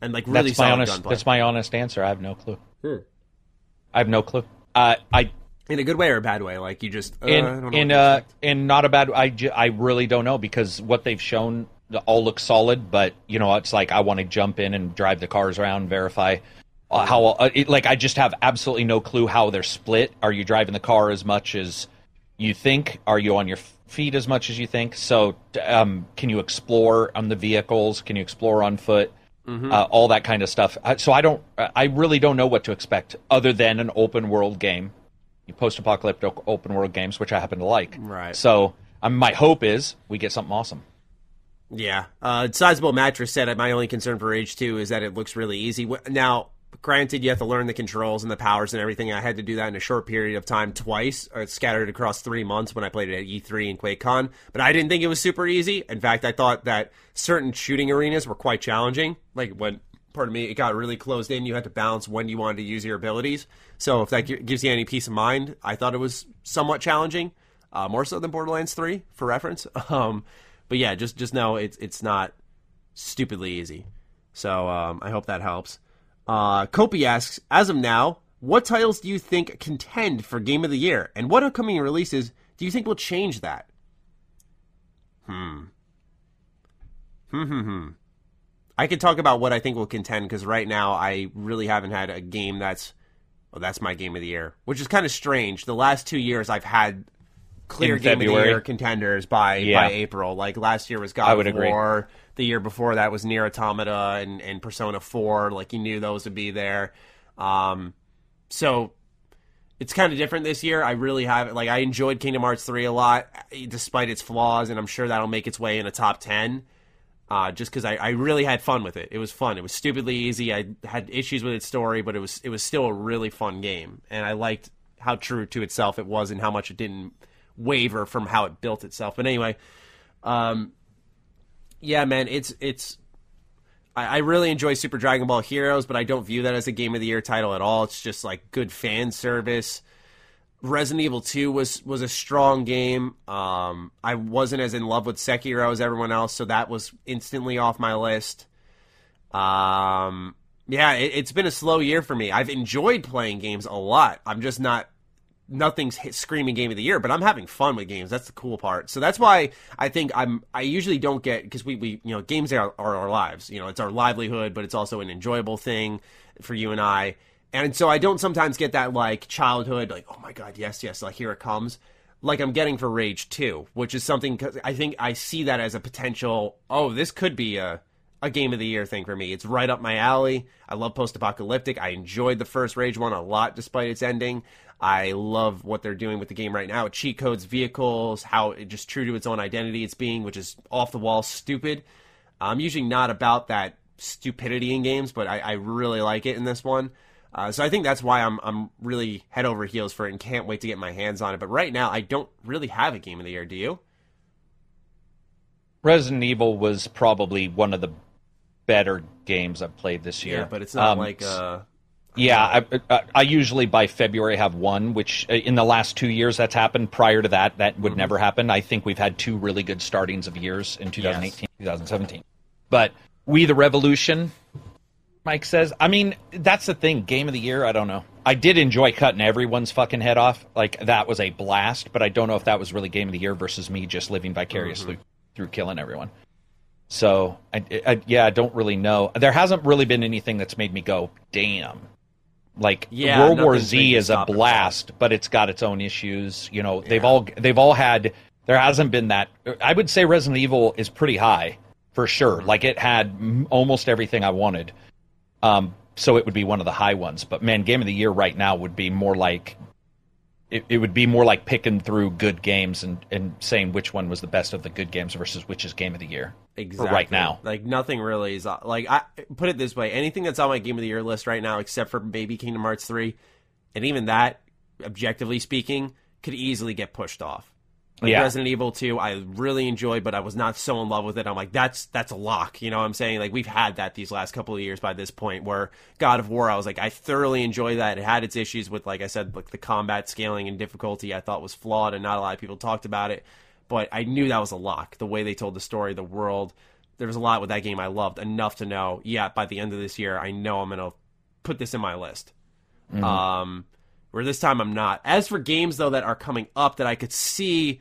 and like really that's my honest. Gunplay. That's my honest answer. I have no clue. Hmm. I have no clue. Uh, I in a good way or a bad way. Like you just uh, in in uh in not a bad. I I really don't know because what they've shown all looks solid, but you know it's like I want to jump in and drive the cars around, verify uh, how uh, it, like I just have absolutely no clue how they're split. Are you driving the car as much as you think? Are you on your feet as much as you think? So um, can you explore on the vehicles? Can you explore on foot? Mm-hmm. uh, all that kind of stuff. So I don't, I really don't know what to expect other than an open world game, post apocalyptic open world games, which I happen to like. Right. So um, my hope is we get something awesome. Yeah. Uh, Sizable Mattress said my only concern for Rage 2 is that it looks really easy. Now, granted, you have to learn the controls and the powers and everything. I had to do that in a short period of time twice, or scattered across three months when I played it at E3 and QuakeCon. But I didn't think it was super easy. In fact, I thought that certain shooting arenas were quite challenging. Like when, pardon me, it got really closed in, you had to balance when you wanted to use your abilities. So if that gives you any peace of mind, I thought it was somewhat challenging, uh, more so than Borderlands 3, for reference. [LAUGHS] Um, but yeah, just just know it's it's not stupidly easy. So um, I hope that helps. Uh, Kopi asks, as of now, what titles do you think contend for Game of the Year, and what upcoming releases do you think will change that? Hmm. Hmm. Hmm. Hmm. I can talk about what I think will contend because right now I really haven't had a game that's, well, that's my game of the year, which is kind of strange. The last two years I've had clear In game February. of the year contenders by Yeah. by April. Like last year was God I would of agree. The year before that was Nier Automata and, and Persona Four. Like you knew those would be there. Um, so it's kind of different this year. I really have like I enjoyed Kingdom Hearts three a lot, despite its flaws, and I'm sure that'll make its way in a top ten. Uh, just because I, I really had fun with it. It was fun. It was stupidly easy. I had issues with its story, but it was it was still a really fun game, and I liked how true to itself it was and how much it didn't waver from how it built itself. But anyway, um, yeah, man, it's it's. I, really enjoy Super Dragon Ball Heroes, but I don't view that as a Game of the Year title at all. It's just like good fan service. Resident Evil 2 was was a strong game. Um, I wasn't as in love with Sekiro as everyone else, so that was instantly off my list. Um, yeah, it, it's been a slow year for me. I've enjoyed playing games a lot. I'm just not nothing's hit screaming game of the year, but I'm having fun with games. That's the cool part. So that's why I think I'm. I usually don't get because we we you know games are, are our lives. You know, it's our livelihood, but it's also an enjoyable thing for you and I. And so I don't sometimes get that like childhood, like oh my god, yes, yes, like here it comes, like I'm getting for Rage Two, which is something because I think I see that as a potential. Oh, this could be a a game of the year thing for me. It's right up my alley. I love post apocalyptic. I enjoyed the first Rage one a lot despite its ending. I love what they're doing with the game right now. Cheat codes, vehicles, how it just true to its own identity it's being, which is off the wall stupid. I'm usually not about that stupidity in games, but I, I really like it in this one. Uh, so I think that's why I'm I'm really head over heels for it and can't wait to get my hands on it. But right now, I don't really have a game of the year. Do you? Resident Evil was probably one of the better games I've played this year. Yeah, but it's not Um, like uh, Yeah, I, I, I usually by February have one, which uh, in the last two years that's happened. Prior to that, that Mm-hmm. would never happen. I think we've had two really good startings of years in 2018, 2017. But We the Revolution, Mike says. I mean, that's the thing. Game of the year, I don't know. I did enjoy cutting everyone's fucking head off. Like, that was a blast, but I don't know if that was really Game of the Year versus me just living vicariously Mm-hmm. through killing everyone. So, I, I, yeah, I don't really know. There hasn't really been anything that's made me go, damn. Like Yeah, World War Z is a blast, but it's got its own issues. You know, they've all they've all had. There hasn't been that. I would say Resident Evil is pretty high for sure. Like it had m- almost everything I wanted. Um, so it would be one of the high ones. But man, Game of the Year right now would be more like it, it would be more like picking through good games and, and saying which one was the best of the good games versus which is Game of the Year. Exactly. right now. Like nothing really is like I put it this way: anything that's on my game of the year list right now, except for maybe Kingdom Hearts three, and even that, objectively speaking, could easily get pushed off. Like Yeah. Resident Evil two, I really enjoyed, but I was not so in love with it. I'm like, that's that's a lock. You know what I'm saying? Like we've had that these last couple of years by this point. Where God of War, I was like, I thoroughly enjoy that. It had its issues with, like I said, like the combat scaling and difficulty. I thought was flawed, and not a lot of people talked about it. But I knew that was a lock. The way they told the story, the world. There was a lot with that game I loved enough to know. Yeah, by the end of this year, I know I'm gonna put this in my list. Um, where this time I'm not. As for games though that are coming up that I could see,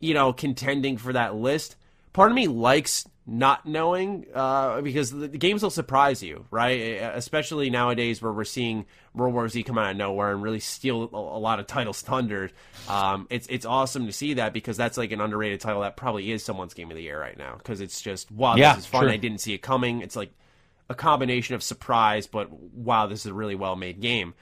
you know, contending for that list, part of me likes not knowing uh, because the, the games will surprise you, right? Especially nowadays where we're seeing World War Z come out of nowhere and really steal a, a lot of titles thunder. Um, it's it's awesome to see that because that's like an underrated title that probably is someone's game of the year right now because it's just wow, Yeah, this is fun. true. I didn't see it coming. It's like a combination of surprise, but wow, this is a really well made game.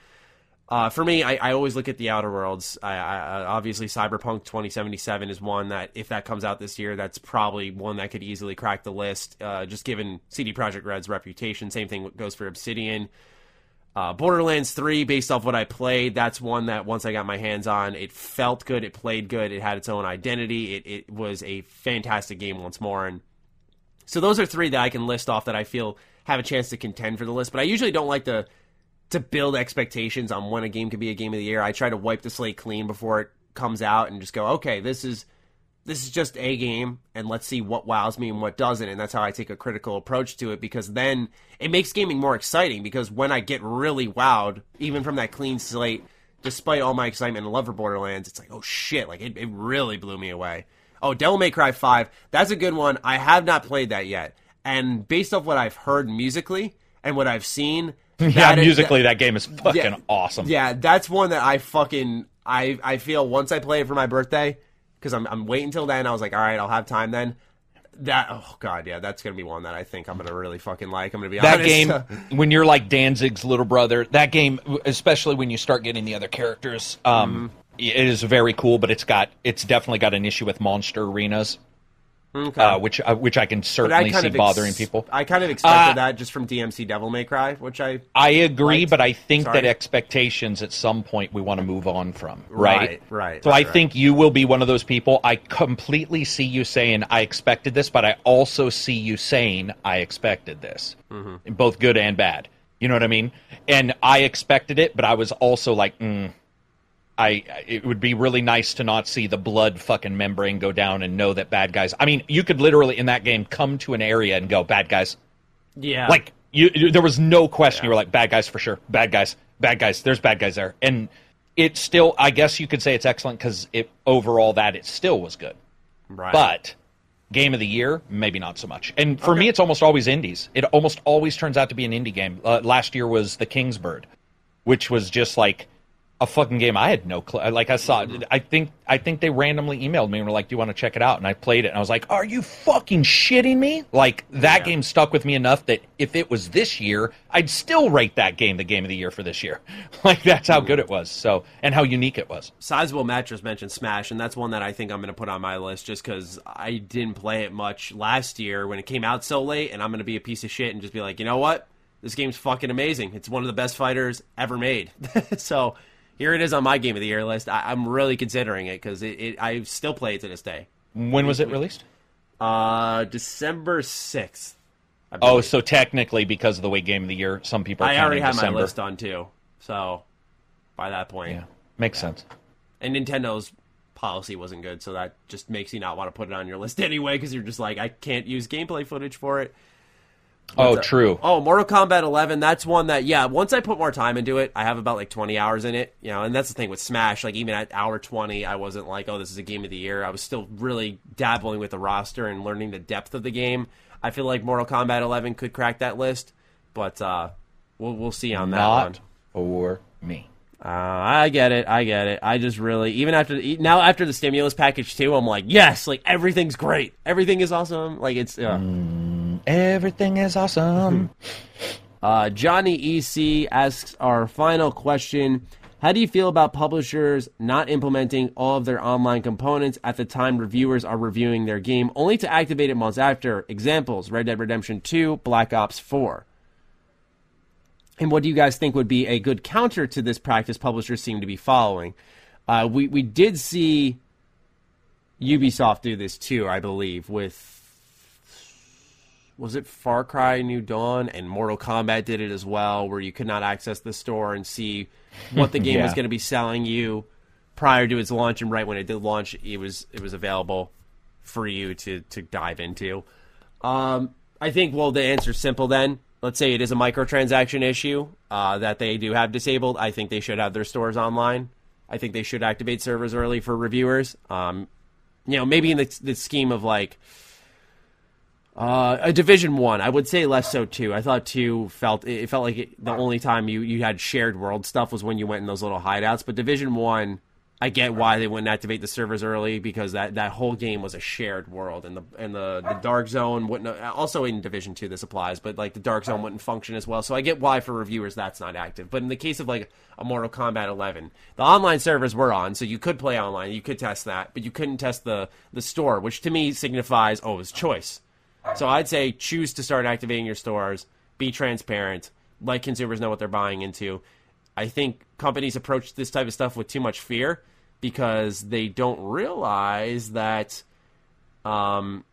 Uh, for me, I, I always look at the Outer Worlds. I, I, I- obviously, Cyberpunk 2077 is one that, if that comes out this year, that's probably one that could easily crack the list, uh, just given CD Projekt Red's reputation. Same thing goes for Obsidian. Uh, Borderlands 3, based off what I played, that's one that once I got my hands on, it felt good, it played good, it had its own identity, it, it was a fantastic game once more. And so those are three that I can list off that I feel have a chance to contend for the list. But I usually don't like to to build expectations on when a game could be a game of the year. I try to wipe the slate clean before it comes out and just go, okay, this is this is just a game and let's see what wows me and what doesn't and that's how I take a critical approach to it because then it makes gaming more exciting because when I get really wowed even from that clean slate despite all my excitement and love for Borderlands it's like oh shit like it, it really blew me away. Oh, Devil May Cry 5, that's a good one. I have not played that yet. And based off what I've heard musically and what I've seen, [LAUGHS] yeah, musically, that, that, game is fucking yeah, awesome. Yeah, that's one that I fucking I I feel once I play it for my birthday because I'm I'm waiting till then. I was like, all right, I'll have time then. That oh god, yeah, that's gonna be one that I think I'm gonna really fucking like. I'm gonna be that honest. game [LAUGHS] when you're like Danzig's little brother. That game, especially when you start getting the other characters, um, mm-hmm. it is very cool. But it's got it's definitely got an issue with monster arenas. Okay. Uh, which uh, which I can certainly I see bothering ex- people. I kind of expected uh, that just from DMC Devil May Cry, which I I agree, liked. but I think Sorry. that expectations at some point we want to move on from, right? Right. right so I right. think you will be one of those people. I completely see you saying I expected this, but I also see you saying I expected this, mm-hmm. both good and bad. You know what I mean? And I expected it, but I was also like. Mm, I it would be really nice to not see the blood fucking membrane go down and know that bad guys. I mean, you could literally in that game come to an area and go bad guys. Yeah. Like you, there was no question. Yeah. You were like bad guys for sure. Bad guys. Bad guys. There's bad guys there, and it still. I guess you could say it's excellent because it overall that it still was good. Right. But game of the year, maybe not so much. And for okay. me, it's almost always indies. It almost always turns out to be an indie game. Uh, last year was the King's Bird, which was just like a fucking game I had no clue. Like I saw, mm-hmm. I think I think they randomly emailed me and were like, "Do you want to check it out?" And I played it, and I was like, "Are you fucking shitting me?" Like that yeah. game stuck with me enough that if it was this year, I'd still rate that game the game of the year for this year. [LAUGHS] like that's how mm-hmm. good it was. So and how unique it was. Sizable mattress mentioned Smash, and that's one that I think I'm going to put on my list just because I didn't play it much last year when it came out so late, and I'm going to be a piece of shit and just be like, you know what? This game's fucking amazing. It's one of the best fighters ever made. [LAUGHS] so here it is on my game of the year list. I, am really considering it because it, it, I still play it to this day. When was it released? Uh, December sixth. Oh, so technically, because of the way game of the year, some people. I already have December. my list on too. So by that point, yeah, makes yeah. sense. And Nintendo's policy wasn't good, so that just makes you not want to put it on your list [LAUGHS] anyway because you're just like, I can't use gameplay footage for it. Oh, true. Oh, Mortal Kombat 11. That's one that, yeah, once I put more time into it, I have about like 20 hours in it. You know, and that's the thing with Smash. Like, even at hour 20, I wasn't like, oh, this is a game of the year. I was still really dabbling with the roster and learning the depth of the game. I feel like Mortal Kombat 11 could crack that list, but uh, we'll, we'll see on that Not one. for me. Uh, I get it. I get it. I just really, even after now after the stimulus package too, I'm like, yes, like everything's great. Everything is awesome. Like it's. Uh, mm Everything is awesome. [LAUGHS] uh, Johnny EC asks our final question. How do you feel about publishers not implementing all of their online components at the time reviewers are reviewing their game, only to activate it months after? Examples Red Dead Redemption 2, Black Ops 4. And what do you guys think would be a good counter to this practice publishers seem to be following? Uh, we, we did see Ubisoft do this too, I believe, with was it Far Cry New Dawn and Mortal Kombat did it as well, where you could not access the store and see what the [LAUGHS] game yeah. was going to be selling you prior to its launch, and right when it did launch, it was it was available for you to to dive into. Um, I think well, the answer's simple. Then let's say it is a microtransaction issue uh, that they do have disabled. I think they should have their stores online. I think they should activate servers early for reviewers. Um, you know, maybe in the, the scheme of like uh, a Division One, I. Would say less so too. I thought two felt it felt like it, the only time you you had shared world stuff was when you went in those little hideouts. But Division One, I get why they wouldn't activate the servers early because that, that whole game was a shared world, and the and the, the dark zone wouldn't. Also in Division Two, this applies, but like the dark zone wouldn't function as well. So I get why for reviewers that's not active. But in the case of like a Mortal Kombat 11, the online servers were on, so you could play online, you could test that, but you couldn't test the the store, which to me signifies oh, it was choice so I'd say choose to start activating your stores, be transparent, let consumers know what they're buying into. I think companies approach this type of stuff with too much fear because they don't realize that um,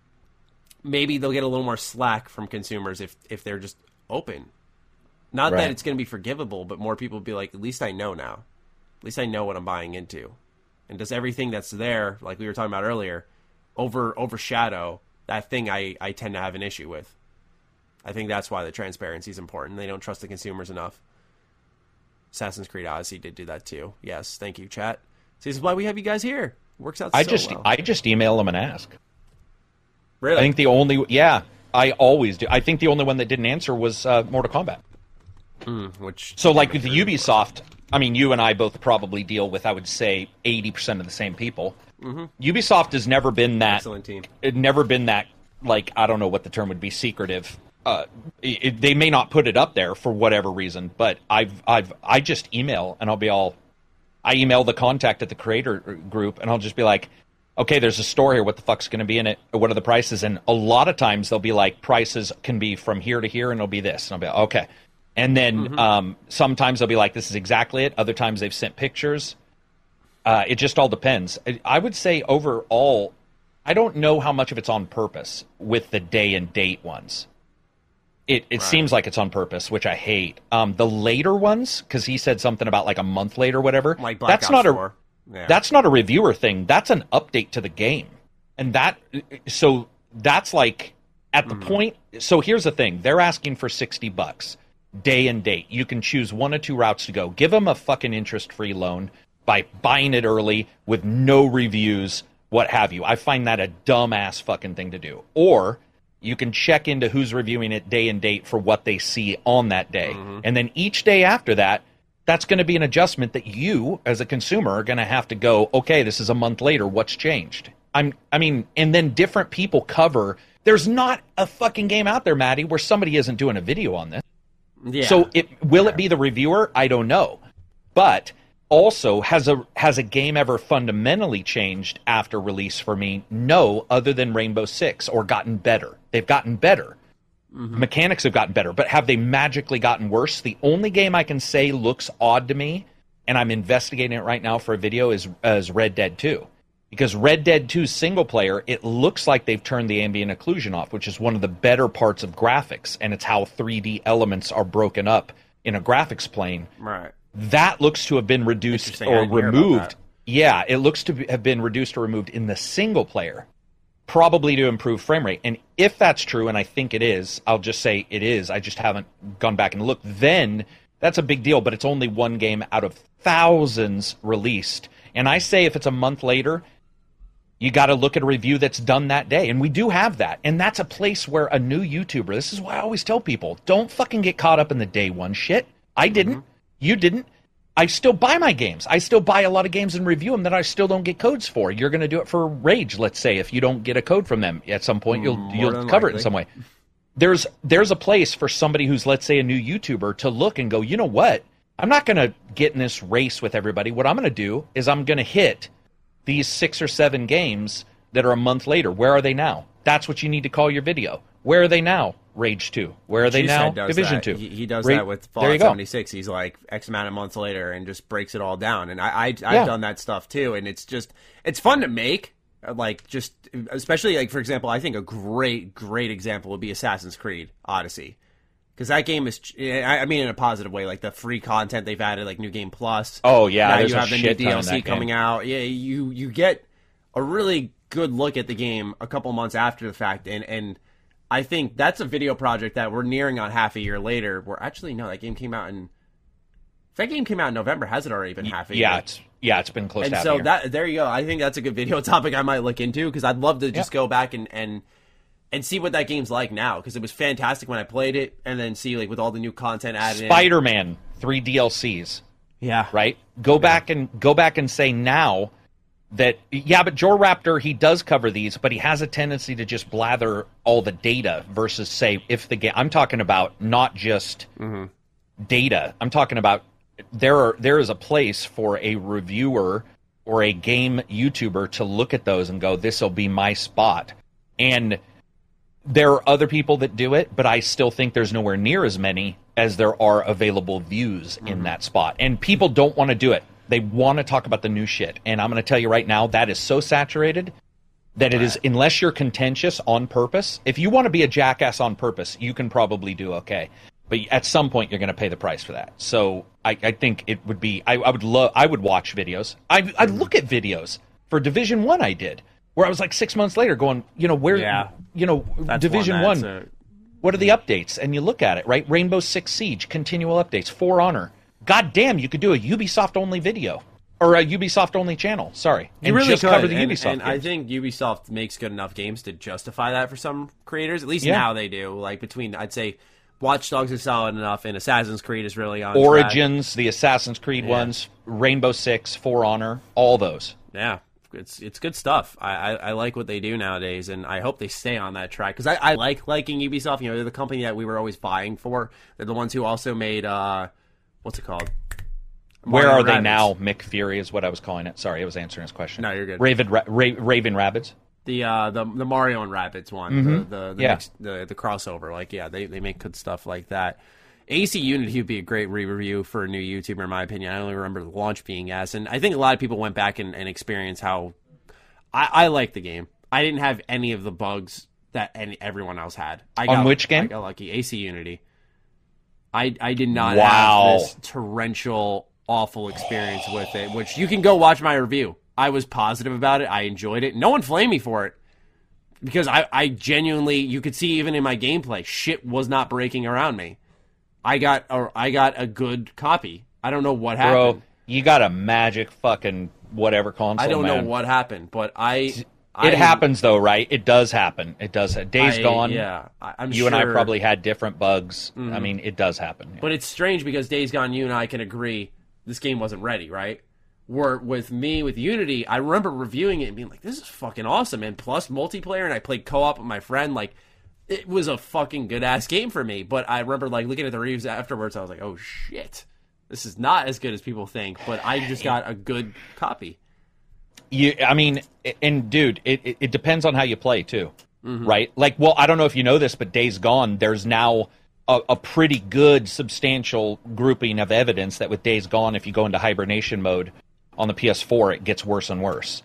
maybe they'll get a little more slack from consumers if if they're just open. Not right. that it's going to be forgivable, but more people will be like, at least I know now. At least I know what I'm buying into. And does everything that's there, like we were talking about earlier, over overshadow that thing I, I tend to have an issue with. I think that's why the transparency is important. They don't trust the consumers enough. Assassin's Creed Odyssey did do that too. Yes, thank you, chat. See, this is why we have you guys here. works out. I so just well. I just email them and ask. Really? I think the only yeah I always do. I think the only one that didn't answer was uh, Mortal Kombat. Mm, which so like with the Ubisoft, I mean, you and I both probably deal with, I would say, eighty percent of the same people. Mm-hmm. Ubisoft has never been that excellent team. It never been that like I don't know what the term would be secretive. Uh, it, they may not put it up there for whatever reason, but I've I've I just email and I'll be all I email the contact at the creator group and I'll just be like, okay, there's a store here. What the fuck's going to be in it? What are the prices? And a lot of times they'll be like, prices can be from here to here, and it'll be this. And I'll be like, okay. And then mm-hmm. um, sometimes they'll be like, this is exactly it. Other times they've sent pictures. Uh, it just all depends. I would say overall, I don't know how much of it's on purpose with the day and date ones. It it right. seems like it's on purpose, which I hate. Um, the later ones, because he said something about like a month later, whatever. Like Black that's Ops not 4. a yeah. that's not a reviewer thing. That's an update to the game, and that so that's like at the mm. point. So here's the thing: they're asking for sixty bucks day and date. You can choose one or two routes to go. Give them a fucking interest free loan by buying it early with no reviews, what have you. I find that a dumbass fucking thing to do. Or you can check into who's reviewing it day and date for what they see on that day. Mm-hmm. And then each day after that, that's going to be an adjustment that you as a consumer are going to have to go, okay, this is a month later, what's changed? I'm I mean, and then different people cover there's not a fucking game out there, Maddie, where somebody isn't doing a video on this. Yeah. So it will it be the reviewer? I don't know. But also has a has a game ever fundamentally changed after release for me? No, other than Rainbow Six or gotten better. They've gotten better. Mm-hmm. Mechanics have gotten better, but have they magically gotten worse? The only game I can say looks odd to me, and I'm investigating it right now for a video, is, is Red Dead 2 because Red Dead 2 single player, it looks like they've turned the ambient occlusion off, which is one of the better parts of graphics, and it's how 3D elements are broken up in a graphics plane. Right. That looks to have been reduced or removed. Yeah, it looks to have been reduced or removed in the single player, probably to improve frame rate. And if that's true, and I think it is, I'll just say it is. I just haven't gone back and looked. Then that's a big deal, but it's only one game out of thousands released. And I say if it's a month later, you got to look at a review that's done that day. And we do have that. And that's a place where a new YouTuber, this is why I always tell people don't fucking get caught up in the day one shit. I didn't. Mm-hmm. You didn't. I still buy my games. I still buy a lot of games and review them that I still don't get codes for. You're going to do it for Rage, let's say, if you don't get a code from them at some point, you'll mm, More you'll cover likely. it in some way. There's there's a place for somebody who's let's say a new YouTuber to look and go, you know what? I'm not going to get in this race with everybody. What I'm going to do is I'm going to hit these six or seven games that are a month later. Where are they now? That's what you need to call your video. Where are they now? Rage 2. Where are they now? Division that. 2. He, he does Ra- that with Fallout 76. He's like X amount of months later and just breaks it all down. And I, I I've yeah. done that stuff too. And it's just it's fun to make. Like just especially like for example, I think a great great example would be Assassin's Creed Odyssey because that game is i mean in a positive way like the free content they've added like new game plus oh yeah now you have the new dlc coming out yeah you you get a really good look at the game a couple months after the fact and and i think that's a video project that we're nearing on half a year later where actually no that game came out in that game came out in november has it already been half a yeah, year it's yeah it's been close and so that there you go i think that's a good video [LAUGHS] topic i might look into because i'd love to just go back and and and see what that game's like now because it was fantastic when I played it, and then see like with all the new content added. Spider Man three DLCs. Yeah. Right. Go yeah. back and go back and say now that yeah, but JorRaptor he does cover these, but he has a tendency to just blather all the data versus say if the game. I'm talking about not just mm-hmm. data. I'm talking about there are there is a place for a reviewer or a game YouTuber to look at those and go, this will be my spot. And there are other people that do it, but I still think there's nowhere near as many as there are available views mm-hmm. in that spot. And people don't want to do it. They want to talk about the new shit. And I'm going to tell you right now, that is so saturated that it is, unless you're contentious on purpose, if you want to be a jackass on purpose, you can probably do okay. But at some point, you're going to pay the price for that. So I, I think it would be, I, I would love, I would watch videos. I, I'd mm-hmm. look at videos for Division One. I did where I was like six months later going, you know, where, yeah, you know, Division One, one what are the updates? And you look at it, right? Rainbow Six Siege, continual updates, For Honor. God damn, you could do a Ubisoft only video or a Ubisoft only channel. Sorry, and you really just could. cover the and, Ubisoft. And games. I think Ubisoft makes good enough games to justify that for some creators. At least yeah. now they do. Like between, I'd say Watch Dogs is solid enough, and Assassin's Creed is really on Origins, track. the Assassin's Creed yeah. ones, Rainbow Six, For Honor, all those. Yeah, it's it's good stuff. I, I, I, like what they do nowadays, and I hope they stay on that track because I, I like liking Ubisoft. You know, they're the company that we were always vying for. They're the ones who also made uh, what's it called? Where are they now? Mick Fury is what I was calling it. Sorry, I was answering his question. No, you're good. Raven, Ra- Ra- Raven Rabbids. The uh, the the Mario and Rabbids one, mm-hmm. the the the, yeah. mix, the the crossover. Like, yeah, they they make good stuff like that. AC Unity would be a great re-review for a new YouTuber, in my opinion. I only remember the launch being S, and I think a lot of people went back and, and experienced how I, I like the game. I didn't have any of the bugs that any, everyone else had. I got, On which game? I got lucky. AC Unity. I I did not wow. have this torrential, awful experience with it. Which you can go watch my review. I was positive about it. I enjoyed it. No one flamed me for it because I, I genuinely you could see even in my gameplay shit was not breaking around me. I got a, I got a good copy. I don't know what happened. Bro, you got a magic fucking whatever console. I don't man. know what happened, but I. It I, happens though, right? It does happen. It does. Days I, gone. Yeah, I, am You sure. and I probably had different bugs. Mm-hmm. I mean, it does happen. Yeah. But it's strange because Days Gone, you and I can agree this game wasn't ready, right? Where with me with Unity, I remember reviewing it and being like, "This is fucking awesome!" And plus multiplayer, and I played co-op with my friend. Like, it was a fucking good ass game for me. But I remember like looking at the reviews afterwards, I was like, "Oh shit." This is not as good as people think, but I just got a good copy. You, I mean, and dude, it, it, it depends on how you play too, mm-hmm. right? Like, well, I don't know if you know this, but Days Gone, there's now a, a, pretty good substantial grouping of evidence that with Days Gone, if you go into hibernation mode on the PS4, it gets worse and worse.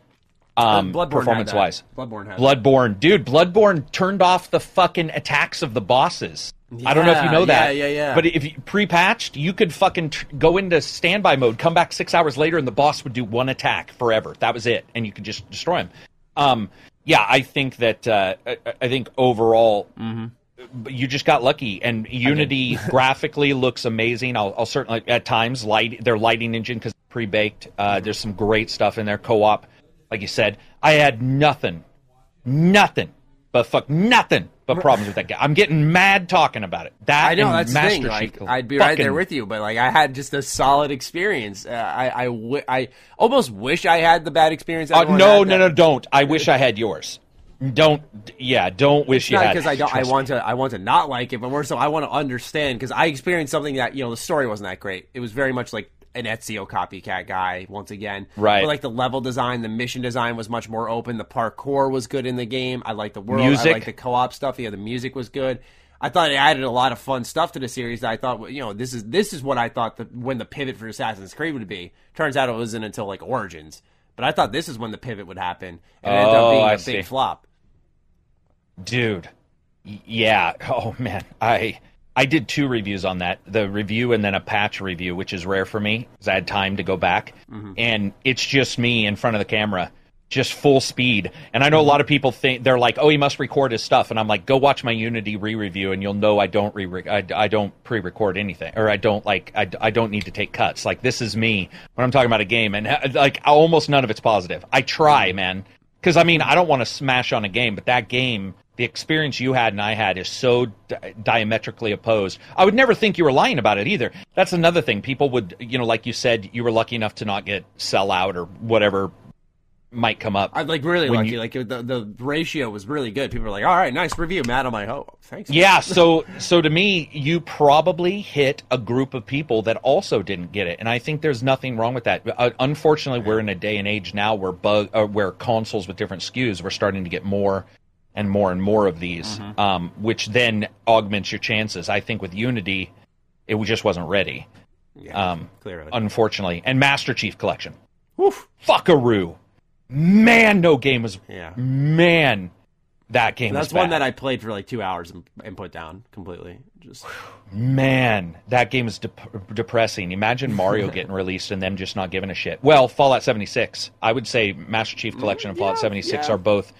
Um, performance wise, Bloodborne Bloodborne, dude, Bloodborne turned off the fucking attacks of the bosses. Yeah, I don't know if you know that. Yeah, yeah, yeah. But if you pre-patched, you could fucking tr- go into standby mode, come back six hours later, and the boss would do one attack forever. That was it, and you could just destroy him. Um, yeah, I think that. Uh, I, I, think overall, mm-hmm. you just got lucky, and Unity [LAUGHS] graphically looks amazing. I'll, I'll, certainly at times light their lighting engine because pre-baked. Uh, there's some great stuff in there. Co-op, like you said, I had nothing, nothing, but fuck nothing but problems with that guy. I'm getting mad talking about it. That I know that's the thing. Like, I'd be right there with you, but like I had just a solid experience. Uh, I I, w- I almost wish I had the bad experience. Uh, no, no, no, don't. I wish I had yours. Don't. Yeah, don't wish it's you not had. because I don't. I want to. I want to not like it, but more so I want to understand because I experienced something that you know the story wasn't that great. It was very much like an Ezio copycat guy once again. Right. But like the level design, the mission design was much more open. The parkour was good in the game. I like the world. Music. I like the co-op stuff. Yeah, the music was good. I thought it added a lot of fun stuff to the series. That I thought, you know, this is this is what I thought the, when the pivot for Assassin's Creed would be. Turns out it wasn't until like Origins. But I thought this is when the pivot would happen, and it ended up oh, being I a see. big flop. Dude, yeah. Oh man, I I did two reviews on that the review and then a patch review, which is rare for me because I had time to go back. Mm-hmm. And it's just me in front of the camera, just full speed. And I know a lot of people think they're like, oh, he must record his stuff. And I'm like, go watch my Unity re review and you'll know I don't re I, I don't pre record anything or I don't like, I, I don't need to take cuts. Like, this is me when I'm talking about a game. And like, almost none of it's positive. I try, man. Because I mean, I don't want to smash on a game, but that game the experience you had and I had is so di- diametrically opposed. I would never think you were lying about it either. That's another thing. People would, you know, like you said, you were lucky enough to not get sell out or whatever might come up. I'm like really lucky. You, like the the ratio was really good. People were like, "All right, nice review, Matt." I'm like, "Oh, thanks." Yeah. so [LAUGHS] so to me, you probably hit a group of people that also didn't get it, and I think there's nothing wrong with that. Uh, unfortunately, we're in a day and age now where bug uh, where consoles with different SKUs we're starting to get more and more and more of these, mm-hmm. um, which then augments your chances. I think with Unity, it just wasn't ready. Yeah, um, clearly. Unfortunately. And Master Chief Collection. Oof. Fuckaroo. Man, no game was. Yeah. Man, that game That's one that I played for like two hours and, and put down completely. Just Man, that game is de- depressing. Imagine Mario [LAUGHS] getting released and them just not giving a shit. Well, Fallout 76. I would say Master Chief Collection and Fallout yeah, 76 yeah. are both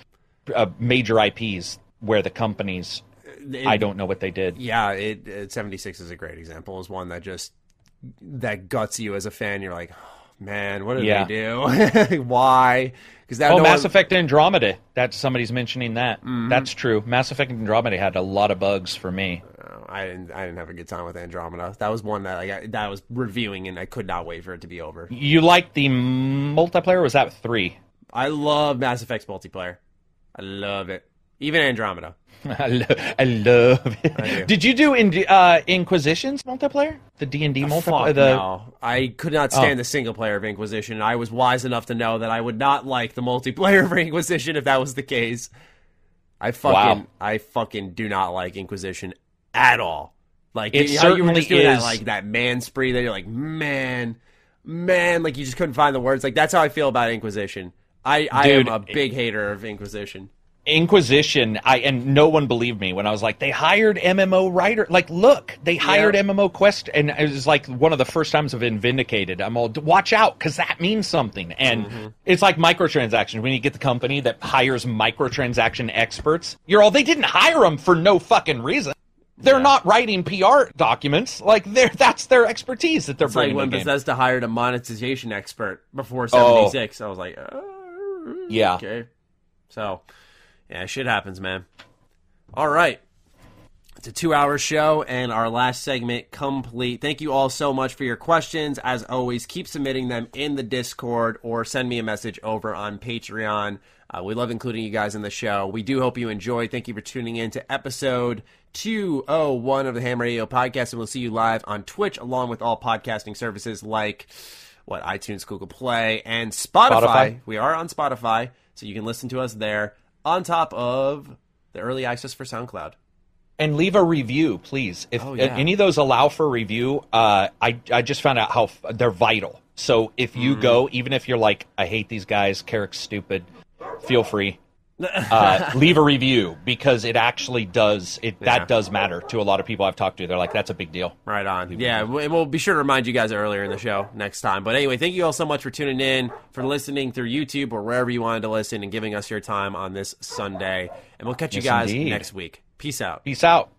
uh, major IPs where the companies it, I don't know what they did. Yeah, it, it, 76 is a great example. Is one that just that guts you as a fan. You're like, oh, man, what did Yeah. they do? [LAUGHS] Why? Because that Oh, no Mass one- Effect Andromeda. That somebody's mentioning that. Mm-hmm. That's true. Mass Effect Andromeda had a lot of bugs for me. Oh, I didn't. I didn't have a good time with Andromeda. That was one that I, that I was reviewing, and I could not wait for it to be over. You like the multiplayer? was that three? I love Mass Effect's multiplayer. I love it. Even Andromeda. [LAUGHS] I, lo- I love it. I Did you do in, uh, Inquisition's multiplayer? The D and D multiplayer? The... No, I could not stand oh. the single player of Inquisition. I was wise enough to know that I would not like the multiplayer [LAUGHS] of Inquisition if that was the case. I fucking, wow. I fucking do not like Inquisition at all. Like it how you is... that, like that man spree that you're like, man, man, like you just couldn't find the words. Like that's how I feel about Inquisition. I, I Dude, am a big hater of Inquisition. Inquisition, I and no one believed me when I was like, they hired MMO writer. Like, look, they hired yeah. MMO Quest, and it was like one of the first times I've been vindicated. I'm all, watch out, because that means something. And mm-hmm. it's like microtransactions. When you get the company that hires microtransaction experts, you're all, they didn't hire them for no fucking reason. They're yeah. not writing PR documents. Like they're that's their expertise that they're it's bringing. Like when Bethesda hired a monetization expert before seventy six, oh. I was like, oh, yeah, okay. So yeah, shit happens, man. All right. It's a two hour show and our last segment complete. Thank you all so much for your questions. As always, keep submitting them in the Discord or send me a message over on Patreon. Uh, we love including you guys in the show. We do hope you enjoy. Thank you for tuning in to episode 201 of the Ham Radio podcast, and we'll see you live on Twitch along with all podcasting services like what iTunes, Google Play, and Spotify. Spotify. We are on Spotify, so you can listen to us there on top of the early access for SoundCloud. And leave a review, please. If oh, yeah. any of those allow for review, uh, I I just found out how f- they're vital. So if you mm. go, even if you're like, I hate these guys, Carrick's stupid, feel free. Uh, leave a review because it actually does it yeah. that does matter to a lot of people I've talked to. They're like, that's a big deal. Right on. Leave yeah, we'll be sure to remind you guys earlier in the show next time. But anyway, thank you all so much for tuning in, for listening through YouTube or wherever you wanted to listen, and giving us your time on this Sunday. And we'll catch you guys indeed. next week. Peace out. Peace out.